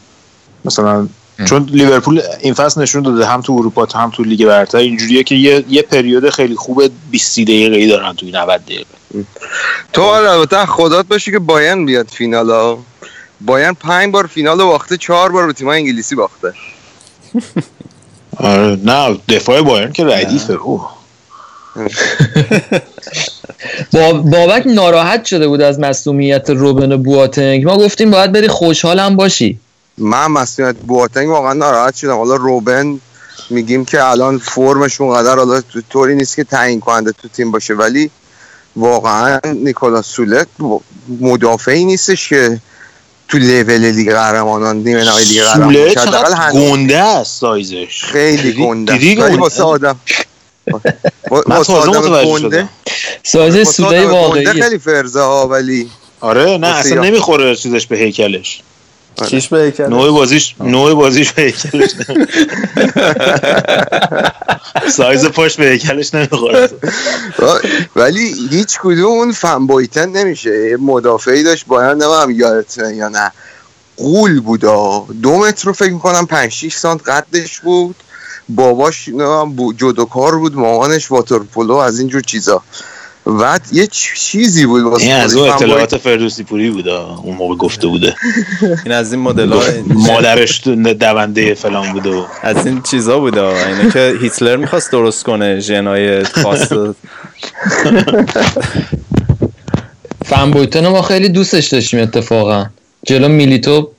مثلا چون لیورپول این فصل نشون داده هم تو اروپا هم تو لیگ برتر اینجوریه که یه یه پریود خیلی خوب 20 دقیقه ای دارن توی 90 دقیقه. تو حالا البته خدات باشی که بایرن بیاد فینال ها بایرن پنج بار فینال باخته چهار بار به تیم انگلیسی باخته. آره نه دفاع بایرن که ردیفه با بابک ناراحت شده بود از مصومیت روبن و بواتنگ. ما گفتیم باید بری خوشحال هم باشی. من مسئولیت بواتنگ واقعا ناراحت شدم. حالا روبن میگیم که الان فرمش اونقدر حالا طوری نیست که تعیین کننده تو تیم باشه ولی واقعا نیکولاس سولت مدافعی نیستش که تو لول لیگ قهرمانان نیمه نهایی لیگ قهرمانان چقدر گنده است سایزش خیلی دیدی- گنده. دیدی ولی؟ واسه آدم واسه آدم گنده. سایز سوله. گنده خیلی فرزه ها ولی آره نه اصلا نمی‌خوره چیزش به هیکلش چیش به هیکلش؟ نوع بازیش نوع بازیش به هیکلش سایز پاش به هیکلش نمی‌خوره. ولی هیچ کدوم اون فنبایتن نمیشه. یه مدافعی داشت باید نمیم یادت یا نه. قول بودا دو متر رو فکر می‌کنم 5 6 سانت قدش بود. باباش جودوکار بود مامانش واترپولو از اینجور چیزا. بعد یه چیزی بود واسه این از. اون اطلاعات فردوسی پوری بود آه. اون موقع گفته بوده. این از این مدل ها مادرش دونده فلان بوده و از این چیزا بوده اینه که هیتلر می‌خواست درست کنه ژنای خاص. فنبویتن رو ما خیلی دوستش داشتیم اتفاقا. جلو میلیتو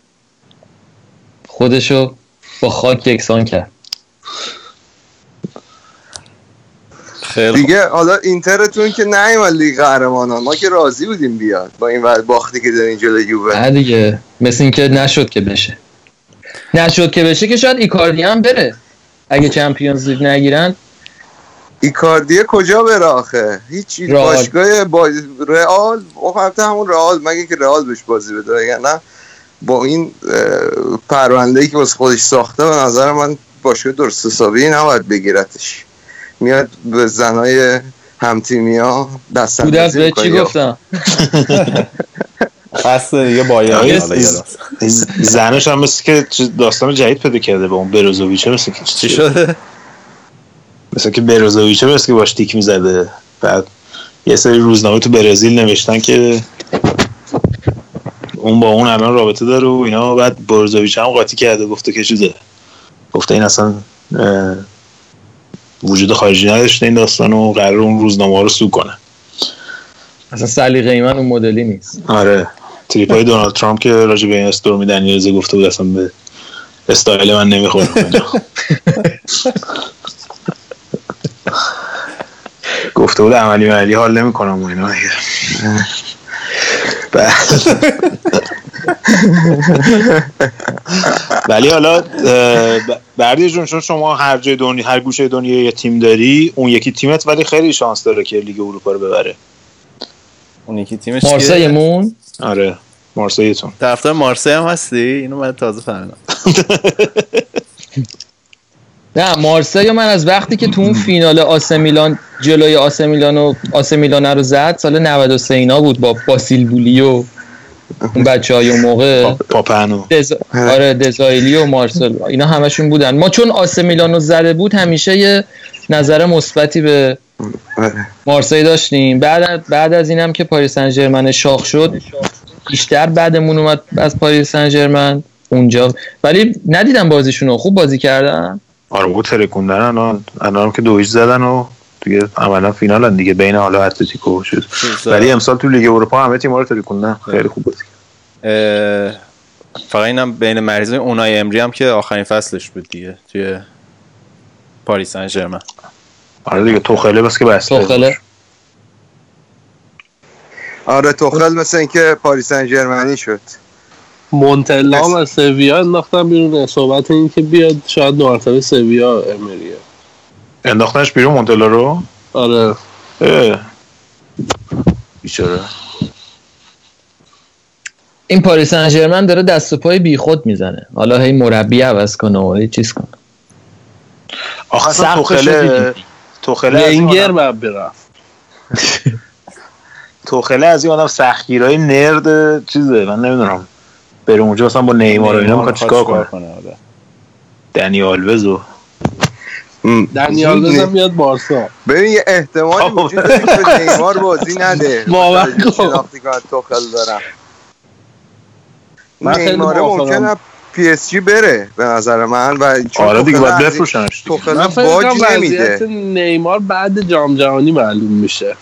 خودشو با خاک یکسان کرد. دیگه حالا اینترتون که نیومد لیگ قهرمانان. ما که راضی بودیم بیاد با این وقت باختی که دارین جلو یووه. نه دیگه. مثل اینکه نشد که بشه. نشد که بشه که شاید ایکاردی هم بره. اگه چمپیونز لیگ نگیرن. ایکاردیه کجا بره آخه؟ هیچ. باشگاه با رئال؟ خب البته همون رئال. مگه که رئال بهش بازی بده؟ یا نه با این پرونده که واسه خودش ساخته به نظر من باشگاه درست حسابی نباید بگیرتش. میاد به زنای همتیمی ها دست به چی گفتم؟ قصد دیگه باید زنش هم مثل که داستان جدید پیدا کرده با اون بروزوویچه مثل که چی شده؟ مثل که بروزوویچه مثل که باش تیک می‌زده. بعد یه سری روزنامه تو برزیل نوشتن که اون با اون الان رابطه داره و اینا. بعد بروزوویچ هم قاطی کرده گفته که چیزه گفته این اصلا وجود خارجی نداشته این داستان و قرار اون روزنامه ها رو سو کنه. اصلا سلیقه من اون مدلی نیست. آره. تریپ های دونالد ترامپ که راجع به این استورمی دنیلزه گفته بود اصلا به استایل من نمی‌خوره. گفته بود عملی عملی حال نمی‌کنم و اینا. ولی حالا بردی جون چون شما هر جای دنیا هر گوشه دنیا یه تیم داری اون یکی تیمت ولی خیلی شانس داره که لیگ اروپا رو ببره. اون یکی تیمش مارسیمون آره مارسیتون طرفدار مارسی هم هستی؟ اینو من تازه فهمیدم. نه مارسی من از وقتی که تو اون فینال آسه میلان جلوی آسه میلان و آسه میلان رو زد سال 93 اینا بود با باسیل بولی و اون بچه های اون موقع. پاپانو. دز... آره دزایلی و مارسل. اینا همشون بودن. ما چون آسه میلانو زده بود همیشه یه نظر مثبتی به مارسی داشتیم. بعد بعد از اینم که پاریس سن ژرمن شاخ شد بیشتر بعدمون اومد از پاریس سن ژرمن اونجا. ولی ندیدم بازیشون خوب بازی کردن؟ آره بود ترکوندن الان. الان که دویش زدن و دیگه عملا فینالن دیگه بین حالا اتلتیکو شد. ولی امسال تو لیگ اروپا همه تیم‌ها رو ترکوندن خیلی خوب بازی فقط اینم بین مریض اونای امری هم که آخرین فصلش بود دیگه توی پاریس سن ژرمن آره دیگه توخله بس که بس توخله؟ آره توخل مثل اینکه پاریس سن ژرمنی شد. مونتلا هم از سویا انداختن بیرون. صحبت این که بیاد شاید دو مرتبه سویا امریه. انداختنش بیرون مونتلا رو؟ آره. بیچاره. این پاریس سن ژرمن داره دست و پای بیخود می‌زنه. حالا هی مربی عوض کنه و هی چیز کنه. آخه اصلا توخله توخله ونگر بعد برفت. توخله از این آدم سختگیرای نرد چیزه. من نمی‌دونم. بره اونجا مثلا با نیمار و اینا می‌خواد چیکار کنه. دنی آلوز و دنی آلوز هم میاد بارسا. ببین یه احتمالی وجود داره که نیمار بازی نده. باور کن. توخل دارم. من خیلی نیماره ممکنه پی اس جی بره به نظر من و چون آره دیگه باید از- بفروشنش دیگه. توخل من فکر باج نمیده. وضعیت نیمار بعد جام جهانی معلوم میشه.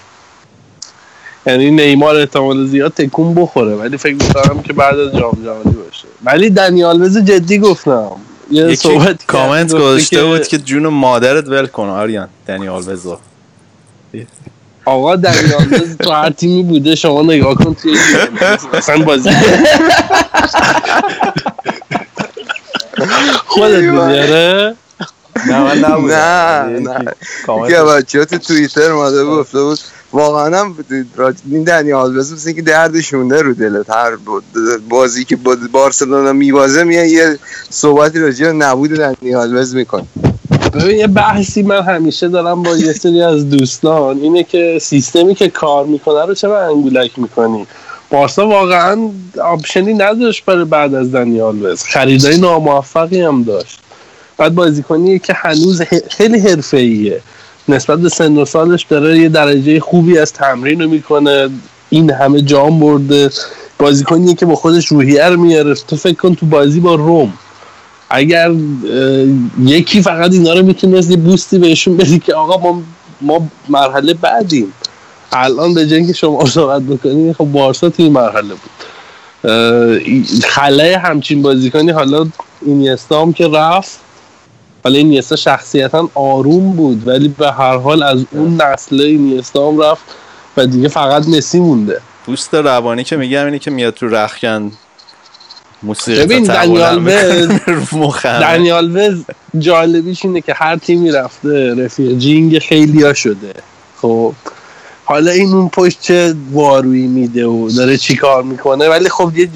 یعنی نیمار احتمال زیاد تکون بخوره ولی فکر می‌کنم که بعد از جام جهانی باشه. ولی دنی آلوز جدی گفتم. یه صحبت کامنت گذاشته که بود که جون مادرت ول کن آریان دنی آلوزو آقا دنیال وز تو هر تیمی بوده شما نگاه کن توی اصلا بازی خودت آره نه من نبودم. نه یکی نه. از بچه ها تو توییتر اومده بود گفته بود واقعا هم این دنی آلوز مثل اینکه درد شونده رو دلت. هر بازی که با بارسلونا میبازه میاد یه صحبتی راجع نبود دنی آلوز می‌کنه. ببین یه بحثی من همیشه دارم با یه سری از دوستان. اینه که سیستمی که کار می‌کنه رو چرا انگولک می‌کنی؟ بارسا واقعا آپشنی نداشت برای بعد از دنیال وز خریدای ناموفقی هم داشت. بعد بازیکنیه که هنوز خیلی حرفه‌ایه. نسبت به سن و سالش داره یه درجه خوبی از تمرین رو می‌کنه. این همه جام برده. بازیکنیه که با خودش روحیه رو میاره تو فکر کن تو بازی با روم. اگر یکی فقط اینا رو می‌تونست یه بوستی بهشون بدی که آقا ما ما مرحله بعدیم. الان به اینکه شما صحبت بکنید خب بارسا توی این مرحله بود. این خلای همچین بازیکنی حالا اینیستا هم که رفت حالا اینیستا شخصیتا آروم بود ولی به هر حال از اون نسل اینیستا هم رفت و دیگه فقط مسی مونده. دوست روانی که میگم اینه که میاد تو رخکن موسیقی ببین دنیال همه. دنیال وز جالبیش اینه که هر تیمی رفته رفیجینگ خیلی ها شده. خب حالا این اون پشت چه وارویی میده و داره چی کار می‌کنه؟ ولی خب یه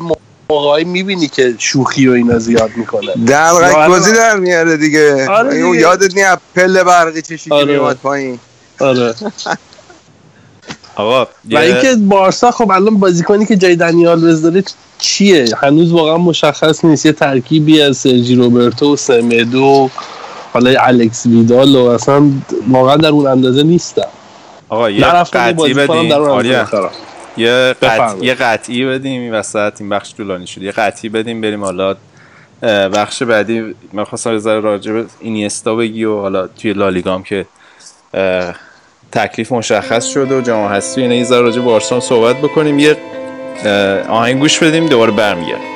موقعی می‌بینی که شوخی و اینا زیاد می‌کنه. دمغک. بازی در میاره دیگه. آره اون. یادت نی پله برقی چشی که آره. میومد پایین. آره. آقا و اینکه بارسا خب الان بازیکنی که جای دنیال داره چیه؟ هنوز واقعا مشخص نیست. یه ترکیبی از سرجی روبرتو و سمدو حالا الکس ویدال و اصلا واقعا در اون اندازه نیستم آقا یه قطعی آریا. بخرم. یه قطع. یه قطعی بدیم این وسط این بخش طولانی شد. یه قطعی بدیم بریم حالا بخش بعدی. من خواستم یه ذره راجع به اینیستا بگی و حالا توی لالیگا هم که تکلیف مشخص شده و جام هستی اینا. یه ذره راجع به بارسا صحبت بکنیم. یه آهنگ گوش بدیم دوباره برمیگردیم.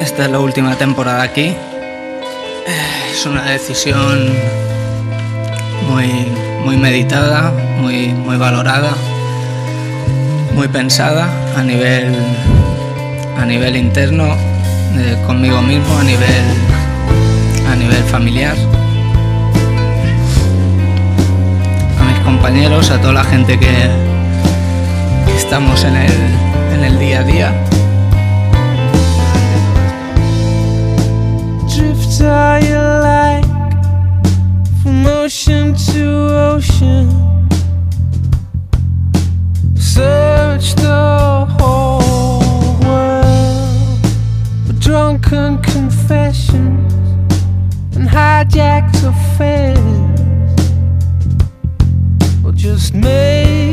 Esta es la última temporada aquí. Es una decisión muy, muy meditada, muy, muy valorada, muy pensada a nivel a nivel interno, eh, conmigo mismo, a nivel, a nivel familiar. A mis compañeros, a toda la gente que, estamos en el, en el día a día. From ocean to ocean. Search the whole world for drunken confessions and hijacked affairs. Will just make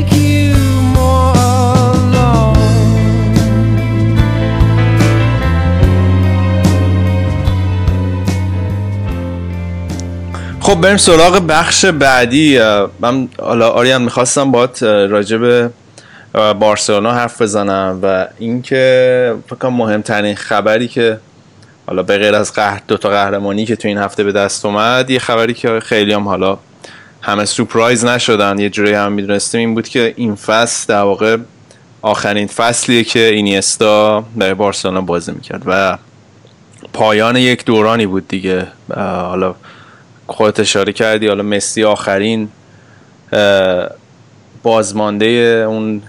خب بریم سراغ بخش بعدی. من حالا آریان می‌خواستم باید راجع به بارسلونا حرف بزنم و اینکه فکر مهمترین خبری که حالا به غیر از قهر دو تا قهرمانی که تو این هفته به دست اومد یه خبری که خیلی هم حالا همه سورپرایز نشدن یه جوری هم می‌دونستیم این بود که این فصل در واقع آخرین فصلیه که اینیستا برای بارسلونا بازی می‌کرد و پایان یک دورانی بود دیگه. حالا خودت اشاره کردی حالا مسی آخرین بازمانده اون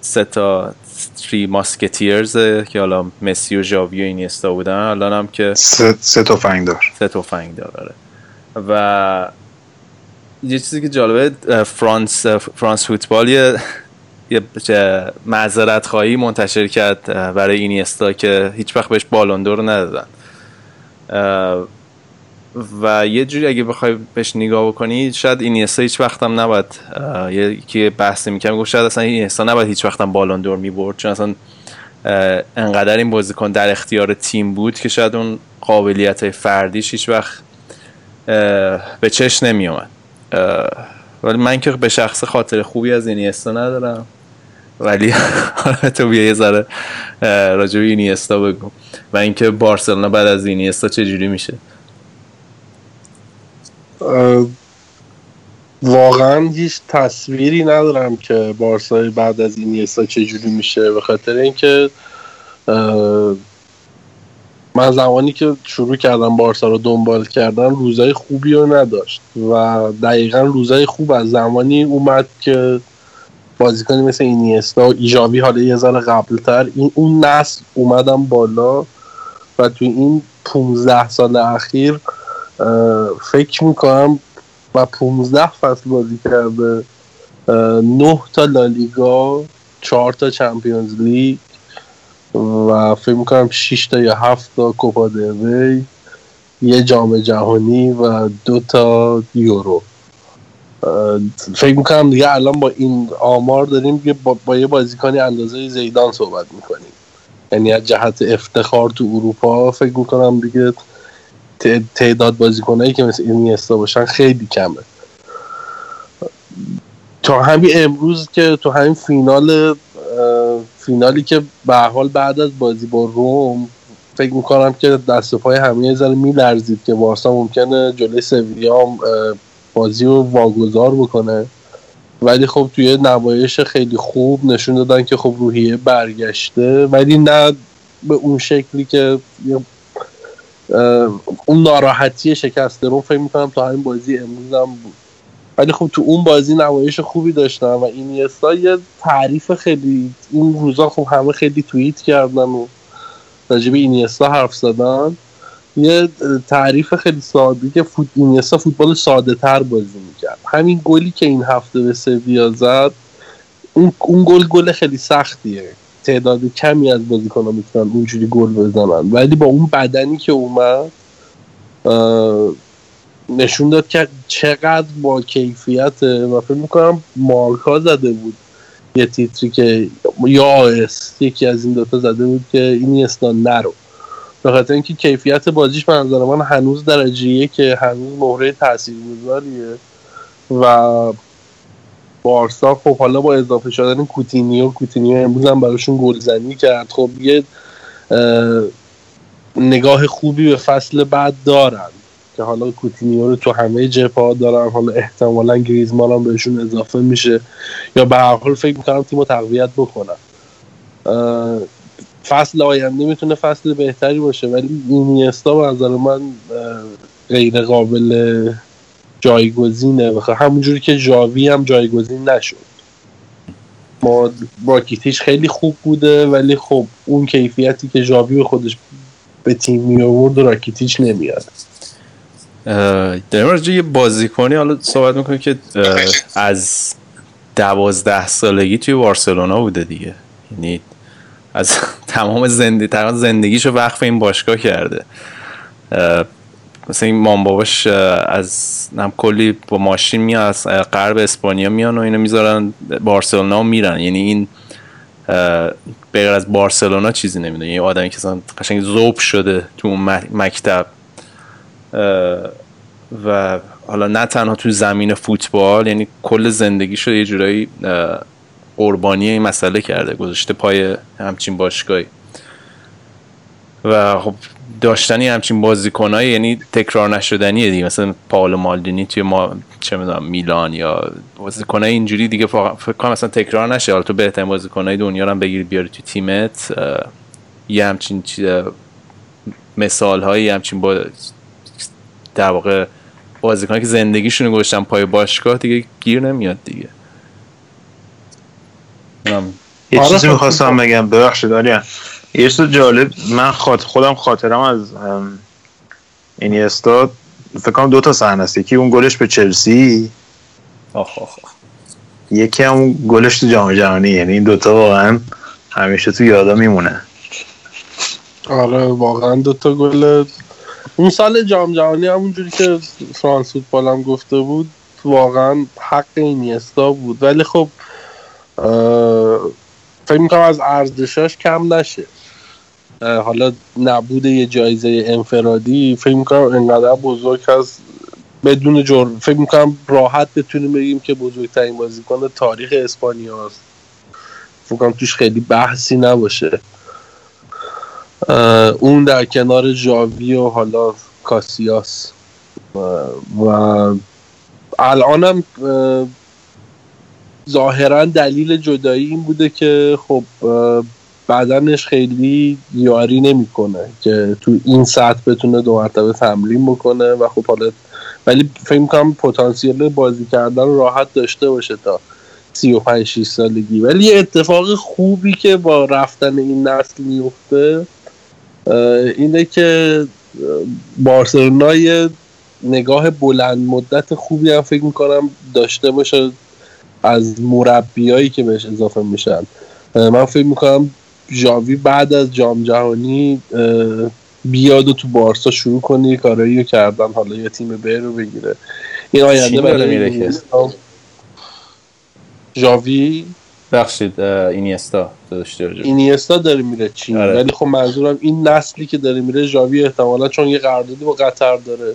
سه تا تری ماسکتیرز که حالا مسی و ژاوی و اینیستا بودن. الان هم که سه, تفنگ دار. سه تفنگ دار آره. و یه چیزی که جالبه فرانس فرانس فوتبال یه یه معذرت خواهی منتشر کرد برای اینیستا که هیچ وقت بهش بالوندور ندادن. و یه جوری اگه بخوای بهش نگاه بکنی شاید این هیچ وقت هم نباید یکی بحث می‌کنم گفت شاید اصلا این نباید هیچ وقت هم بالون دور می‌برد چون اصلا انقدر این بازیکن در اختیار تیم بود که شاید اون قابلیت فردیش هیچ وقت به چش نمی اومد ولی من که به شخص خاطر خوبی از اینیستا ندارم. ولی تو بیا یه ذره راجع به اینیستا بگو. و اینکه بارسلونا بعد از اینیستا چه جوری میشه؟ واقعا هیچ تصویری ندارم که بارسای بعد از این یسا چجوری میشه به خاطر اینکه من زمانی که شروع کردم بارسا رو دنبال کردن روزای خوبی رو نداشت و دقیقا روزای خوب از زمانی اومد که بازیکنی مثل اینیستا و ایجابی حالا یه ذره قبلتر این اون نسل اومدم بالا و تو این 15 سال اخیر فکر می‌کنم و 15 فصل بازی کرده نه تا لالیگا چهار تا چمپیونز لیگ و فکر می‌کنم 6 تا یا 7 تا کوپا دوی یه جام جهانی و دو تا یورو. فکر می‌کنم دیگه الان با این آمار داریم با, با یه بازیکنی اندازه زیدان صحبت می‌کنیم. یعنی از جهت افتخار تو اروپا فکر می‌کنم دیگه تعداد بازیکنایی که مثل اینیستا باشن خیلی کمه. تا همین امروز که تو همین فینال فینالی که به حال بعد از بازی با روم فکر می‌کنم که دست پای همه یه ذره میلرزید که بارسا ممکنه جلوی سویا بازی رو واگذار بکنه. ولی خب توی نمایش خیلی خوب نشون دادن که خب روحیه برگشته ولی نه به اون شکلی که اون ناراحتی شکسته رو فکر می‌کنم تا همین بازی امروز هم بود. ولی خب تو اون بازی نمایش خوبی داشتن و این یه تعریف خیلی این روزا خب همه خیلی توییت کردن و راجب اینیستا حرف زدن. یه تعریف خیلی ساده که فوت اینیستا فوتبال ساده تر بازی می‌کرد. همین گلی که این هفته به سویا زد اون اون گل گل خیلی سختیه. تعداد کمی از بازیکن‌ها می‌تونن اونجوری گل بزنن. ولی با اون بدنی که اومد نشون داد که چقدر با کیفیت و فکر می‌کنم مارکا زده بود. یه تیتری که یا آس یکی از این دوتا زده بود که اینیستا نرو. به خاطر اینکه کیفیت بازیش به نظر من هنوز درجه یکه که هنوز مهره تاثیرگذاریه و بارسا خب حالا با اضافه شدن کوتینیو کوتینیو امروز هم براشون گلزنی کرد. خب یه نگاه خوبی به فصل بعد دارن که حالا کوتینیو رو تو همه جبهه دارن. حالا احتمالا گریزمان هم بهشون اضافه میشه. یا به هر حال فکر می‌کنم تیم رو تقویت بکنن. فصل آینده می‌تونه فصل بهتری باشه ولی اینیستا به نظر من غیر قابل جایگزینه بخواه همونجوری که جاوی هم جایگزین نشد. ما راکیتیش خیلی خوب بوده ولی خب اون کیفیتی که جاوی به خودش به تیم می آورد و راکیتیچ نمیاد. داریم راجع یه بازیکنی حالا صحبت می‌کنیم که از دوازده سالگی توی بارسلونا بوده دیگه. یعنی از تمام زندگی تقریبا زندگیشو وقف این باشگاه کرده. مثلا این مام باباش از نم کلی با ماشین میاد از غرب اسپانیا میان و اینو می‌ذارن بارسلونا میرن. یعنی این غیر از بارسلونا چیزی نمی‌دونه. یه آدمی که مثلا قشنگ ذوب شده تو اون مکتب. و حالا نه تنها تو زمین فوتبال یعنی کل زندگیشو یه جورایی قربانی این مسئله کرده. گذاشته پای همچین باشگاهی. و خب داشتنی همچین بازیکنایی یعنی تکرار نشدنیه دیگه. مثلا پاولو مالدینی توی ما چه می‌دونم میلان یا بازیکنای اینجوری دیگه فکر کنم مثلا تکرار نشه. حالا تو بهترین بازیکنای دنیا رو هم بگیری بیاری تو تیمت یه همچین مثال هایی همچین با در واقع بازیکنایی که زندگیشون گذاشتن پای باشگاه دیگه گیر نمیاد دیگه. یه آره چیزی خب، می‌خواستم بگم. ببخشید آریان. یه چیز جالب من خاط خودم خاطرم از اینیستا فکر کنم دو تا صحنه است. یکی اون گلش به چلسی. آخ آخ آخ. یکی هم اون گلش تو جام جهانی. یعنی این دوتا واقعا همیشه تو یادا میمونه. آره واقعا دوتا گل. اون سال جام جهانی همونجوری که فرانس فوتبال هم گفته بود واقعا حق اینیستا بود. ولی خب فکر می‌کنم از ارزشاش کم نشه. حالا نبود یه جایزه انفرادی فکر می‌کنم انقدر بزرگ هست بدون جرم فکر می‌کنم راحت بتونیم بگیم که بزرگترین بازیکن تاریخ اسپانیا است. فکر کنم توش خیلی بحثی نباشه. اون در کنار ژاوی و حالا کاسیاس. و الانم اه، ظاهرا دلیل جدایی این بوده که خب بدنش خیلی یاری نمی‌کنه که تو این سطح بتونه دو مرتبه تمرین بکنه و خب حالا ولی فکر می‌کنم پتانسیل بازی کردن راحت داشته باشه تا 35 6 سالگی. ولی اتفاق خوبی که با رفتن این نسل میفته اینه که بارسلونا یه نگاه بلند مدت خوبی هم فکر می‌کنم داشته باشه از مربیایی که بهش اضافه میشن. من فکر می‌کنم ژاوی بعد از جام جهانی بیاد و تو بارسا شروع کنه کارایی رو کردن حالا یه تیم ب رو بگیره. این آینده برای میره ژاوی بخشید اینیستا داشته به- اینیستا داره میره چین. آره. ولی خب منظورم این نسلی که داره میره ژاوی احتمالا چون یه قراردادی با قطر داره.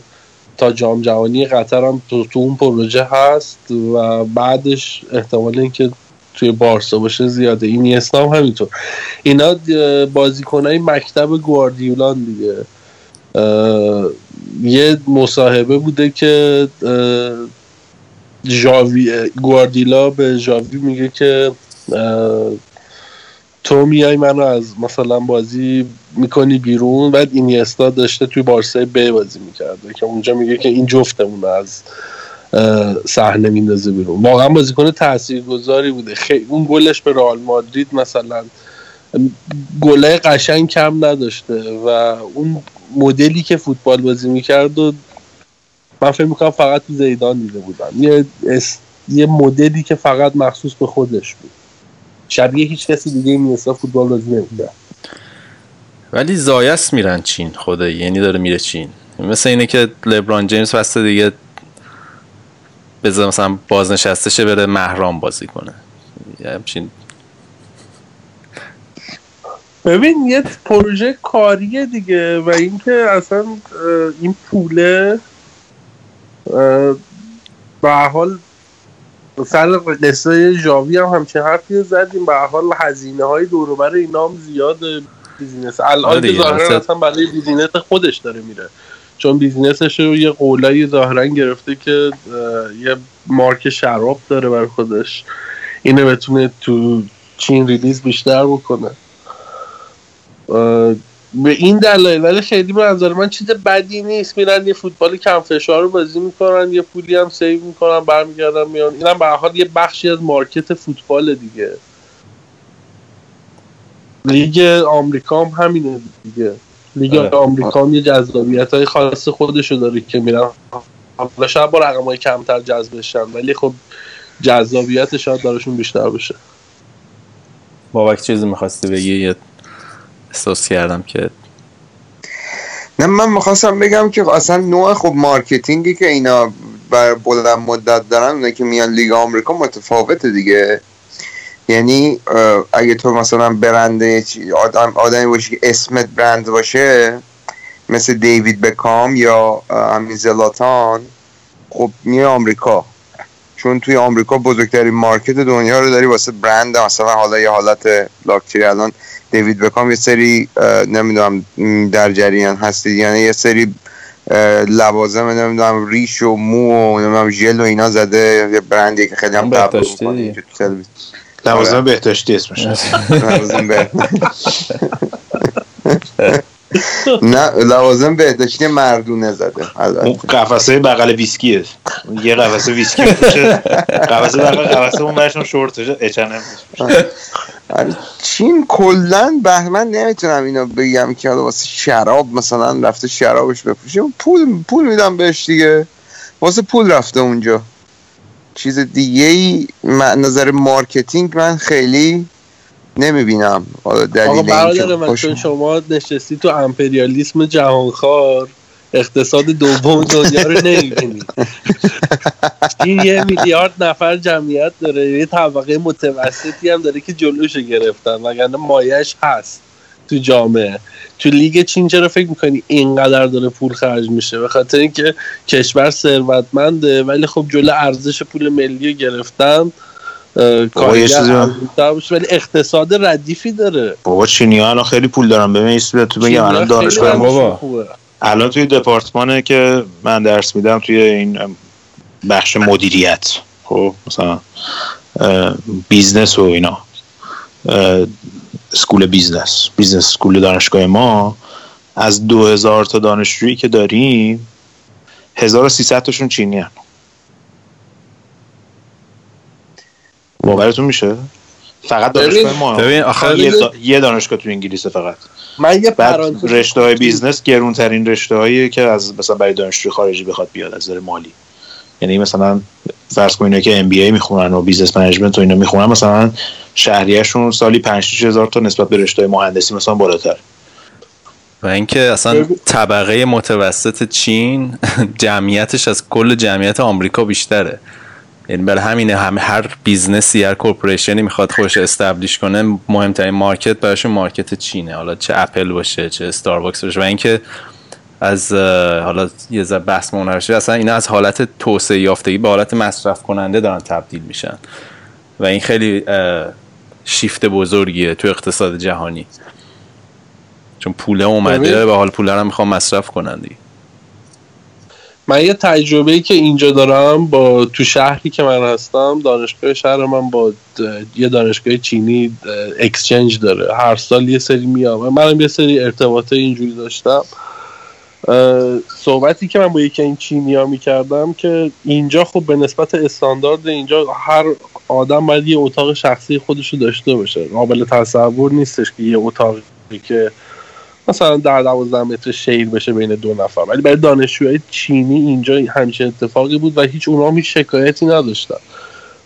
تا جام جهانی قطر هم تو, تو اون پروژه هست و بعدش احتمال اینکه توی بارسا باشه زیاده. این هم همینطور. اینا بازیکنای مکتب گواردیولان دیگه. یه مصاحبه بوده که اه، ژاوی گواردیولا به ژاوی میگه که تو میای منو از مثلا بازی می‌کنی بیرون بعد اینیستا داشته توی بارسای ب بازی می‌کرده که اونجا میگه که این جفتمون از صحنه میندازه بیرون. واقعا بازیکن تاثیرگذاری بوده. خیلی اون گلش به رئال مادرید مثلا گلای قشنگ کم نداشته و اون مدلی که فوتبال بازی می‌کرد و من فکر می‌کنم فقط تو زیدان دیده بودم. یه اس... یه مدلی که فقط مخصوص به خودش بود. شبیه هیچ کسی دیگه این فوتبال بازی نمی‌کرد ولی زایست میرن چین خدایی. یعنی داره میره چین. مثل اینه که لبران جیمز فصل دیگه بذار مثلا بازنشسته شه بره مهران بازی کنه. یه همچین ببین یه پروژه کاریه دیگه و اینکه اصلا این پوله به حال سر قصه ژاوی هم همچین حرفی زدیم. به حال هزینه های دوروبر اینا هم زیاده. business آره الان که دیگه، ظاهرا اصلا برای business خودش داره میره. چون business ش رو یه قولایی ظاهرا گرفته که یه مارک شراب داره برای خودش. اینو بتونه تو چین release بیشتر بکنه. به این دلایل. ولی خیلی به نظر من چیز بدی نیست. میرن یه فوتبال کم فشار رو بازی می‌کنن یه پولی هم save می‌کنن برمیگردن میان. اینم به حال یه بخشی از market فوتبال دیگه. لیگ آمریکا هم همینه دیگه. لیگ آره. آمریکا هم یه جذابیت های خاص خودشو داره که میرن. حالا شاید با رقم های کمتر جذب بشن ولی خب جذابیت شاید دارشون بیشتر بشه. بابک چیزی می‌خواستی بگی؟ یه احساس کردم که نه من می‌خواستم بگم که اصلا نوع خب marketing ی که اینا بر بلند مدت دارن اونه که میان لیگ آمریکا متفاوته دیگه. یعنی اگه تو مثلا برنده چی- آدم آدمی باشی که اسمت برند باشه مثل دیوید بکام یا همین زلاتان خب میه آمریکا. چون توی آمریکا بزرگترین مارکت دنیا رو داری واسه برند مثلا حالا یه حالت لاکچری الان دیوید بکام یه سری نمی‌دونم در جریان هستید یعنی یه سری لوازم نمی‌دونم ریش و مو و نمی‌دونم ژل و اینا زده یه برندی که خیلی هم لوازم. بهداشتی اسمش لوازم به- نه لوازم بهداشتی مردونه زده. اون قفسه بغل ویسکیه. یه قفسه ویسکی قفسه بغل قفسه اون برشون شورتشه. اچنم آره، چین کلا به من نمی‌تونم اینو بگم که حالا واسه شراب مثلا رفته شرابش بفروشه پول پول میدم بهش دیگه. واسه پول رفته اونجا. چیز دیگه ای نظر marketing من خیلی نمی‌بینم. آقا دلیل این برادر که من چون شما نشستی تو امپریالیسم جهانخوار اقتصاد دوم دنیا رو نمی‌بینی. این یه میلیارد نفر جمعیت داره یه طبقه متوسطی هم داره که جلوشو گرفتن وگرنه مایه‌ش هست. تو جامعه. تو لیگ چین چرا فکر می‌کنی اینقدر داره پول خرج میشه؟ به خاطر اینکه کشور ثروتمنده ولی خب جلو ارزش پول ملی رو گرفتن بابا، کارگر ولی اقتصاد ردیفی داره. بابا چینی ها الان خیلی پول دارن. ببین تو بگم الان دانشگاه ما الان توی دپارتمانه که من درس میدم توی این بخش مدیریت. خب مثلا business و اینا. school business. business school دانشگاه ما. از دو هزار تا دانشجویی که داریم 1300 تاشون چینی هم باورتون میشه؟ فقط دانشگاه ما. ببین، آخه- یه, دا- یه دانشگاه تو انگلیسه فقط. من یه رشته های business گرونترین رشته هایی که از مثلا برای دانشجوی خارجی بخواد بیاد از نظر مالی. یعنی مثلا فرض کن اینا که MBA می‌خونن و business management و اینا می‌خونن مثلا شهریهشون سالی 5 هزار تا نسبت به رشته مهندسی مثلا بالاتر. و اینکه اصلا طبقه متوسط چین جمعیتش از کل جمعیت آمریکا بیشتره. یعنی برای همینه هم هر business ی هر corporation ی می‌خواد خودش establish کنه مهمترین market براشون market چینه. حالا چه اپل باشه چه استارباکس باشه. و اینکه از حالا یه ذره بحث منحرف اصلا اینا از حالت توسعه یافتگی به حالت مصرف کننده دارن تبدیل میشن. و این خیلی شیفت بزرگیه تو اقتصاد جهانی. چون پوله اومده. و حال پوله رو می‌خوام مصرف کنن دیگه. من یه تجربه ای که اینجا دارم با تو شهری که من هستم دانشگاه شهر من با یه دانشگاه چینی اکسچنج داره. هر سال یه سری میام و منم یه سری ارتباطه اینجوری داشتم. صحبتی که من با یکی این چینی ها می‌کردم که اینجا خب به نسبت استاندارد اینجا هر آدم باید یه اتاق شخصی خودش رو داشته باشه. قابل تصور نیستش که یه اتاقی که مثلا در دوازده متر شیر بشه بین دو نفر. ولی برای دانشجوهای چینی اینجا همچین اتفاقی بود و هیچ اونا هم هیچ شکایتی نداشتن.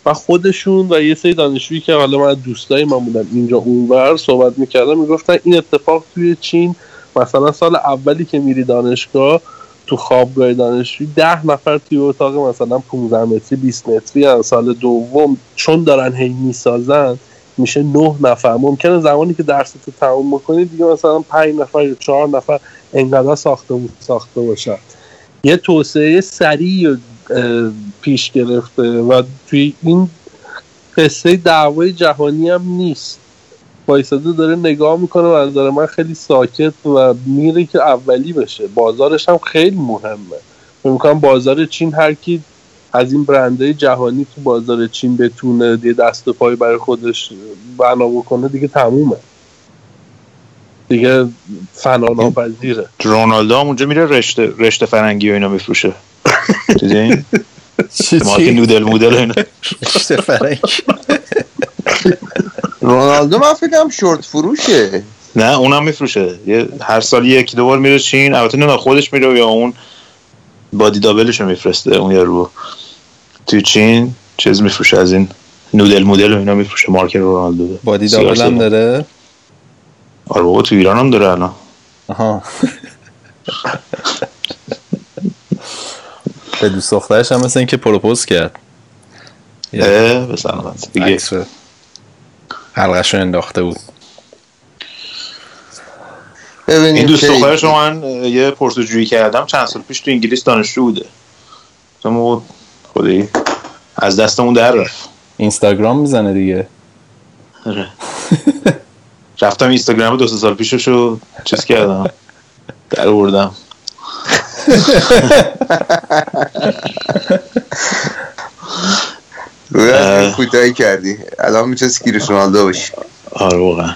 و خودشون و یه سری دانشجویی که حالا من دوستای من بودن اینجا اونور صحبت می‌کردم می‌گفتن این اتفاق توی چین مثلا سال اولی که میری دانشگاه تو خوابگاه دانشجویی ده نفر توی اتاق مثلا 15 متری 20 متری هن. سال دوم چون دارن هی می‌سازن میشه نه نفر. ممکنه زمانی که درس تو تموم بکنی دیگه مثلا پنج نفر یا چهار نفر انقدر ساخته ساخته باشن. یه توسعه سریع پیش گرفته و توی این قصه دعوای جهانی هم نیست. وایساده داره نگاه می‌کنه و نظر من خیلی ساکت و میره که اولی بشه. بازارش هم خیلی مهمه. فکر می‌کنم بازار چین هر کی از این برندهای جهانی تو بازار چین بتونه یه دست و پای برای خودش بنا بکنه دیگه تمومه. دیگه فنا ناپذیره رونالدو هم اونجا میره رشته رشته فرنگی و اینا میفروشه. دیدین ما که نودل مودل اینا. رشته فرنگی. رونالدو من فکرم شورت فروشه. نه اونم میفروشه. یه هر سال یکی دو بار میره چین. البته نه خودش میره یا اون بادی دابلش رو میفرسته اون یارو توی چین چیز میفروشه از این نودل مودل و اینا میفروشه مارک رونالدو. بادی دابل هم. داره؟ آره بابا تو ایران هم داره الان. آها. به دوست دخترش هم مثل اینکه پروپوز کرد. اه به سلامت. دیگه. حلقش رو انداخته بود. این دوست دخترش رو من یه پرسجویی کردم چند سال پیش تو انگلیس دانشجو بوده. بابا خدایی از دستمون در رفت. اینستاگرام می‌زنه دیگه. آره. رفتم اینستاگرام دو سه سال پیشش رو چیز کردم. در بردم کوتاهی کردی. الان می‌تونست گیرش رونالدو باشی. آره واقعا.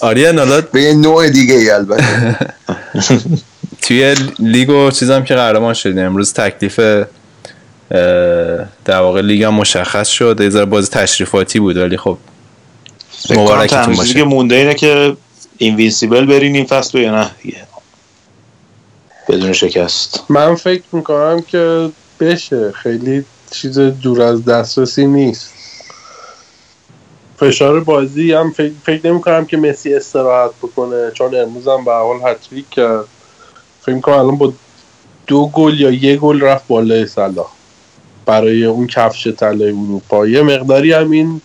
آریان حالا به یه نوع دیگه ای البته. توی لیگ و چیزم که قهرمان شدیم. امروز تکلیف در واقع لیگ هم مشخص شد. یه ذره بازی تشریفاتی بود ولی خب فکر کنم مبارکتون چیزی که باشه مونده اینه که invincible برین این فصل یا نه. دیگه بدون شکست. من فکر می‌کنم که بشه. خیلی چیز دور از دسترسی نیست. فشار بازی هم فکر, فکر نمی کنم که مسی استراحت بکنه چون امروز هم به حال هتریک کرد. فکر می‌کنم الان با دو گل یا یه گل رفت بالای صلاح برای اون کفش طلای اروپا. یه مقداری هم این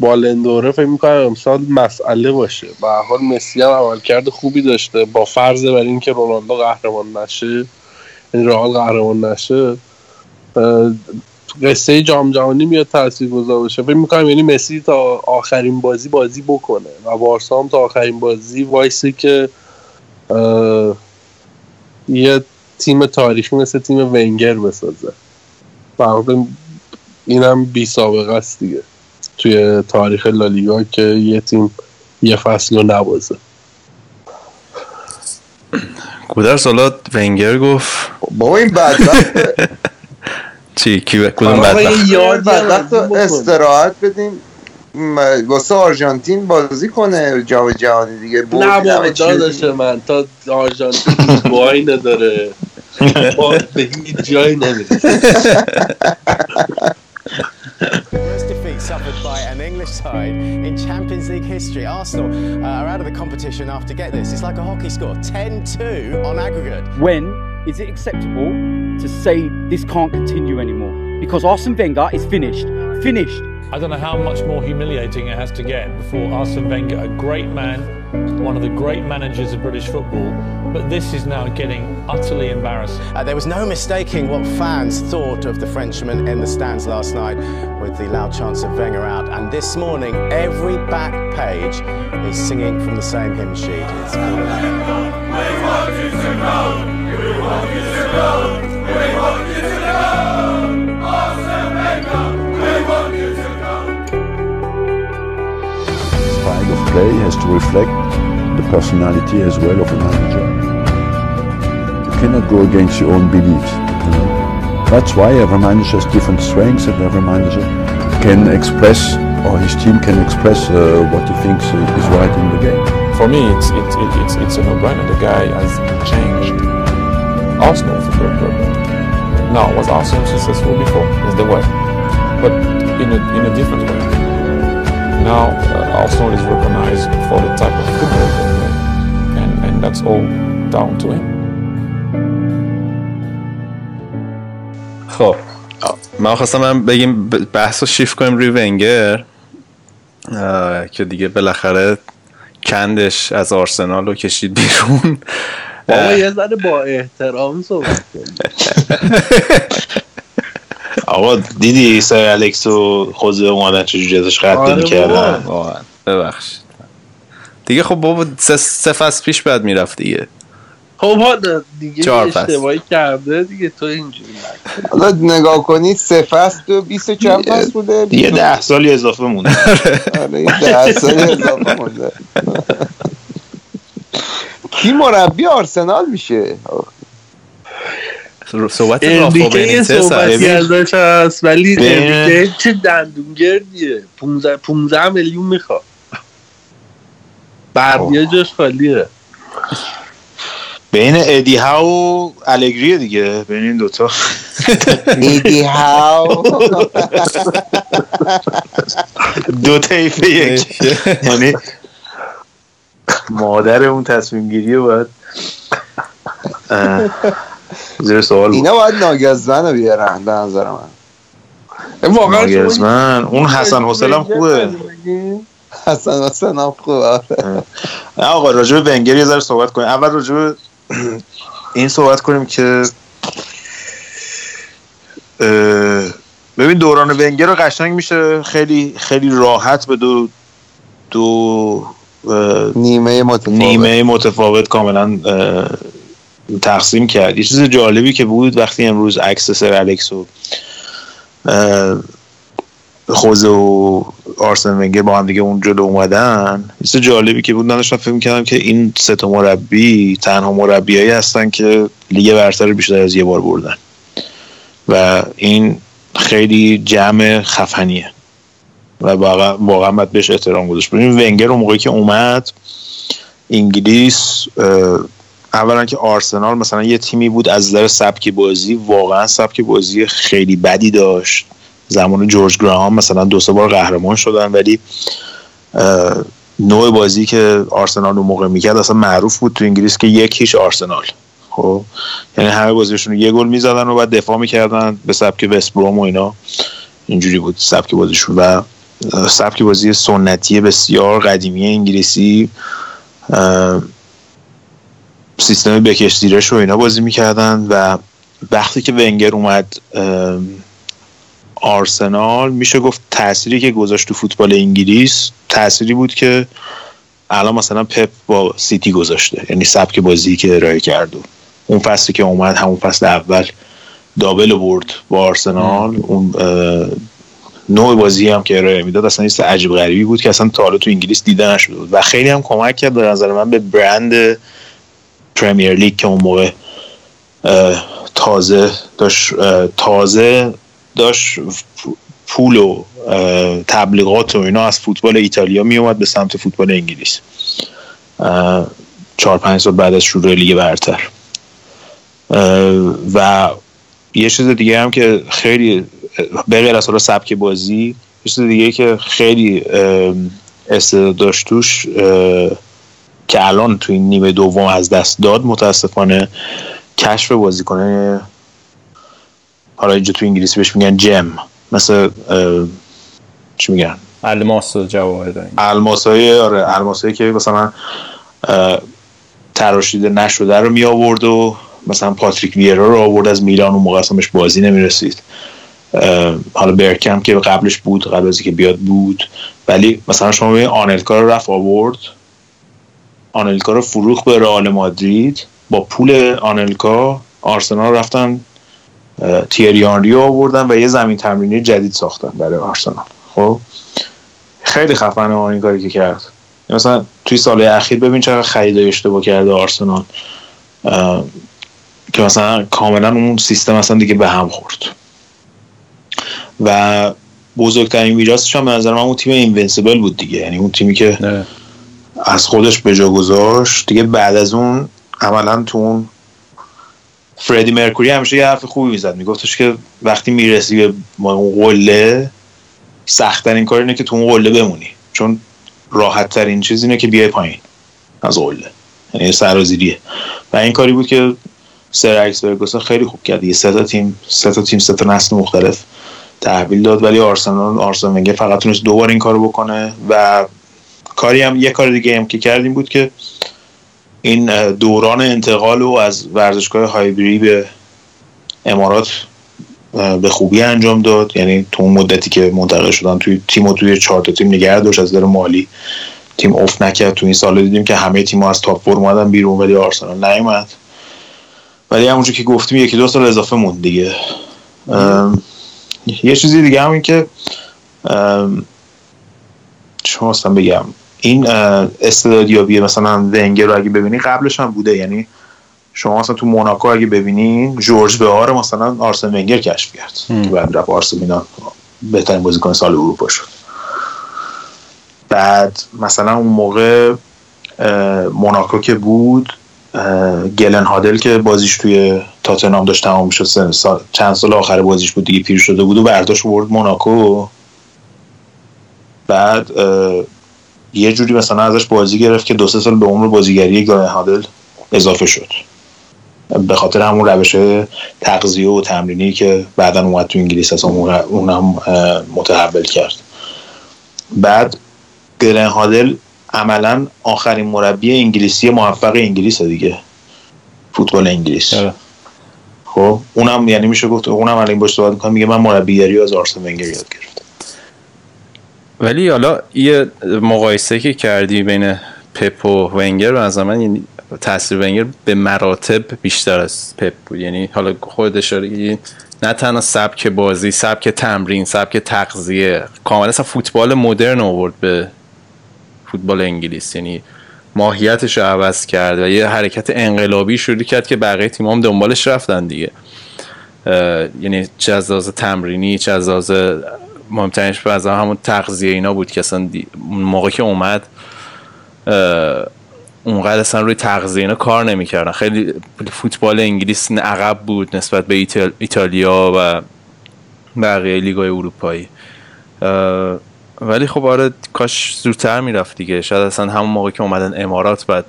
بالندوره فکر می‌کنم امسال مسئله باشه. به حال مسی هم عملکرد خوبی داشته. با فرض بر اینکه رونالدو قهرمان نشه یعنی رئال قهرمان نشه قصه جام جهانی میاد تاثیر گذار باشه. فکر می‌کنم یعنی مسی تا آخرین بازی بازی بکنه و بارسا هم تا آخرین بازی وایسه که یه تیم تاریخی مثل تیم ونگر بسازه. حالا اینم بی سابقه است دیگه. توی تاریخ لالیگا که یه تیم یه فصل رو نبازه. گودرز حالا ونگر گفت. بابا این بدبخت چی کی کدوم بدبخت؟ بدبخت رو استراحت بدیم واسه آرژانتین بازی کنه جام جهانی دیگه. نه بابا داداش من تا آرژانتین وای نداره به هیچ جایی defeat suffered by an English side in Champions League history. Arsenal uh, are out of the competition after, get this, it's like a hockey score 10 2 on aggregate. When is it acceptable to say this can't continue anymore? Because Arsene Wenger is finished. Finished. I don't know how much more humiliating it has to get before Arsene Wenger, a great man, one of the great managers of British football, but this is now getting utterly embarrassing. Uh, there was no mistaking what fans thought of the Frenchman in the stands last night with the loud chants of Wenger out. And this morning, every back page is singing from the same hymn sheet. It's style play has to reflect the personality as well of a manager. You cannot go against your own beliefs. you know. That's why every manager has different strengths and every manager can express or his team can express uh, what he thinks uh, is right in the game. For me, it's it's it- it's it's a no-brainer. The guy has changed Arsenal Football Club. Now, was Arsenal successful before? Yes, they were, but in a in a different way. Now, uh, Arsenal is recognized for the type of football they play, and and that's all down to him. خب. من خواستم من بگیم بحث رو شیفت کنیم روی ونگر. که دیگه بالاخره کندش از آرسنال رو کشید بیرون. بابا یه ذره با احترام صحبت آقا دیدی سر الکس و خوزه اومدن چجوری ازش آره قدردانی کردن واقعا. ببخشید. دیگه خب بابا سه, سه فصل پیش بعد می‌رفت دیگه. خب حالا دیگه. اشتباهی کرده دیگه تو اینجوری. حالا نگاه کنید سه فصل و بیست و چند فصل بوده؟ یه ده سالی اضافه مونده. آره. یه ده سالی اضافه مونده. کی مربی آرسنال میشه؟ صحبت رافا هست. ازش هست ولی انریکه چه دندونگردیه؟ 15 15 میلیون می‌خواد. بقیه جاش خالیه. بین ادی ها و الگری دیگه بین این دوتا ایدی هاو دو طیف یک. یعنی مادر اون تصمیم گیری باید زیر سوال بود. اینا باید ناگزمن رو بیارن به نظر من. واقعا ناگزمن. اون حسن حسین هم خوبه. حسن حسین هم خوبه نه آقا راجع به ونگر یه ذره صحبت کنیم. اول راجع به این صحبت کنیم که ببین دوران ونگر رو قشنگ میشه خیلی خیلی راحت به دو دو نیمه متفاوت. نیمه متفاوت کاملا تقسیم کرد. یه چیز جالبی که بود وقتی امروز عکس سر الکس و خوزه و آرسن ونگر با هم دیگه اون جلو اومدن یه چیز جالبی که بود من داشتم فکر کردم که این سه تا مربی تنها مربیایی هستن که لیگ برتر بیشتر از یه بار بردن. و این خیلی جمع خفنیه. و واقعا باید بهش احترام گذاشت. ببین ونگر اون موقعی که اومد انگلیس اولا که آرسنال مثلا یه تیمی بود از نظر سبک بازی واقعا سبک بازی خیلی بدی داشت. زمان جورج گراهام مثلا دو سه بار قهرمان شدن ولی نوع بازی که آرسنال اون موقع می‌کرد اصلا معروف بود تو انگلیس که یک هیچ آرسنال. خب یعنی همه بازیشون رو یه گل می‌زدن و بعد دفاع می‌کردن به سبک وست بروم و اینا. اینجوری بود سبک بازیشون. و سبک بازی سنتی بسیار قدیمی انگلیسی سیستم بکش زیرش و اینا بازی می‌کردن و وقتی که ونگر اومد آرسنال میشه گفت تأثیری که گذاشت تو فوتبال انگلیس تأثیری بود که الان مثلا پپ با سیتی گذاشته یعنی سبک بازی که ارائه کرد و اون فصلی که اومد همون فصل اول دابل برد با آرسنال اون نوع بازی هم که ارائه می‌داد اصلا یه چیز عجیب غریبی بود که اصلا تا حالا تو انگلیس دیده نشده بود. و خیلی هم کمک کرد به نظر من به برند پرمیر لیگ که اون موقع تازه داشت تازه داشت پول و تبلیغات و اینا از فوتبال ایتالیا می اومد به سمت فوتبال انگلیس. چهار پنج سال بعد از شروع لیگ برتر. و یه چیز دیگه هم که خیلی به غیر از حالا سبک بازی یه چیز دیگه که خیلی استعداد داشت توش اه، که الان تو این نیمه دوم از دست داد متاسفانه کشف بازیکنه حالا اینجا تو انگلیسی بهش میگن جم مثل اه، چی میگن؟ الماس و جواهر الماسای آره الماسایی که مثلا اه، تراشیده نشده رو می آورد و مثلا پاتریک ویرا رو آورد از میلان اون موقع اصلا بازی نمی‌رسید. حالا برکم که قبلش بود قبل از اینکه بیاد بود. ولی مثلا شما ببین آنلکا رو رفت آورد. آنلکا رو فروخت به رئال مادرید. با پول آنلکا آرسنال رفتن تیری آنری آوردن و یه زمین تمرینی جدید ساختن برای آرسنال. خب؟ خیلی خفنه این کاری که کرد. مثلا توی سال اخیر ببین چقدر خریدای اشتباه کرده آرسنال. که مثلا کاملا اون سیستم اصلا دیگه به هم خورد. و بزرگترین میراثش هم به نظر من اون تیم Invincible بود دیگه. یعنی اون تیمی که از خودش به جا گذاشت. دیگه بعد از اون عملا تو اون فردی مرکوری همیشه یه حرف خوبی می‌زد. میگفتش که وقتی می‌رسی به اون قله سختترین کار اینه که تو اون قله بمونی. چون راحت ترین چیز اینه که بیای پایین از قله. یعنی سرازیریه. و این کاری بود که سر اکس خیلی خوب کرد. یه سه تا تیم سه تا تیم سه تا نسل مختلف تحویل داد. ولی آرسنال آرسنال فقط تونست دو بار این کارو بکنه و کاری هم یه کار دیگه هم که کردیم بود که این دوران انتقال رو از ورزشگاه هایبری به امارات به خوبی انجام داد. یعنی تو اون مدتی که منتقل شدن توی تیم و توی چهار تیم نگه داشت از نظر مالی تیم افت نکرد. تو این سال دیدیم که همه تیم از تاپ فور اومدن بیرون ولی آرسنال نیومد. ولی همونجا که گفتیم یکی دو سال اضافه موند دیگه. یه چیزی دیگه هم این که شما اصلا بگم. این استعدادیابی مثلا ونگر رو اگه ببینی قبلش هم بوده. یعنی شما مثلا تو موناکو اگه ببینین جورج بهار مثلا آرسن ونگر کشف کرد. که بعد رفت آرسن میلان. بهترین بازیکن سال اروپا شد. بعد مثلا اون موقع موناکو که بود گلن هادل که بازیش توی تاتنهام داشت تمام سن- سال- چند سال آخر بازیش بود دیگه پیر شده بود و برداشت برد موناکو. بعد یه جوری مثلا ازش بازی گرفت که دو سه سال به عمر بازیگری گلن هادل اضافه شد. به خاطر همون روش تغذیه و تمرینی که بعدا اومد تو انگلیس اصلا اون هم متحول کرد. بعد گلن هادل عملا آخرین مربی انگلیسی موفق انگلیس دیگه. فوتبال انگلیس. خب اونم یعنی میشه گفت اونم الان باش صحبت می‌کنم میگه من مربیگری از آرسن ونگر یاد گرفتم. ولی حالا یه مقایسه که کردی بین پپ و ونگر به نظر من یعنی تاثیر ونگر به مراتب بیشتر از پپ بود. یعنی حالا خود اشاره نه تنها سبک بازی سبک تمرین سبک تغذیه کاملا اصلا فوتبال مدرن آورد به فوتبال انگلیس. یعنی ماهیتش رو عوض کرد و یه حرکت انقلابی شروع کرد که بقیه تیم هم دنبالش رفتن دیگه. یعنی چه از تمرینی چه از مهمترینش به نظرم همون تغذیه اینا بود که اصلا اون موقع که اومد اونقدر اصلا روی تغذیه اینا کار نمی‌کردن. خیلی فوتبال انگلیس عقب بود نسبت به ایتال- ایتالیا و بقیه لیگای اروپایی. ولی خب آره کاش زودتر می‌رفت دیگه. شاید اصلا همون موقع که اومدن امارات بعد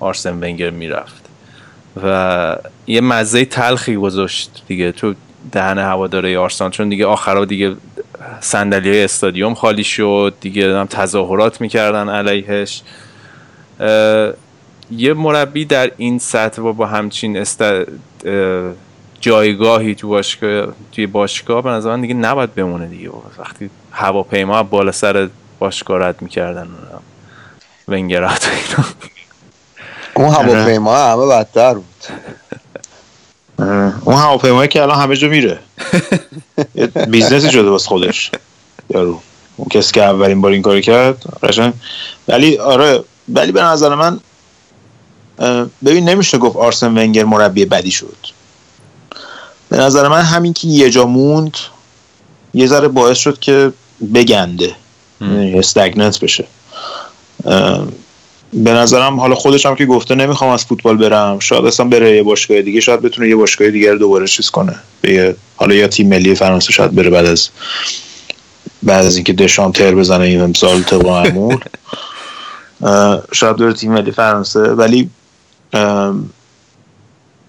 آرسن ونگر می‌رفت. و یه مزه تلخی گذاشت دیگه. تو دهن هواداره آرسنال چون دیگه آخرا دیگه صندلی های استادیوم خالی شد. دیگه هم تظاهرات می‌کردن علیهش. یه مربی در این سطح و با همچین است... اه، جایگاهی تو باشگاه توی باشگاه به نظر من دیگه نباید بمونه دیگه. وقتی هواپیما بالا سر باشگاه رد می‌کردن ونگرات اینا. اون هواپیما همه بدتر بود. اون هواپیمایی که الان همه جا میره. business ی شده واسه خودش. یارو. اون کسی که اولین بار این کاری کرد قشنگ. ولی آره ولی به نظر من ببین نمیشه گفت آرسن ونگر مربی بدی شد. به نظر من همین که یه جا موند یه ذره باعث شد که بگنده. یعنی stagnant بشه. به نظرم حالا خودش هم که گفته نمی‌خوام از فوتبال برم. شاید اصلا بره یه باشگاه دیگه شاید بتونه یه باشگاه دیگه رو دوباره چیز کنه. به حالا یا تیم ملی فرانسه شاید بره بعد از بعد از اینکه دشان تر بزنه این امسال طبق معمول شاید بره تیم ملی فرانسه. ولی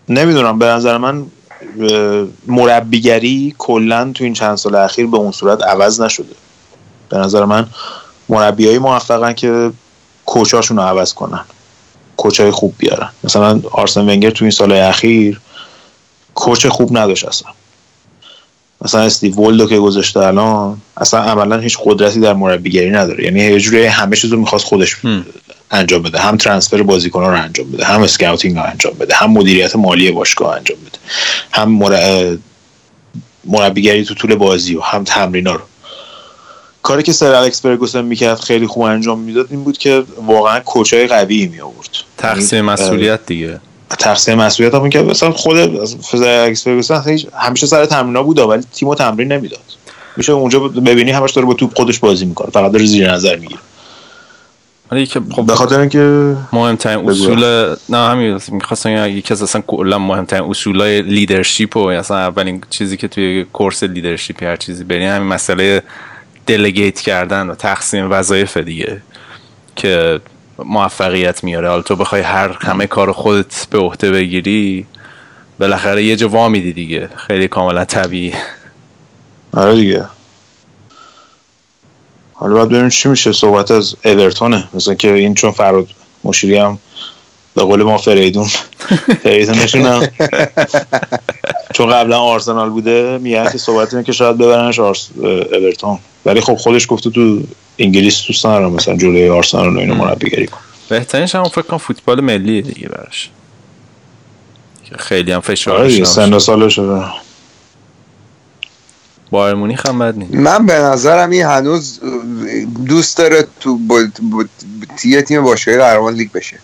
نمی‌دونم. به نظر من مربیگری کلا تو این چند سال اخیر به اون صورت عوض نشده. به نظر من مربیایی موفقن که کوچاشون رو عوض کنن. کوچای خوب بیارن. مثلا آرسن ونگر تو این سال اخیر coach خوب نداشت اصلا. مثلا استیو بولدو که گذاشته الان اصلا عملا هیچ قدرتی در مربیگری نداره. یعنی یه جوری همه چیز رو می‌خواست خودش انجام بده. هم transfer بازیکنان رو انجام بده هم scouting رو انجام بده هم مدیریت مالی باشگاه انجام بده. هم مر- مربیگری تو طول بازی و هم تمرینا رو. کاری که سر الکس فرگوسن می‌کرد خیلی خوب انجام می‌داد این بود که واقعا coach ای قوی می آورد تقسیم یعنی، مسئولیت دیگه. تقسیم مسئولیت هم که مثلا خود الکس فرگوسن همیشه سر تمرینا بود ولی تیمو تمرین نمی‌داد. میشه اونجا ببینی همش داره با توپ خودش بازی می‌کنه فقط داره زیر نظر می‌گیره. ولی که خب به خاطر اینکه مهمترین. اصول نه همین می‌خواستم یکی از اصلا کلا مهمترین اصولای leadership و اصلا اولین چیزی که توی course leadership هر چیزی برین همین مسئله delegate کردن و تقسیم وظایف دیگه که موفقیت میاره. حالا تو بخوای هر همه کار خودت به عهده بگیری بالاخره یه جا وا میدی دیگه. خیلی کاملا طبیعی. آره دیگه. حالا باید ببینیم چی میشه. صحبت از اورتونه مثلا که این چون فراد مشیری هم به قول ما فریدون. فریدونشون هم چون قبلا آرسنال بوده میگن که صحبت اینه که شاید ببرنش آرس... اورتون ولی خب خودش گفته تو انگلیس دوست ندارم مثلا جلوی آرسنال اینو مربیگری کن بهترینش هم فکر کنم فوتبال ملی دیگه براش. که خیلی هم فشار آره سن. سالش شده بایر مونیخ هم بد نیست. من به نظرم این هنوز دوست داره تو با, با, یه تیم باشگاهی قهرمان لیگ بشه.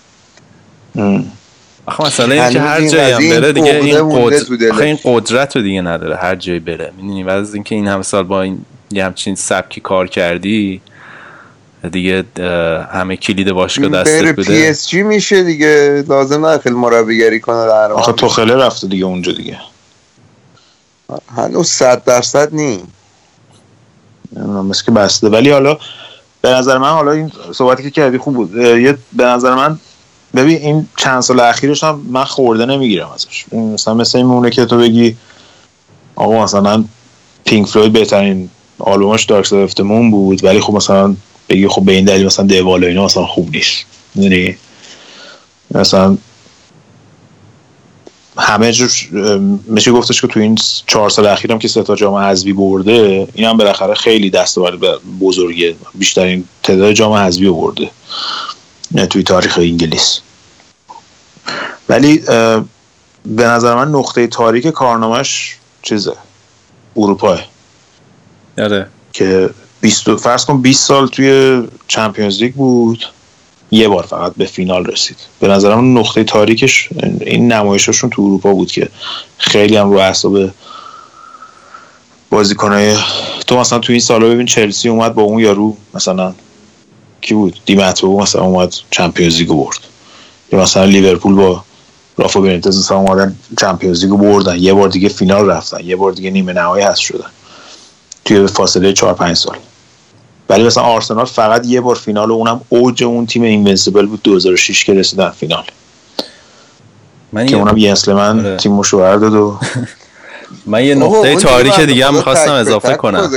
آخه مثلا این هنوز که هر جایی هم بره دیگه این, مونده قدر... تو دلش. آخه این قدرت رو دیگه نداره هر جایی بره. می‌دونی؟ بعد از اینکه این همه سال با این یه همچین سبکی کار کردی؟ دیگه همه کلید باشگاه بره دستت پی بوده؟ اس جی میشه دیگه لازم نه خیلی مربیگری کنه قهرمان آخه توخله رفته دیگه اونجا دیگه. هنوز صد درصد نی مثل که بسته. ولی حالا به نظر من حالا این صحبتی که کردی خوب بود. یه به نظر من ببین این چند سال اخیرش هم من خورده نمی‌گیرم ازش. مثلا مثل این مونه که تو بگی آقا مثلا پینک فلوید بهترین آلبومش Dark Side of بود ولی خب مثلا بگی خب به این دلیل مثلا The Wall اینا مثلا خوب نیست. می‌دونی؟ مثلا همه اه، میشه گفتش که تو این چهار سال اخیرم که سه تا جام حذفی برده این هم بالاخره خیلی دستاورد بزرگه بیشترین تعداد جام حذفی برده. توی تاریخ انگلیس. ولی به نظر من نقطه تاریک کارنامهش چیزه؟ اروپاه. آره. که 20 و- فرض کن 20 سال توی چمپیونز لیگ بود. یه بار فقط به فینال رسید. به نظرم نقطه تاریکش این نمایششون تو اروپا بود که خیلی هم رو اعصاب بازیکنای تو مثلا تو این سالا ببین چلسی اومد با اون یارو مثلا کی بود؟ دی متئو مثلا اومد Champions League برد. یا مثلا لیورپول با رافا بنیتز مثلا اومدن Champions League بردن. یه بار دیگه فینال رفتن. یه بار دیگه نیمه نهایی هست شدن. توی فاصله 4 5 سال ولی مثلا آرسنال فقط یه بار فینال و اونم اوج اون تیم Invincible بود 2006 که رسیدن فینال من که یه- اونم ینس لمن آره. تیم مشوهر داد و من یه نقطه تاریک دیگه هم می‌خواستم اضافه کنم.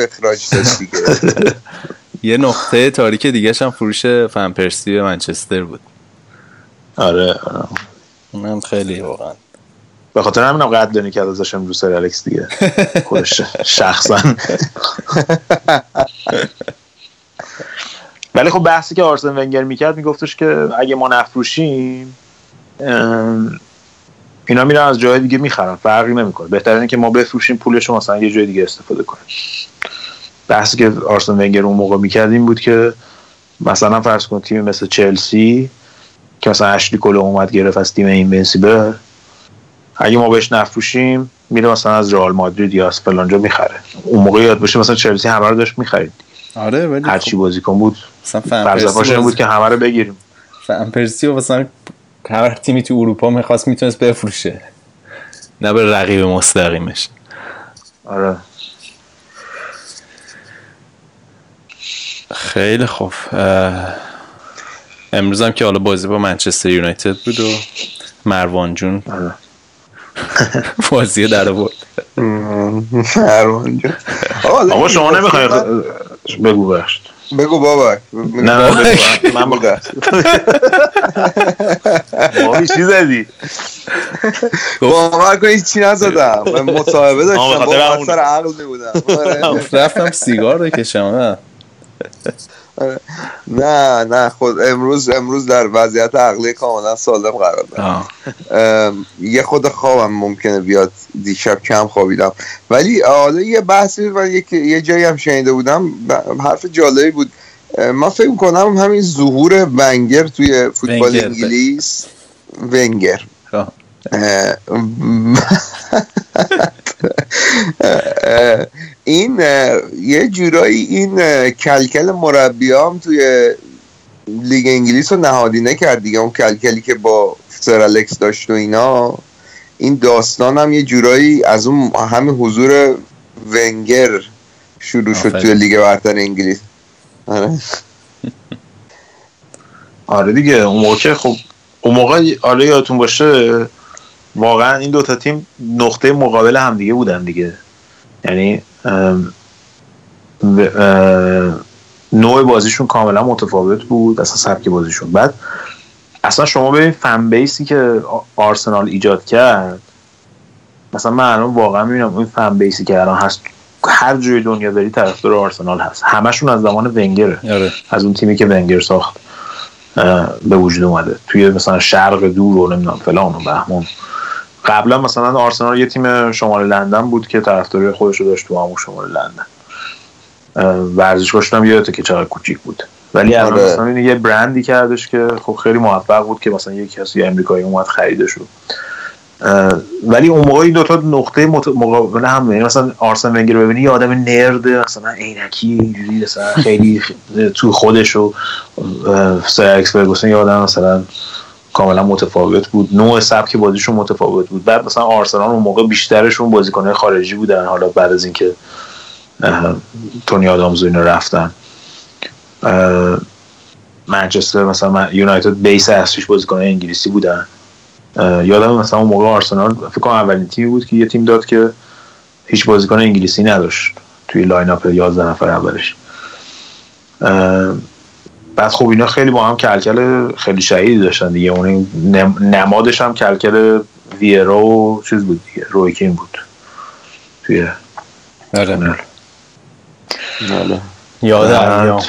یه نقطه تاریک دیگه هم فروش فن پرسی به منچستر بود آره آره. اونم خیلی واقعا به خاطر همینم قدردانی کرد ازش امروز سر الکس دیگه. خودش شخصا. ولی خب بحثی که آرسن ونگر می‌کرد میگفتش که اگه ما نفروشیم اینا میرن از جای دیگه می‌خرن فرقی نمی‌کنه. بهتره اینه که ما بفروشیم پولش مثلا یه جای دیگه استفاده کنیم. بحثی که آرسن ونگر اون موقع می‌کرد این بود که مثلا فرض کن تیم مثل چلسی که مثلا اشلی کولو اومد گرفت از تیم Invincible اگه ما بهش نفروشیم میره مثلا از رئال مادرید یا از فلانجا می‌خره. اون موقع یاد باشه مثلا چلسی همه رو داشت می‌خرید. آره ولی هر چی بازیکن بود مثلا بود که همه رو بگیریم. فن پرسی و مثلا هر تیمی تو اروپا می‌خواست می‌تونست بفروشه. نه به رقیب مستقیمش. آره. خیلی خوب. امروز هم که حالا بازی با منچستر یونایتد بود و مروان جون. بازی در جون. آقا شما نمی‌خوای بگو بخش بگو بابا. نه نه بگو. من بگو بابی چی زدی؟ باور کنید چی نزدم. من مصاحبه داشتم. بخاطر با همون. سر عقل بودم آره. رفتم سیگار بکشم نه آره. نه نه خود امروز امروز در وضعیت عقلی کاملا سالم قرار دارم. یه خود خوابم ممکنه بیاد دیشب کم خوابیدم. ولی حالا یه بحثی یک- یه جایی هم شنیده بودم حرف جالبی بود. من فکر کنم همین ظهور ونگر توی فوتبال ونگر، انگلیس. ونگر. اه، اه، این یه جورایی این کلکل مربی هم توی لیگ انگلیس رو نهادینه کرد دیگه اون کلکلی که با سر الکس داشت و اینا این داستان هم یه جورایی از اون همین حضور ونگر شروع شد. توی لیگ برتر انگلیس آره. آره دیگه اون موقع خب اون موقع آره یادتون باشه واقعا این دوتا تیم نقطه مقابل همدیگه بودن دیگه. یعنی نوع بازیشون کاملا متفاوت بود اصلا سبک بازیشون. بعد اصلا شما ببین فن بیسی که آرسنال ایجاد کرد مثلا من الان واقعا می‌بینم این فن بیسی که الان هست هر جای دنیا بری طرفدار آرسنال هست. همشون از زمان ونگره آره. از اون تیمی که ونگر ساخت به وجود اومده. توی مثلا شرق دور و نمی‌دونم فلان و بهمون. قبلا مثلا آرسنال یه تیم شمال لندن بود که طرفداری خودش رو داشت تو همون شمال لندن. ورزشگاهشون هم یادته که چقدر کوچیک بود. ولی الان آره. مثلا یه برندی کردش که خب خیلی موفق بود که مثلا یکی کسی امریکایی اومد خریدش رو. ولی اون موقع این دوتا نقطه مت... مقابل هم یعنی مثلا آرسن ونگر ببینی یه آدم نرده مثلا عینکی اینجوری مثلا خیلی تو خودش و سر الکس فرگوسن یه آدم مثلا کاملا متفاوت بود. نوع سبک بازیشون متفاوت بود. بعد مثلا آرسنال اون موقع بیشترشون بازیکنهای خارجی بودن. حالا بعد از اینکه تونی آدامز و رفتن. منچستر مثلا یونایتد بیس اصلیش بازیکنهای انگلیسی بودن. یادم مثلا اون موقع آرسنال فکر کنم اولین تیمی بود که یه تیم داد که هیچ بازیکن انگلیسی نداشت توی lineup 11 نفر اولش. بعد خب اینا خیلی با هم کلکل خیلی شدیدی داشتن دیگه. اون نم- نمادش هم کلکل ویرا و چیز بود دیگه. روی کین بود. توی آره. بله. یادم.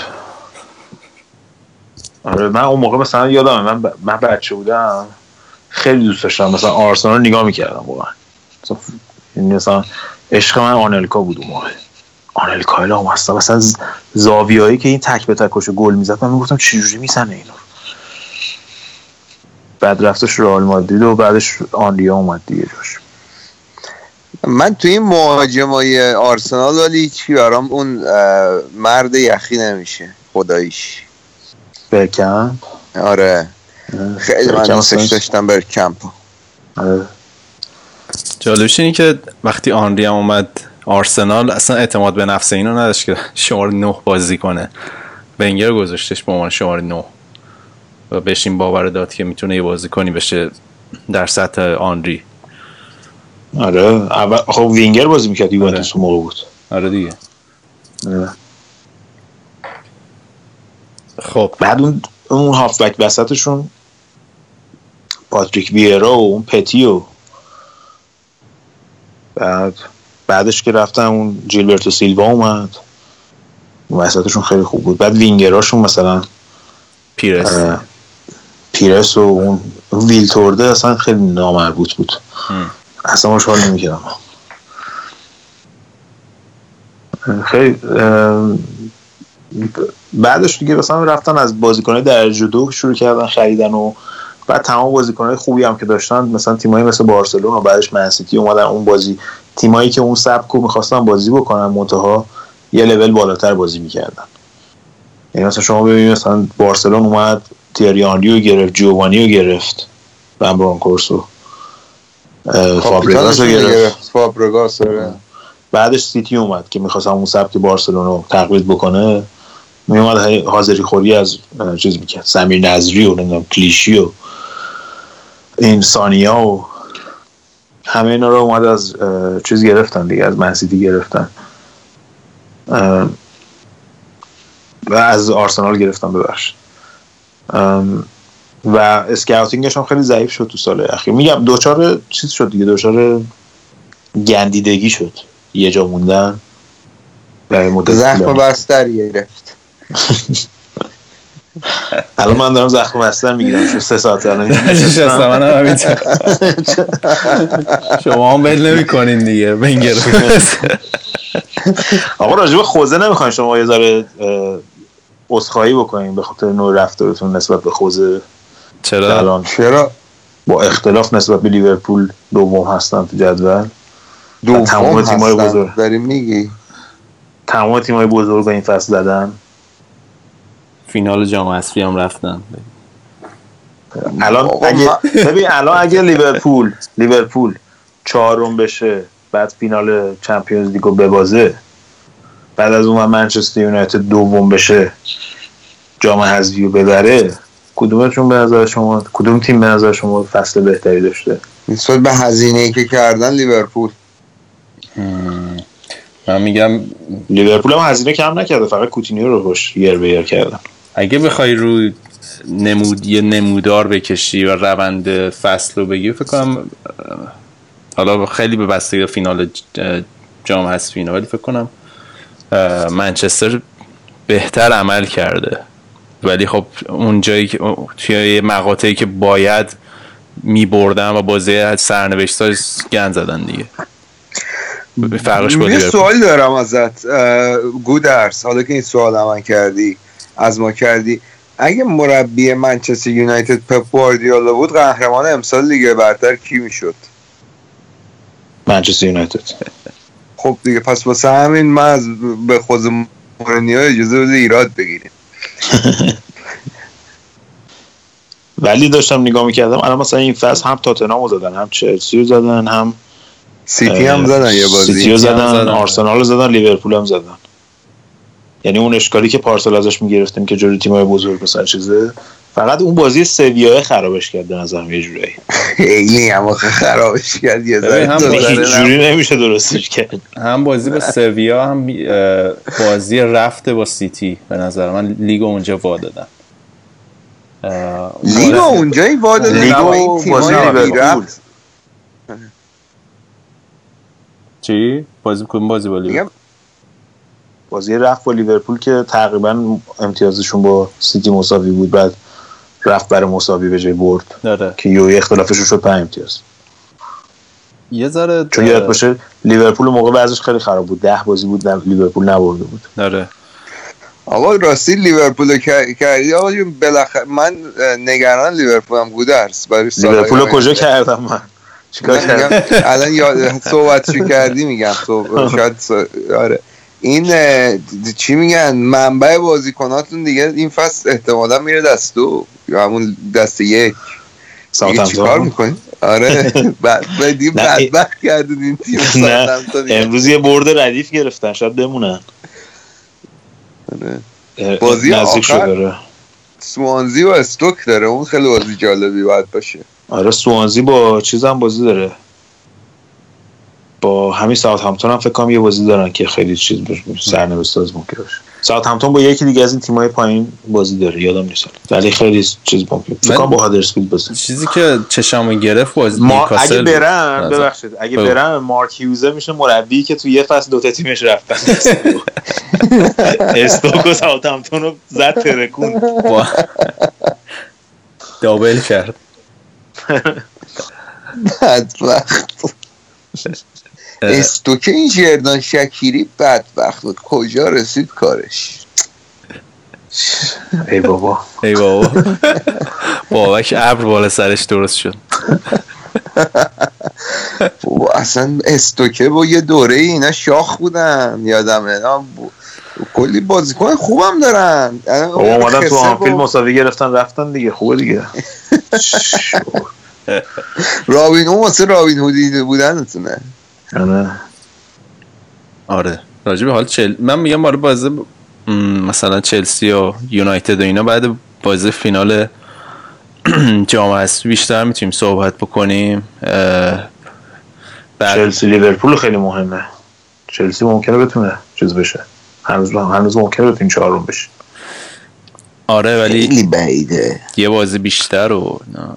آره من اون موقع مثلا یادم من ب... من بچه بودم خیلی دوست داشتم. مثلا آرسنال رو نگاه می‌کردم واقعا. یعنی مثلا عشق من آنلکا بود اون موقع. آنلکا الهام هستم مثلا ز- زاویه‌ای که این تک به تکش گل می‌زد من می‌گفتم چجوری می‌زنه اینو؟ بعد رفتش رئال مادرید و بعدش آنریا اومد دیگه جاش. من تو این مهاجمای آرسنال ولی هیچی برام اون مرد یخی نمیشه خداییش. برکم آره. خیلی من برکم دوستش. داشتم بر کمپو آره. جالبش اینه که وقتی آنری هم اومد آرسنال اصلا اعتماد به نفس اینو نداشت که شماره نه بازی کنه. ونگر گذاشتش به عنوان شماره نه. و بهش این باور داد که می‌تونه یه بازی کنی بشه در سطح آنری. آره اول خب وینگر بازی می‌کرد یوونتوس اون موقع بود. آره دیگه. آره. خب. بعد اون اون هافبک وسطشون پاتریک ویرا و اون پتی و بعد بعدش که رفتن اون جیلبرتو سیلوا اومد. وسطشون خیلی خوب بود. بعد وینگراشون مثلا پیرس. پیرس و اون ویلتورده اصلا خیلی نامربوط بود. اصلا باش حال نمی‌کردم. خیلی بعدش دیگه مثلا رفتن از بازیکنهای درجه دو شروع کردن خریدن و بعد تمام بازیکنهای خوبی هم که داشتن مثلا تیمایی مثل بارسلونا و بعدش منسیتی اومدن اون بازی. تیمایی که اون سبک رو می‌خواستن بازی بکنن منتها یه لول بالاتر بازی می‌کردن. یعنی مثلا شما ببینید مثلا بارسلون اومد تیری آنری رو گرفت جوانی رو گرفت رو اه، فابریگاس رو گرفت. فابرگاس آره. بعدش سیتی اومد که می‌خواست همون سبک بارسلونا رو تقلید بکنه. میومد حاضری خوری از چیز می‌کرد. سمیر نظری و نمی‌دونم کلیشی و این سانیا و همه اینا رو اومد از چیز گرفتن دیگه از منسیتی گرفتن. و از آرسنال گرفتن ببخشید. و اسکاوتینگش هم خیلی ضعیف شد تو سال اخیر. میگم دوچار چیز شد دیگه دوچار گندیدگی شد. یه جا موندن. برای مدت زخم. بستر گرفت. الان من دارم زخم بستر می‌گیرم چون سه ساعت الان نشستم. همینطور. شما هم بل نمی کنین دیگه ونگر آقا راجب خوزه نمی‌خواین شما یه ذره اه، عذرخواهی بکنین به خاطر نوع رفتارتون نسبت به خوزه چرا؟ چرا؟ با اختلاف نسبت به لیورپول دوم هستن تو جدول. تمام دوم تیمای هستن. بزرگ. داری میگی؟ تمام تیمای بزرگ به این فصل زدن. فینال جام حذفی هم رفتن. الان اگه ببین الان اگه لیورپول لیورپول چهارم بشه بعد فینال چمپیونز لیگو ببازه بعد از اون منچستر یونایتد دوم بشه جام حذفی رو ببره کدومتون به نظر شما کدوم تیم به نظر شما فصل بهتری داشته؟ نسبت به هزینه ای که کردن لیورپول. من میگم لیورپول هم هزینه کم نکرده فقط کوتینیو رو روش یر به یر کردن. اگه بخوای روی نمود یه نمودار بکشی و روند فصل رو بگی فکر کنم حالا خیلی به بستگی به فینال جام حذفی اینا ولی فکر کنم منچستر بهتر عمل کرده ولی خب اون جایی که توی مقاطعی که باید میبردن و بازی سرنوشت ها گند زدن دیگه فرقش یه. سوال دارم ازت گودرس حالا که این سوال من کردی از ما کردی. اگه مربی منچستر یونایتد پپ گواردیولا بود قهرمان امسال لیگ برتر کی می‌شد؟ منچستر یونایتد. خب دیگه پس واسه همین من از به خود مورینیو اجازه بده ایراد بگیریم. ولی داشتم نگاه می‌کردم الان مثلا این فصل هم تاتنهام رو زدن هم چلسی رو زدن هم سیتی هم زدن یه بازی. سیتی رو زدن. آرسنال رو زدن لیورپول هم زدن. یعنی اون اشکالی که پارسال ازش می‌گرفتیم که جلوی تیمای بزرگ مثلا چیزه فقط اون بازی سویای خرابش کرد به نظرم یه جورایی. خیلی هم خرابش کرد یه هم جوری نمیشه درستش کرد. هم بازی با سویا هم بازی رفته با سیتی به نظر من لیگ اونجا وا دادن. لیگ بازی- اونجایی وا داد لیگ بازی لیورپول. بی‌ربط. چی؟ بازی کدوم بازی با لیورپول بازی رفت با لیورپول که تقریبا امتیازشون با سیتی مساوی بود بعد رفت برای مساوی به جای برد. داره که یو اختلافشون شد 5 امتیاز. یه ذره چون یاد باشه لیورپول موقع وضعش خیلی خراب بود. ده بازی بود لیورپول نبرده بود. داره آقا راستی لیورپول کردی؟ آقا جون بالاخره من نگران لیورپول هم گودرس برای لیورپول رو کجا. کردم من؟ چیکار کردم؟ الان یاد صحبتشو کردی میگم. تو شاید آره. این چی میگن؟ منبع بازیکناتون دیگه این فصل احتمالا میره دست دو یا همون دست یک. چیکار می‌کنی؟ آره. بعد بدی بدبخت کردون این تیم. امروز یه برد ردیف گرفتن شاید بمونن. آره. بازی آخر داره سوانزی و استوک داره اون خیلی بازی جالبی باید باشه. آره سوانزی با چیز هم بازی داره. با همین ساعت همتون هم فکر کنم یه بازی دارن که خیلی چیز سرنوشت ساز ممکن باشه. ساعت همتون با یکی دیگه از این تیمای پایین بازی داره یادم نیست ولی خیلی چیز ممکن. فکر کنم با هادرسفیلد بازی. چیزی که چشمو گرفت بازی ما اگه. برن. ببخشید اگه. برن مارک هیوزه میشه مربی که تو یه فصل دوتا تیمش رفتن. استوک و ساوثهمپتون رو زد ترکون. با- دابل کرد. بدبخت. استوکه این جردان شکیری بدبخت بود. کجا رسید کارش؟ ای بابا. ای بابا. بابک ابر بالا سرش درست شد. بابا اصلا استوکه با یه دوره اینا شاخ بودن. یادمه. اینا ب- کلی بازیکن خوبم دارن. اومدن تو آنفیلد با- مساوی گرفتن رفتن دیگه. خوبه دیگه. رابین اون واسه رابین هودی بودنتونه. آره. آره. راجع به حال چل... من میگم برای بازی مثلا چلسی و یونایتد و اینا بعد بازی فینال جام حذفی بیشتر می‌تونیم صحبت بکنیم. بعد چلسی لیورپول خیلی مهمه. چلسی ممکنه بتونه چیز بشه. هنوز هنوز ممکنه بتونه چهارم بشه. آره ولی خیلی بعیده. یه بازی بیشتر و نه.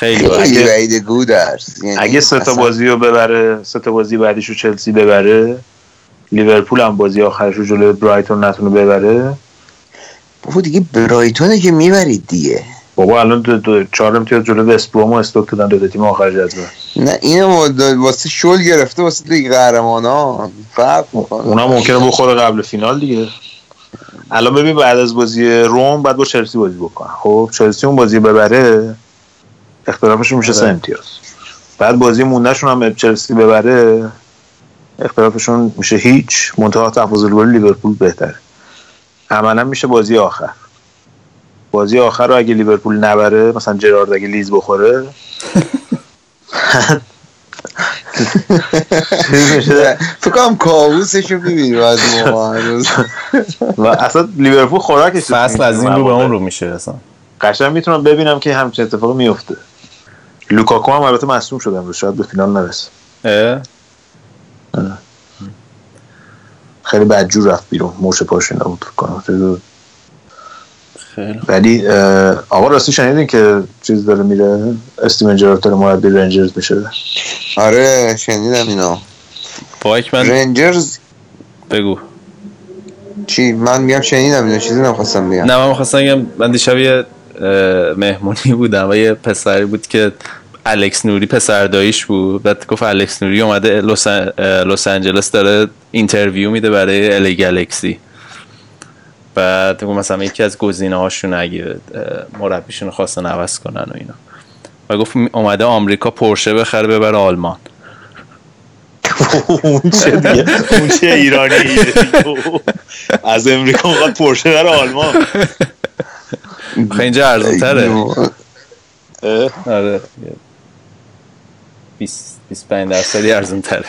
خیلی بعید. گودرس یعنی اگه سه تا بازی رو ببره سه تا بازی بعدیش رو چلسی ببره لیورپول هم بازی آخرش رو جلوی برایتون نتونه ببره. بابا دیگه برایتونه که می‌برید دیگه. بابا الان دو, دو چهار امتیاز جلو وست بروم و استوک دادن دو تیم آخر جدول. نه اینو واسه شل گرفته واسه لیگ قهرمانان. فرق می‌کنه. اونا ممکنه بخوره قبل فینال دیگه. الان ببین بعد از بازی روم بعد با چلسی بازی بکنن. خب چلسی اون بازی ببره اختلافشون میشه سه آره. امتیاز. بعد بازی موندهشون هم چلسی ببره اختلافشون میشه هیچ. منتها تفاضل گل لیورپول بهتره. عملا میشه بازی آخر. بازی آخر رو اگه لیورپول نبره مثلا جرارد اگه لیز بخوره فکر کنم کابوسشو می‌بینی بعد موقع هنوز. و اصلا لیورپول خوراکش فصل از این رو به اون رو میشه اصلا قشنگ می‌تونم ببینم که همچین اتفاقی میفته لوکاکو هم البته مصدوم شده امروز شاید به فینال نرسه. اه؟ خیلی بدجور رفت بیرون موش پاش نبود کنم. خیلی- ولی آقا راستی شنیدین که چیز داره میره؟ استیون جرارد داره مربی رنجرز بشه آره شنیدم اینا بایک من رنجرز بگو. چی؟ من میگم شنیدم اینا چیزی نمی‌خواستم بگم. نه من می‌خواستم بگم من دیشب یه مهمونی بودم و یه پسری بود که الکس نوری پسر داییش بود. بعد گفت الکس نوری اومده لس, لس آنجلس داره interview میده برای LA Galaxy بعد گفت مثلا یکی از گزینه هاشون اگه مربیشون خواستن عوض کنن و اینا. و گفت اومده آمریکا پرشه بخره ببره آلمان. اون چه دیگه؟ اون چه ایرانی؟ از امریکا اونقدر پرشه بره آلمان. خب اینجا ارزون تره آره. 25 درصدی ارزون تره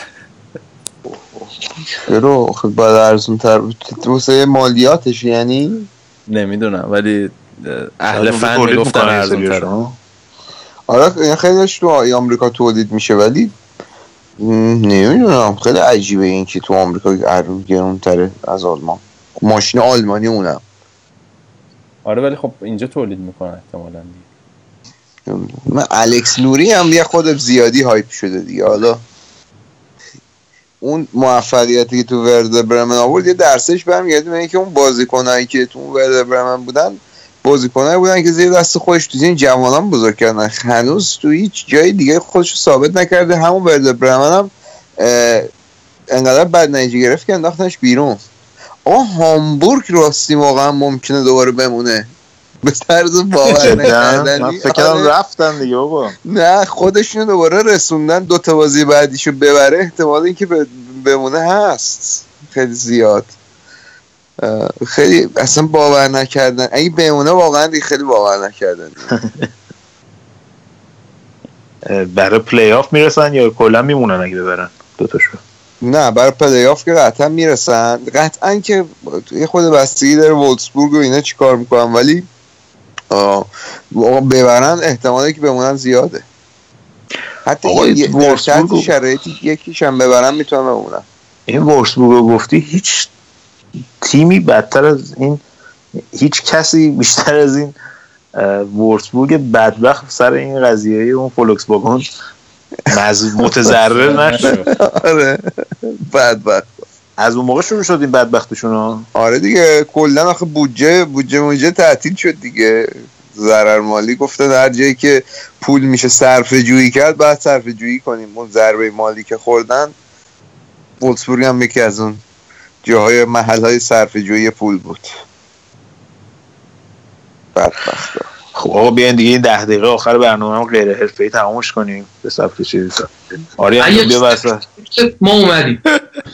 چرا خب باید ارزون تر واسه مالیاتش یعنی؟ نمی‌دونم ولی اهل فن می‌گفتن ارزون تره آره خیلیش تو آمریکا تولید میشه ولی نمی‌دونم. خیلی عجیبه این که تو آمریکا گرون تره از آلمان. ماشین آلمانی اونم. آره ولی خب اینجا تولید می‌کنن احتمالا. من الکس نوری هم یه خود زیادی هایپ شده دیگه. حالا اون موفقیتی که تو ورد برمن آورد یه درسش برمیگرده. به اینکه اون بازیکنایی که تو ورد برمن بودن بازیکنایی بودن که زیر دست خودش تو این جوانان بزرگ کردن. هنوز تو هیچ جای دیگه خودش ثابت نکرده. همون ورد برمن هم انقدر بد نتیجه گرفت که انداختنش بیرون. آقا هامبورگ راستی واقعا ممکنه دوباره بمونه. به طرز باور نکردنی. فکرم رفتن دیگه بابا. نه خودشونو دوباره رسوندن. دو تا بازی بعدیشو ببره. احتمال اینکه بمونه هست. خیلی زیاد. خیلی اصلا باور نکردن. اگه بمونه واقعا دیگه خیلی باور نکردن برای پلی آف می‌رسن یا کلا میمونن اگه ببرن؟ دوتاشو نه برای پلی آف که قطعا می‌رسن. قطعا که یه خود بستگی داره وولسبورگ و اینا چیکار می‌کنن. ولی ببرن احتمالی که بمونن زیاده. حتی شرط شرایطی یکیش هم ببرن می‌تونن بمونن. این وولسبورگ گفتی هیچ تیمی بدتر از این هیچ کسی بیشتر از این وورسبورگ بدبخت سر این قضیه اون فولکس واگن متضرر نشد. آره. بدبخت. از اون موقع شروع شد این بدبختشون آره دیگه کلا آخه بودجه بودجه موجه تعطیل شد دیگه. ضرر مالی گفتن هر جایی که پول میشه صرف جویی کرد باید صرف جویی کنیم. اون ضربه مالی که خوردن وولسبورگ هم یکی از اون جاهای محل های صرف جویی پول بود. بدبخت. خب آقا بیاین دیگه این ده دقیقه آخر برنامه هم غیر حرفه‌ای تمامش کنیم به صفحه چیز آره ما اومدیم.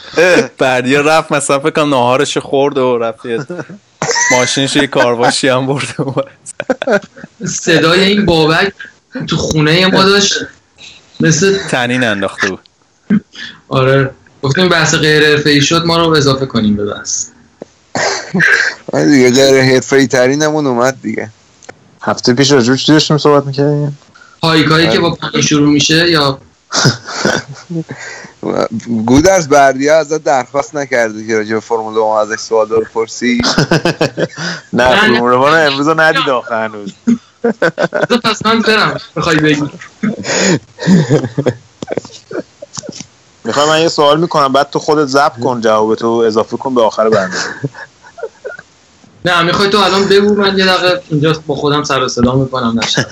بردیا رفت مثلا فکر کنم ناهارش خورد و رفت ماشینش یه کارواشی هم برده صدای این بابک تو خونه ما داشت. مثل تنین انداخته بود. آره. گفتیم بحث غیر حرفه‌ای شد ما رو اضافه کنیم به بحث. دیگه غیر حرفه‌ای ترینمون اومد دیگه. هفته پیش راجع چی داشتیم صحبت می‌کردیم؟ هایکایی که با پنج شروع میشه یا؟ گودرز بردیا ازت درخواست نکرده که راجع به فرمول 1 ازش سوال رو پرسی؟ نه فرمول 1 امروز ندید آخه هنوز. پس من برم بخوای بگی؟ می‌خوای من یه سوال می‌کنم بعد تو خودت ضبط کن جواب تو اضافه کن به آخر برنامه. نه می‌خوای تو الان بگو من یه دقیقه اینجا با خودم سر و صدا می‌کنم نشه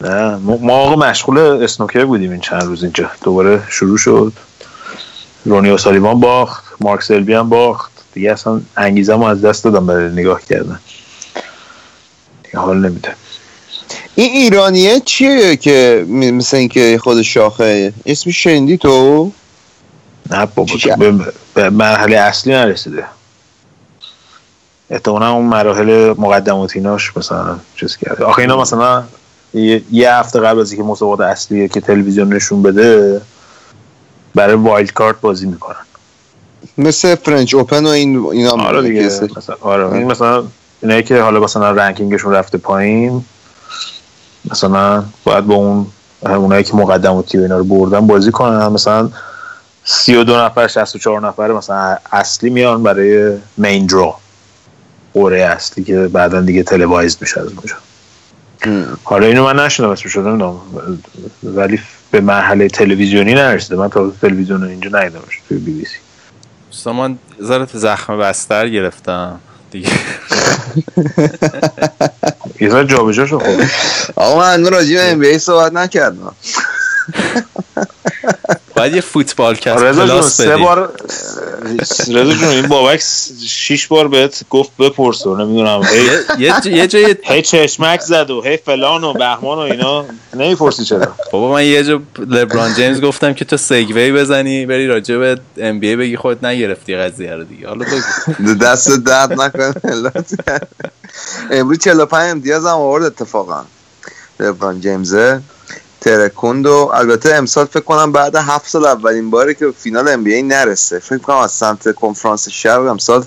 نه ما آقا مشغول اسنوکر بودیم این چند روز اینجا. دوباره شروع شد. رونی و سالیوان باخت مارک سلبی هم باخت. دیگه اصلا انگیزه از دست دادم برای نگاه کردن. دیگه حال نمیده. این ایرانیه چیه که مثل اینکه خود شاخه اسمش شنیدی تو؟ نه بابا به مرحله اصلی نرسیده. احتمالا اون مراحل مقدماتیناش مثلا چیز کرده. آخه اینا مثلا یه هفته قبل از اینکه مسابقات اصلی که تلویزیون نشون بده برای wild card بازی می‌کنن. مثل French Open و این اینا آره دیگه. مثلا آره. این مثلا اینایی که حالا مثلا ranking شون رفته پایین مثلا باید با اون اونایی که مقدماتی و اینا رو بردن بازی کنن. مثلا 32 نفر 64 نفر مثلا اصلی میان برای main draw قرعه اصلی که بعدا دیگه televise میشه از اونجا. حالا اینو من نشنم اسمش شدم ولی به مرحله تلویزیونی نرسیده. من تا تلویزیون اینجا ندیدمش توی بی بی سی. من ذره زخم بستر گرفتم. دیگه. یه ذره جابجا شد خب آقا من به ام بی ای صحبت نکردم. باید یه فوتبال کست رضا جون سه. بار رضا جون این بابک شیش بار بهت گفت بپرس و نمی‌دونم. هی یه یه جای هی چشمک زد و هی فلان و بهمان و اینا. نمی‌پرسی چرا؟ بابا من یه جا لبران جیمز گفتم که تو سگوی بزنی بری راجع به ام بی ای بگی خودت نگرفتی قضیه رو دیگه. حالا بگو. دست درد نکنه امروز 45 امتیاز هم آورد اتفاقا. لبران جیمزه. ترکوند و البته امسال فکر کنم بعد هفت سال اولین باره که فینال ام بی نرسه. فکر کنم از سمت کنفرانس شرق امسال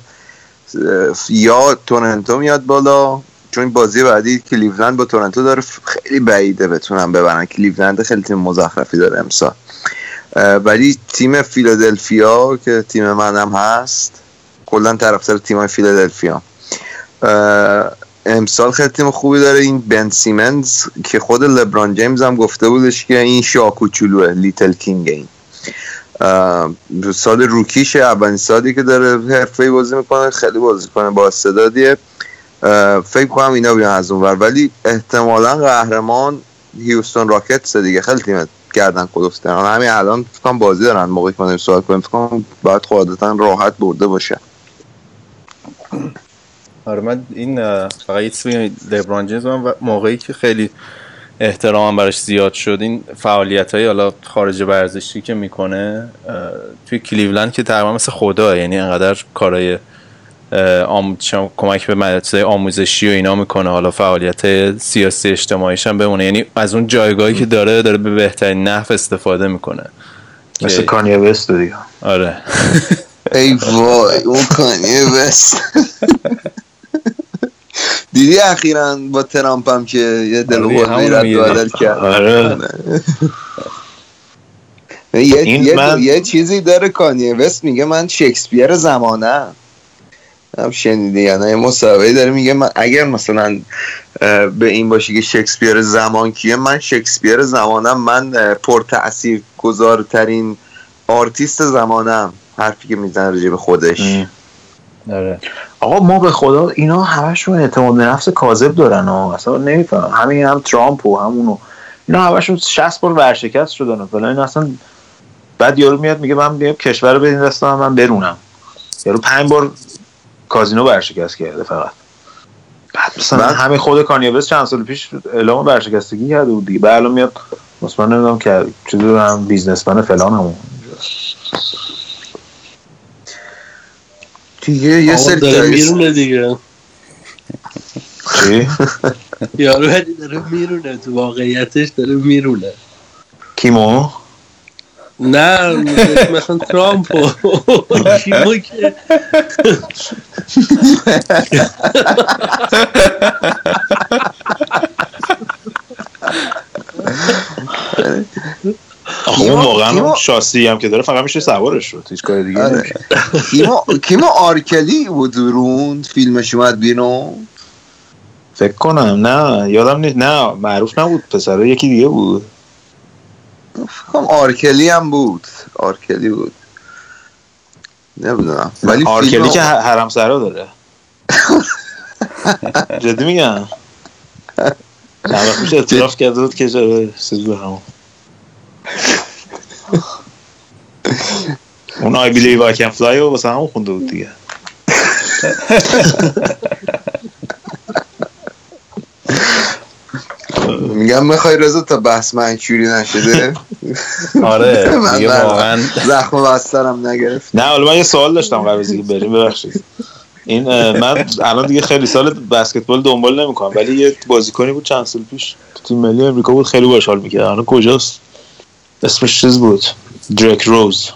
یا تورنتو میاد بالا. چون بازی بعدی کلیولند با تورنتو داره خیلی بعیده بتونن ببرن. کلیولند خیلی تیم مزخرفی داره امسال. ولی تیم فیلادلفیا که تیم منم هست کلا طرفدار تیم فیلادلفیا. امسال خیلی تیم خوبی داره. این بن سیمونز که خود لبران جیمز هم گفته بودش که این شاه کوچولوئه little king این. سال روکیشه اولین سالی که داره حرفه بازی می‌کنه خیلی بازی کنه با استعدادیه. فکر کنم اینا بیان از اونور. ولی احتمالا قهرمان هیوستون راکتس دیگه. خیلی تیم گردن کلفته همین الان فکر بازی دارن. موقعی که داریم صحبت کنیم فکر کنم باید قاعدتا راحت برده باشه. آره من این فقط یه چیزی لبران جیمز من و- موقعی که خیلی احترامم براش زیاد شد این فعالیت های حالا خارج ورزشی که می‌کنه توی کلیولند که تقریبا مثل خدا یعنی انقدر کارهای آم... کمک به مدرسه آموزشی و اینا می‌کنه حالا فعالیت سیاسی اجتماعیش هم بمونه. یعنی از اون جایگاهی که داره داره به بهترین نحو استفاده می‌کنه. مثل کانیه وست دیگه. آره. ای وای اون کانیه بست دیدی اخیرا با ترامپ هم که یه دل آره، میگه. بدل کرد. آره. یه, این یه, من- یه چیزی داره کانیه وست میگه من شکسپیر زمانه. هم شنیدی یا نه؟ یه مصاحبه داره میگه من اگر مثلا به این باشه که شکسپیر زمان کیه من شکسپیر زمانم من پر تأثیر گذارترین آرتیست زمانم. حرفی که می‌زنه راجع به خودش. آره. آقا ما به خدا اینا همشون اعتماد به نفس کاذب دارن و اصلا نمیفهمم. همین هم ترامپ و همونو اینا همشون 60 بار ورشکست شدن. و فلان اصلا بعد یارو میاد میگه من بیام کشور رو بدین دست من برونم. یارو پنج بار کازینو ورشکست کرده فقط. بعد مثلا بعد- همین خود کانیوس چند سال پیش اعلام ورشکستگی کرده بود دیگه. بعد الان میاد مثلا نمی‌دونم که چیزی هم بیزنسمن فلان همون. دیگه یه سری داره میرونه دیگه. چی؟ یارو ولی داره میرونه تو واقعیتش داره میرونه. کیمو؟ نه مثلا ترامپ کیمو که؟ آخه اون واقعا اون شاسی هم که داره فقط میشه سوارش شد هیچ کار دیگه آره. کیمو آرکلی بود رون فیلمش اومد بیرون؟ فکر کنم نه یادم نیست. نه معروف نبود پسره یکی دیگه بود. فکر کنم آرکلی هم بود. آرکلی بود. نمی‌دونم. ولی آرکلی فیلم- که حرم سرا داره. جدی میگم؟ وقت پیش اعتراف کرده بود که چرا چیز به همون اون آی بیلیو آی کن فلای رو واسه همون خونده بود دیگه. میگم می‌خوای رضا تا بحث منشوری نشده؟ آره من واقعا. زخم بسترم نگرفت نه حالا من یه سوال داشتم قبل از اینکه بریم ببخشید. این من الان دیگه خیلی سال بسکتبال دنبال نمی‌کنم ولی یه بازیکنی بود چند سال پیش تو تیم ملی امریکا بود خیلی باحال حال می‌کرد. الان کجاست؟ اسمش چیز بود دریک روز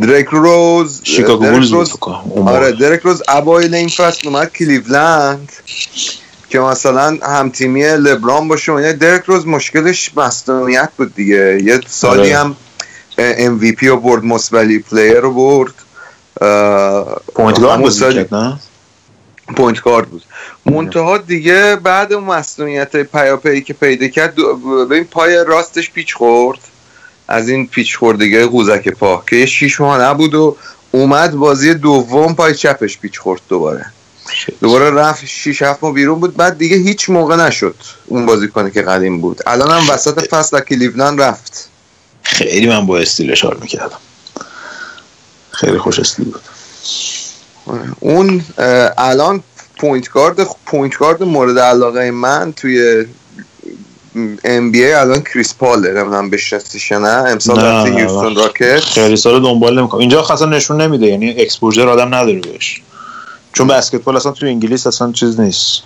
درک روز شیکاگو بولز بود روز. آره درک روز اوایل این فصل اومد کلیولند که مثلا همتیمی لبران باشه و اینا. درک روز مشکلش مصدومیت بود دیگه یه سالی آره. هم MVP رو برد most valuable player رو برد point guard کرد نه point guard بود. منتها دیگه بعد اون مصدومیت پیاپی که پیدا کرد به این پای راستش پیچ خورد. از این پیچ خوردگی قوزک پا که یه شیش ماه نبود و اومد بازی دوم پای چپش پیچ خورد دوباره. دوباره رفت 6 7 ماه بیرون بود. بعد دیگه هیچ موقع نشد اون بازیکنی که قدیم بود. الان هم وسط فصل کلیولند رفت. خیلی من با استیلش حال می‌کردم. خیلی خوش استیل بود. اون الان point guard point guard مورد علاقه من توی ان بی ای الان کریس پاله. نمی‌دونم بشناسیش نه. امسال رفته هیوستون وقت. راکتس خیلی سال دنبال نمی‌کنم. اینجا اصلا نشون نمیده یعنی exposure آدم نداره بهش. چون بسکتبال اصلا تو انگلیس اصلا چیز نیست.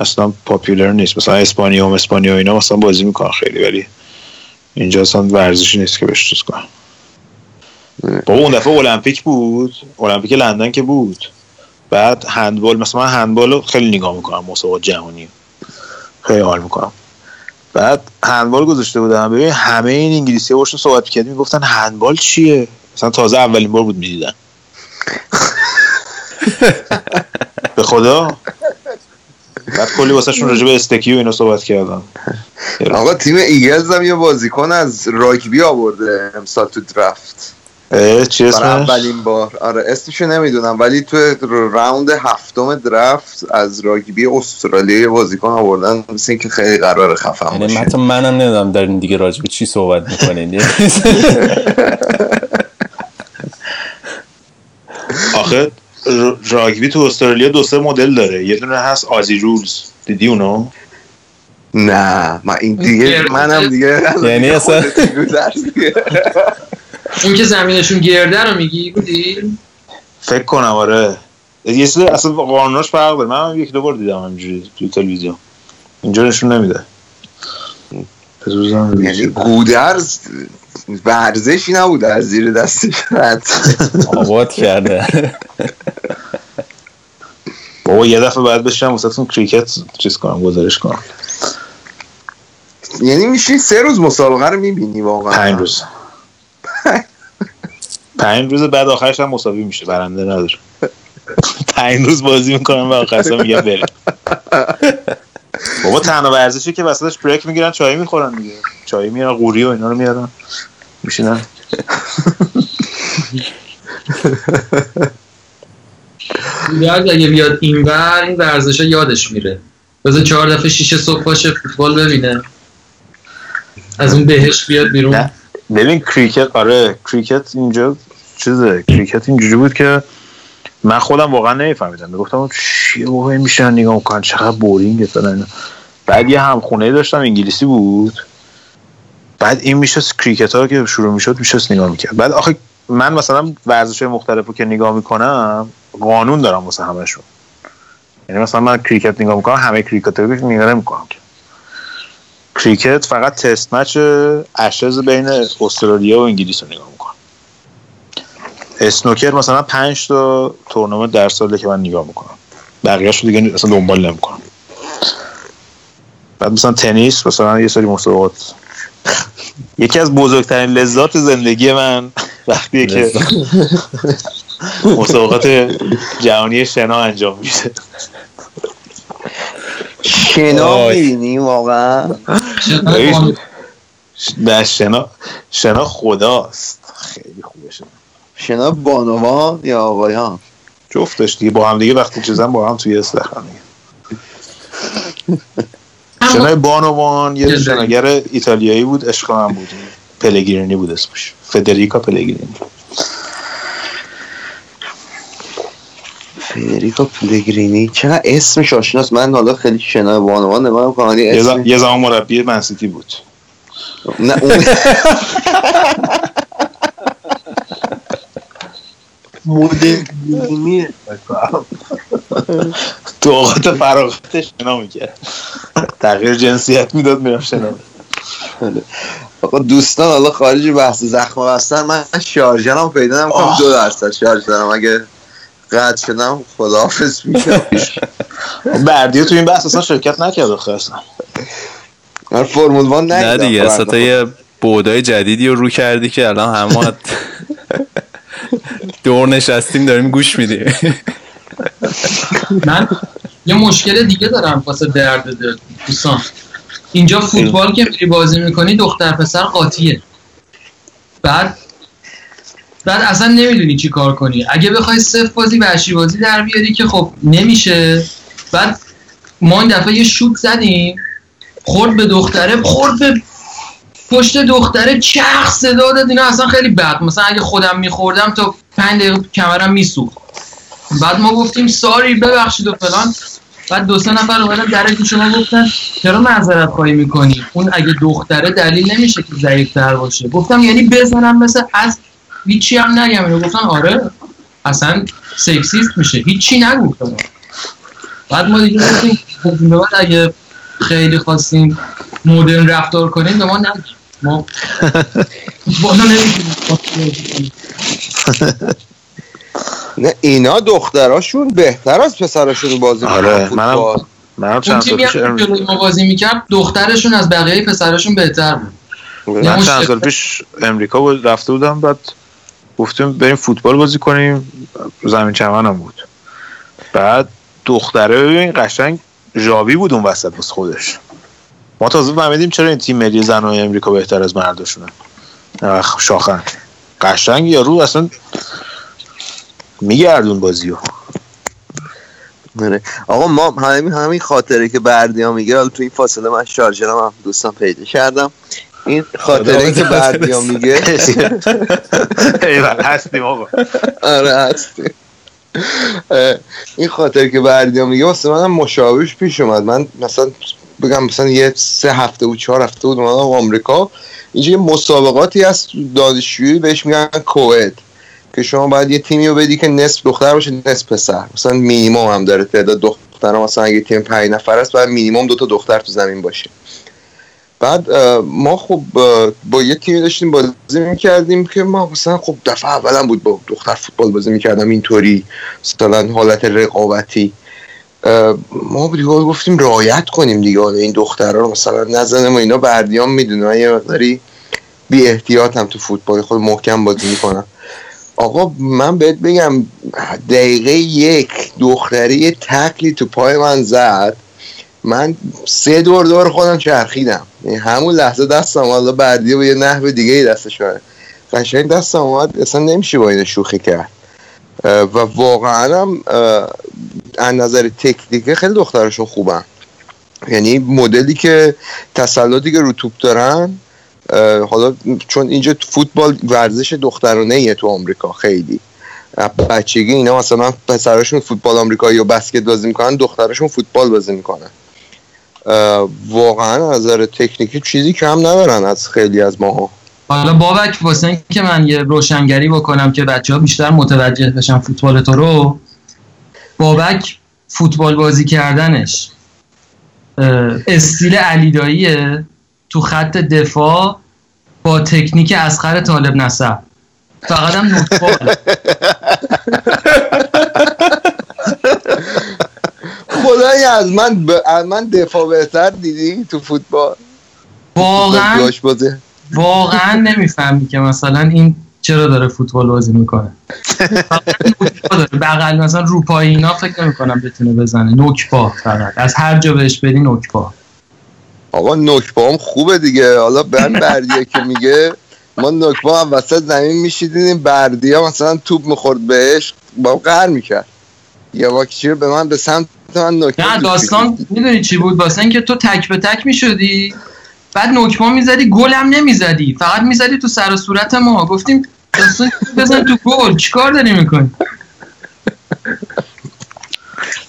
اصلا popular نیست. مثلا اسپانیا و اسپانیا اینا مثلا بازی می‌کنن خیلی ولی اینجا اصلا ورزشی نیست که بهش چیز کنن. بابا اون دفعه المپیک بود؟ المپیک لندن که بود. بعد هندبال مثلا من هندبال خیلی نگاه می‌کنم مسابقات جهانی خیلی حال می‌کنم. بعد هندبال گذاشته بودم. ببین همه این انگلیسی باشون صحبت کردیم می‌گفتن هندبال چیه؟ مثلا تازه اولین بار بود می‌دیدن. به خدا؟ بعد کلی واسهشون راجع به استکی و اینا صحبت کردم. آقا تیم ایگلز هم یه بازیکن از راگبی آورده امسال تو درفت چی برای اولین بار. آره اسمشو نمی‌دونم ولی تو راوند هفتم درفت از راگبی استرالیا بازیکن آوردن مثل اینکه خیلی قرار خفن یعنی باشه. حتی منم نمی‌دونم در این دیگه راجع به چی صحبت می‌کنین. آخه راگبی تو استرالیا دو سه مدل داره. یه دونه هست آزی رولز. دیدی اونو؟ نه من این دیگه منم دیگه یعنی اصلا اون که زمینشون گرده رو میگی بودی؟ فکر کنم آره. یه چیز اصلا قانوناش فرق داره. من هم یک دو بار دیدم همینجوری تو تلویزیون. اینجا نشون نمیده. یعنی گودرز ورزشی نبود از زیر دستش رد آباد کرده. بابا یه دفعه بعد بشم واسه کریکت چیز کنم گزارش کنم. یعنی میشی سه روز مسابقه رو می‌بینی واقعا. پنج روز. پنج روز بعد آخرش هم مساوی میشه برنده نداره. پنج روز بازی می‌کنم و آخرش هم میگم بریم. بابا تنها ورزشی که وسطش بریک می‌گیرن چای می‌خورن دیگه. چای میارن قوری و اینا رو میارن میشینن. گودرز اگه بیاد اینور این ورزش یادش میره. بذار چهار دفعه شیشه صبح باشه فوتبال ببینه. از اون بهش بیاد بیرون. ببین کریکت آره کریکت اینجا چیزه کریکت اینجوری بود که من خودم واقعا نمیفهمیدم. می‌گفتم بابا این میشینن نگاه می‌کنن چقدر boring فلان بعد یه همخونه داشتم انگلیسی بود. بعد این میشست کریکت ها که شروع می‌شد میشست نگاه می‌کرد. بعد آخه من مثلا ورزش های مختلف رو که نگاه می‌کنم قانون دارم واسه همشون یعنی مثلا من کریکت نگاه می‌کنم همه کریکت رو نگاه نمی‌کنم که. کریکت فقط test match اشز بین استرالیا و انگلیس رو نگاه می‌کنم اسنوکر مثلا پنج تا تورنمنت در ساله که من نگاه می‌کنم. بقیهش رو دیگه اصلا دنبال نمی‌کنم. بعد مثلا تنیس مثلا یه سری مسابقات. یکی از بزرگترین لذات زندگی من وقتیه که مسابقات جهانی شنا انجام میشه. شنا آی. می‌بینی واقعا. نه شنا شنا خداست. خیلی خوبه شنا. شنا بانوان یا آقایان جفتش دیگه. با هم دیگه وقتی چیزن با هم توی استخر دیگه. شنای بانوان یه شناگر ایتالیایی بود عشق من بود. پلگرینی بود اسمش. فدریکا پلگرینی. فدریکا پلگرینی. چقدر اسمش آشناست. من حالا خیلی شنا بانوان یه ز- اسم یه زمان مربی منسیتی بود. نه اون تو اوقات فراغتش شنا می‌کرد. تغییر جنسیت می‌داد می‌رفت شنا. آقا دوستان حالا خارج بحث زخم هستن من شارژنم پیدا نمی‌کنم. دو درصد شارژ دارم اگه قطع شدم خداحافظ میشم بردیو تو این بحث اصلا شرکت نکرد آخه اصلا. من فرمول وان نه دیگه. اصلا تا یه بودای جدیدی رو رو کردی که الان همه دور نشستیم داریم گوش میدیم. من یه مشکل دیگه دارم واسه درد دل دوستان. اینجا فوتبال که میری بازی می‌کنی دختر پسر قاطیه. بعد بعد اصلا نمی‌دونی چی کار کنی. اگه بخوای صفر بازی وحشی بازی در بیاری که خب نمیشه. بعد ما این دفعه یه شوت زدیم. خورد به دختره خورد به پشت دختره چخ صدا داد. اینا اصلا خیلی بد. مثلا اگه خودم میخوردم تا پنج دقیقه کمرم میسوخت. بعد ما گفتیم ساری ببخشید و فلان. بعد دو سه نفر اومدن در که شما گفتن چرا معذرت خواهی می‌کنی؟ اون اگه دختره دلیل نمیشه که ضعیف تر باشه. گفتم یعنی بزنم مثل از هیچی هم نگم. اینو گفتن آره اصلا سکسیست میشه. هیچی نگفتم بعد ما دیگه گفتیم خب به بعد اگه خیلی خواستیم مدرن رفتار کنیم به ما نگیم ما بالا نمی‌تونیم. نه اینا دختراشون بهتر از پسراشون بازی آره فوتبال. منم منم چند تیمی پیش بازی می‌کرد دخترشون از بقیه پسرشون بهتر بود. من چند سال پیش امریکا بود رفته بودم بعد گفتیم بریم فوتبال بازی کنیم. زمین چمن هم بود. بعد دختره ببین قشنگ ژاوی بود اون وسط واسه خودش. ما تازه فهمیدیم چرا این تیم ملی زنهای امریکا بهتر از مرداشونه. اخ، شاخن. قشنگ یارو اصلا میگردون بازیو. آره. آقا ما همین همین خاطره که بردیا میگه حالا تو این فاصله من شارژرم هم دوستان پیدا کردم. این خاطره که بردیا میگه. ایول هستیم آقا. آره هستیم. این خاطر که بردیا میگه واسه منم مشابهش پیش اومد. من مثلا بگم مثلا یه سه هفته بود چهار هفته بود اومدم آمریکا. اینجا یه مسابقاتی هست دانشجویی بهش میگن کوید که شما باید یه تیمی رو بدی که نصف دختر باشه نصف پسر. مثلا مینیمم هم داره تعداد دختر مثلا اگه تیم پنج نفر است باید مینیمم دو تا دختر تو زمین باشه. بعد ما خب با یه تیمی داشتیم بازی می‌کردیم که ما مثلا خب دفعه اولم بود با دختر فوتبال بازی می‌کردم اینطوری مثلا حالت رقابتی. ما دیگه گفتیم رعایت کنیم دیگه این دخترها رو مثلا نزنیم و اینا بردیان می‌دونه یه مقداری بی احتیاطم تو فوتبال خود محکم بازی می‌کنم. آقا من بهت بگم دقیقه یک دختری تکلی تو پای من زد. من سه دور دور خودم چرخیدم. یعنی همون لحظه دستم حالا بعدیه به یه نحو دیگه ای دستش شده قشنگ دستم اومد اصلا نمیشه با این شوخی کرد. و واقعا هم از نظر تکنیکه خیلی دخترشون خوبن. یعنی مدلی که تسلطی که رو توپ دارن حالا چون اینجا فوتبال ورزش دخترانه ایه تو آمریکا خیلی. بچگی اینا مثلا پسراشون فوتبال آمریکایی یا بسکت بازی می‌کنن دختراشون فوتبال بازی می‌کنن. واقعا از نظر تکنیکی چیزی کم ندارن از خیلی از ماها. حالا بابک واسه این که من یه روشنگری بکنم که بچه ها بیشتر متوجه بشن فوتبال تو رو بابک فوتبال بازی کردنش استیل علیداییه. تو خط دفاع با تکنیک اسخر طالب نصب. فقط هم نوتبال خدای از من ب... از من دفاع بهتر دیدی تو فوتبال؟ واقعا واقعا نمی‌فهمی که مثلا این چرا داره فوتبال بازی می‌کنه. بغل مثلا روپای اینا فکر نمی‌کنم بتونه بزنه. نوکپا فقط. از هر جا بهش بدی نوکپا آقا نکبا هم خوبه دیگه. حالا من بردیه که میگه. ما نکبا هم وسط زمین میشیدیم. بردیا مثلا توپ می‌خورد بهش. با قهر می‌کرد. یا واکچی رو به من به سمت من نکبا نه داستان می‌دونی چی بود؟ واسه اینکه تو تک به تک می‌شدی. بعد نکما می‌زدی گل هم نمی‌زدی. فقط می‌زدی تو سر و صورت ما. گفتیم داستان بزن تو گل. چیکار داری می‌کنی؟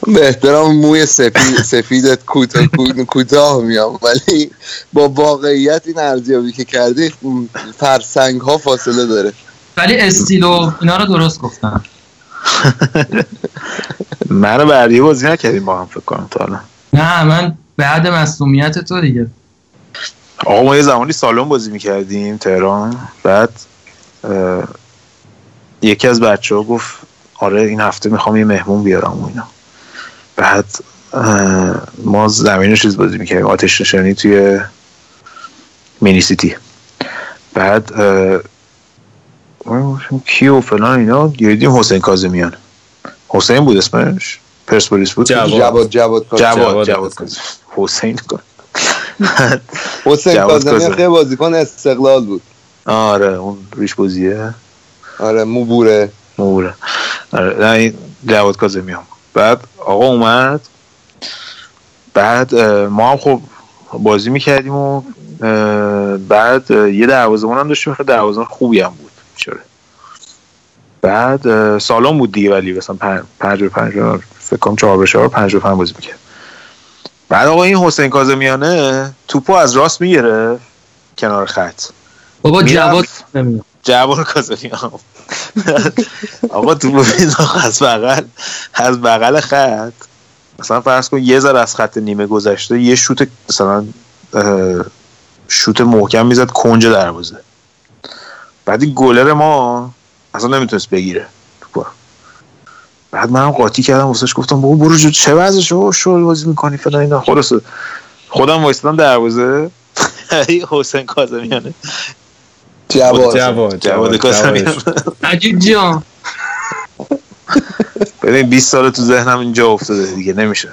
به احترام موی سفید سفیدت کوتاه کوتاه میام. ولی با واقعیت این ارزیابی که کردی فرسنگ ها فاصله داره. ولی استیل و اینا رو درست گفتم. منو بعدی بازی نکردیم با هم فکر کنم تا حالا نه من بعد مصومیت تو دیگه. آقا ما یه زمانی سالن بازی می‌کردیم تهران. بعد یکی از بچه ها گفت آره این هفته می‌خوام یه مهمون بیارم و اینا. بعد ما زمین چیز بازی می‌کردیم آتش نشانی توی مینی سیتی. بعد گفتیم کی و فلان اینا. دیدیم حسین کاظمیان. حسین بود اسمش؟ پرسپولیس بود؟ جواد. جواد- جواد. جواد. حسین حسین جواد کاظمی کاظمی. خیلی بازیکن استقلال بود. آره اون ریش بازیه. آره موبوره. موبوره. آره نه این جواد کاظمیان بعد آقا اومد. بعد ما هم خب بازی می‌کردیم و بعد یه دروازه‌بان هم داشتیم خیلی دروازه‌بان خوبی هم بود. چرا بعد اه، سالن بود دیگه ولی مثلا پنج به پنج فکر کنم چهار به چهار پنج به پنج بازی می‌کرد. بعد آقا این حسین کاظمیانه توپو از راست می‌گرفت کنار خط. بابا. جواد. جواد کاظمیان. آقا تو مینداخت از بغل از بغل خط مثلا فرض کن یه ذره از خط نیمه گذشته یه شوت مثلا شوت محکم می‌زد کنج دروازه. بعد این گلر ما اصلا نمی‌تونست بگیره توپو رو. بعد منم قاطی کردم واسش گفتم بابا برو جو چه وضعشه؟ شل بازی می‌کنی فلان اینا. خلاص خودم وایستادم دروازه. ای حسین کاظمیانه. جواد. جواد جواد. کاظمیان عجیب جان. ببین 20 سال تو ذهنم اینجا افتاده دیگه نمیشه.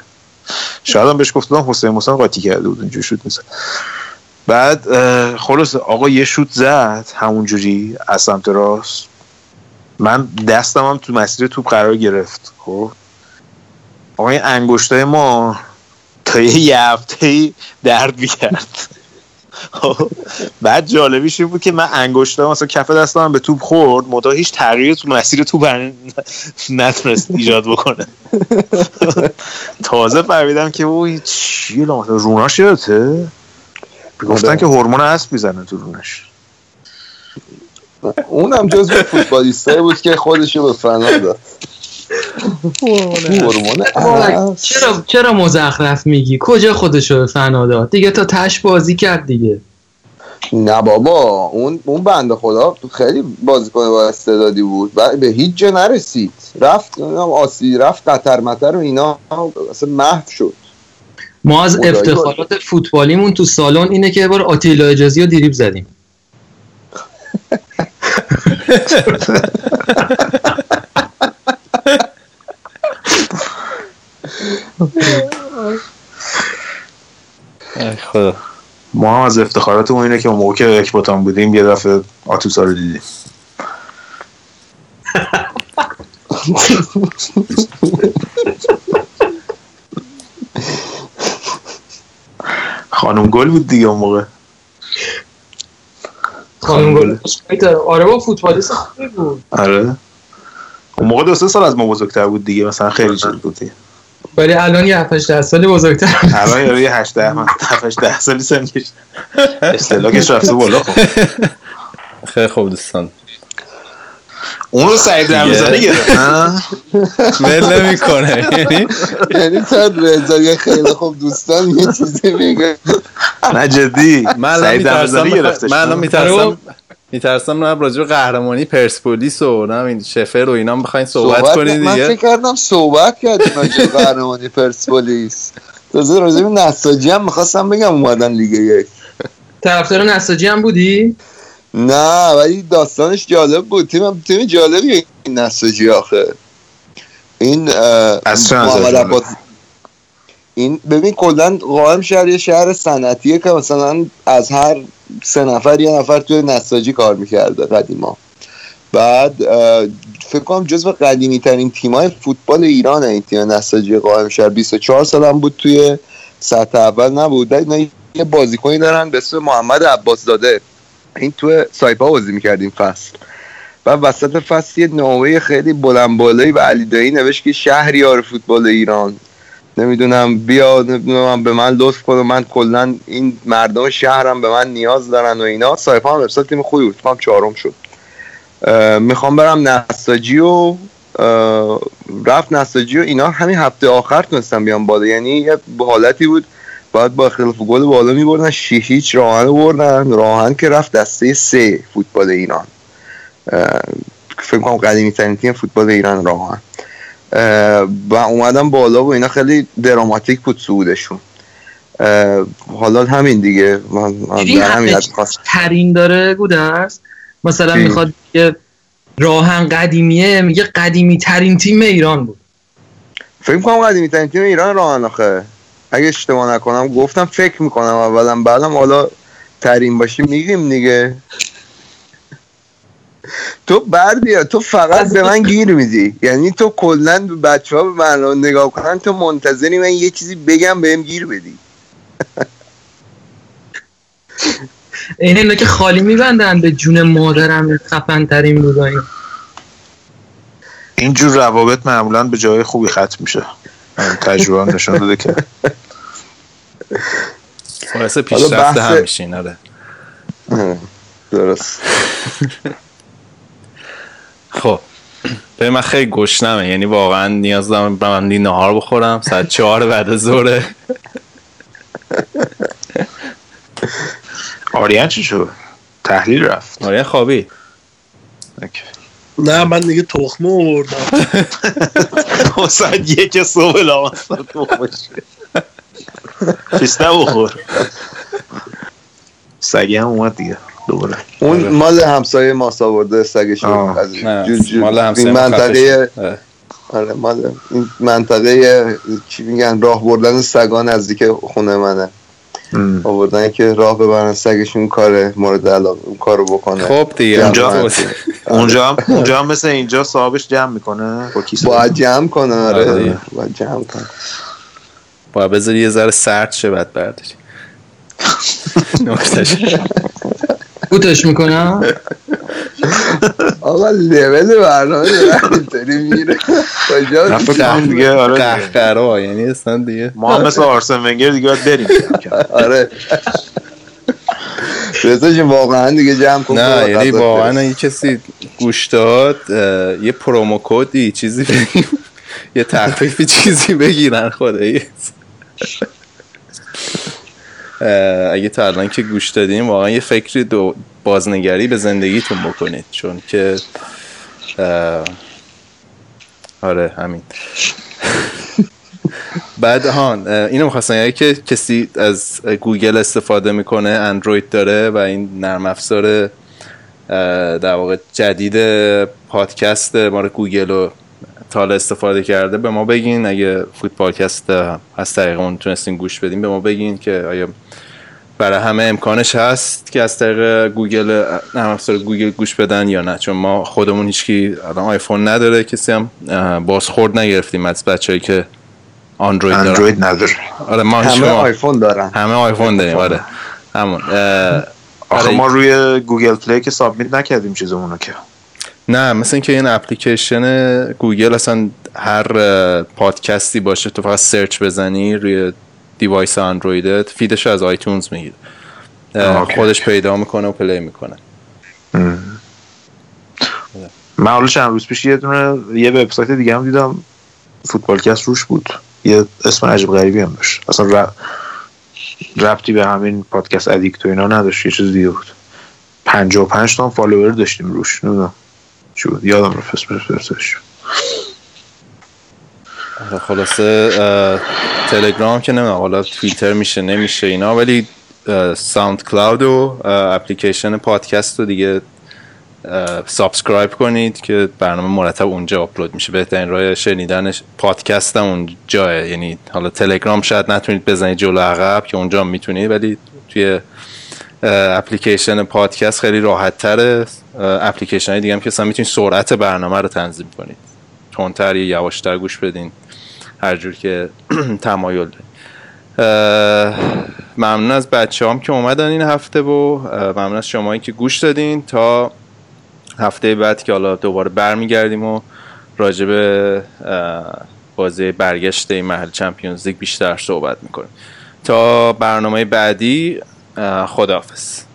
شاید هم بهش گفتم حسین موسی قاطی کرده بود اینجوری شوت می‌زد بعد خلاص آقا یه شوت زد همونجوری از سمت راست. من دستم هم تو مسیر توپ قرار گرفت خب. آقا این انگشتای ما تا یه هفته درد می‌کرد. خب، بعد جالبیش این بود که من انگشتام مثلا کف دستم به توپ خورد متا هیچ تغییری تو مسیر توپ نتونست ایجاد بکنه. تازه فهمیدم که اوه چیه لامت روناش یادته؟ گفتن که هورمون اسب می‌زنه تو رونش. اونم جزو فوتبالیستایی بود که خودشو به فنا داد. چرا چرا مزخرف میگی؟ کجا خودشو به فنا داد؟ دیگه تا تش بازی کرد دیگه. نه بابا اون اون بنده خدا خیلی بازیکن با استعدادی بود. و به هیچ جا نرسید. رفت آسی رفت قطر مطر و اینا اصلا محو شد. ما از افتخارات فوتبالیمون تو سالن اینه که یه بار آتیلا اجازی رو دیریب زدیم. ای خدا. ما هم از افتخاراتمون اینه که اون موقع که اکباتان بودیم یه دفعه آتوسا رو دیدیم. خانم گل بود دیگه اون موقع. خانم گل. آره با فوتبالیست خوبی بود. آره. اون موقع دو سه سال از ما بزرگتر بود دیگه مثلا خیلی چیز بود دیگه. ولی الان یه 7 8 سالی بزرگتر الان یه 8 10 من 7 ده سالی سنش. استلاکش رفته بالا خب. خیلی خوب دوستان. اون رو سعید رمضانی گرفت. ول نمی‌کنه. یعنی یعنی تا رضا یه خیلی خوب دوستان یه چیزی میگه. نه جدی. من سعید میترسم رمضانی گرفتش. من الان آره. میترسم میترسم نه راجع به قهرمانی پرسپولیس و نه این شفر و اینا بخواین صحبت کنید من فکر دیگه کردم صحبت کردیم راجع قهرمانی پرسپولیس. تازه راجع به نساجی هم می‌خواستم بگم اومدن لیگ یک. طرفدار نساجی هم بودی؟ نه ولی داستانش جالب بود. تیم تیم جالبی این نساجی آخه. این محمد؟ عباس این ببین کلا قائم شهر یه شهر صنعتیه که مثلا از هر سه نفر یه نفر توی نساجی کار می‌کرده قدیما. بعد فکر کنم جزو قدیمی ترین تیمای فوتبال ایران این تیم نساجی قائم شهر. 24 سال هم بود توی سطح اول نبود. یه بازیکنی دارن به اسم محمد عباس داده این تو سایپا بازی می‌کردیم فصل. و وسط فصل یه نامه خیلی بلند و علی دایی نوشت که شهریار فوتبال ایران. نمی‌دونم بیا نمی‌دونم به من لطف کن و من کلا این مردم شهرم به من نیاز دارن و اینا. سایپا هم ارسال تیم خوبی بود. هم چهارم شد. می‌خوام برم نساجی و رفت نساجی و اینا همین هفته آخر تونستم بیام بالا. یعنی یه حالتی بود باید با اختلاف گل بالا میبردن شیش هیچ راهن بردن. راهن که رفت دسته سه فوتبال ایران. فکر کنم قدیمی ترین تیم فوتبال ایران راهن. اه، و اومدم بالا و اینا خیلی دراماتیک بود صعودشون. حالا همین دیگه. من من همین ترین داره گودرز مثلا؟ می‌خواد که راهن قدیمیه میگه قدیمی ترین تیم ایران بود. فکر کنم قدیمی ترین تیم ایران راهن آخه. اگه اشتباه نکنم گفتم فکر می‌کنم اولا بعدم حالا ترین باشی میگیم دیگه. تو بردیا تو فقط به من گیر میدی. یعنی تو کلا بچه ها به من نگاه کنن تو منتظری من یه چیزی بگم بهم گیر بدی. این اینا که خالی میبندن به جون مادرم خفن ترین بودایی اینجور روابط معمولا به جای خوبی ختم میشه. تجربه هم نشون داده که. باعث پیشرفت هم میشین آره. درست. خب. به من خیلی گشنمه. یعنی واقعا نیاز دارم بمندی نهار بخورم. ساعت چهار بعد از ظهره. آریان چی شد؟ تحلیل رفت. آریان خوابی نه من دیگه تخمه آوردم. ساعت یک صبح لامصب خیسته بخور سگی هم اومد دیگه دوباره. اون مال همسایه ماست آورده سگشون آه. از مال همسایه این ما منطقه. آره مال این منطقه چی میگن؟ راه بردن سگا نزدیک خونه منه. آوردن که راه ببرن سگشون کار مورد علاقه اون کارو بکنه خب دیگه اونجا آره. اونجا هم اونجا هم مثل اینجا صاحبش جمع می‌کنه؟ با کیسه باید جمع کنه آره. آره. باید جمع کنه باید بذاری یه ذره سرد شه بعد برداری. نکتش کوتش می‌کنم؟ آقا لول برنامه اینطوری میره کجا دیگه آره. قهقرا یعنی اصلا دیگه. ما هم مثل آرسن ونگر دیگه باید بریم. آره. رضا واقعا دیگه جمع کن نه یعنی واقعا. اگه کسی گوش داد یه پرومو کدی چیزی یه تخفیفی چیزی بگیرن خدایی اگه تا الان که گوش دادیم واقعا یه فکری دو بازنگری به زندگیتون بکنید چون که آره همین. بعد هان اینو می‌خواستم یعنی که کسی از گوگل استفاده می‌کنه اندروید داره و این نرم افزار در واقع جدید پادکست مال گوگل رو تا حالا استفاده کرده به ما بگین. اگه فوتبالکست از طریق اون تونستین گوش بدین به ما بگین که آیا برای همه امکانش هست که از طریق گوگل نرم افزار گوگل گوش بدن یا نه؟ چون ما خودمون هیچکی الان آیفون نداره کسی هم بازخورد نگرفتیم از بچه‌هایی که آندروید دارن. اندروید نداره. آره ما همه شما- آیفون دارن. همه آیفون داریم آره. همون آخه. ما روی گوگل پلی که submit نکردیم چیزمونو که. نه مثل اینکه این اپلیکیشن گوگل اصلا هر پادکستی باشه تو فقط search بزنی روی device اندرویدت feed ش از آیتونز می‌گیره. خودش پیدا می‌کنه و play می‌کنه. من حالا چند روز پیش یه دونه یه وبسایت دیگه هم دیدم. فوتبالکست روش بود. یه اسم عجیب غریبی هم داشت. اصلا. ربطی به همین پادکست ادیکت و اینا نداشت. یه چیز دیگه بود. 55 تا follower داشتیم روش. نمی‌دونم. چی بود یادم اسمش فرستادش آره، خلاصه تلگرام که نمی‌دونم حالا توییتر میشه نمیشه اینا ولی ساوند کلاود و اپلیکیشن پادکست رو دیگه subscribe کنید که برنامه مرتب اونجا آپلود میشه. بهترین راه شنیدن پادکست هم اونجاست یعنی حالا تلگرام شاید نتونید بزنید جلو عقب که اونجا می‌تونید ولی توی اپلیکیشن پادکست خیلی راحت تره اپلیکیشن دیگه هم که می‌تونید سرعت برنامه رو تنظیم کنید. تندتر یا یواشتر گوش بدین. هر جور که تمایل دارید. ممنون از بچه‌ها هم که اومدن این هفته و ممنون از شمایی که گوش دادین تا هفته بعد که حالا دوباره برمیگردیم و راجع به بازی برگشت این محل چمپیونز لیگ بیشتر صحبت می‌کنیم. تا برنامه بعدی خداحافظ.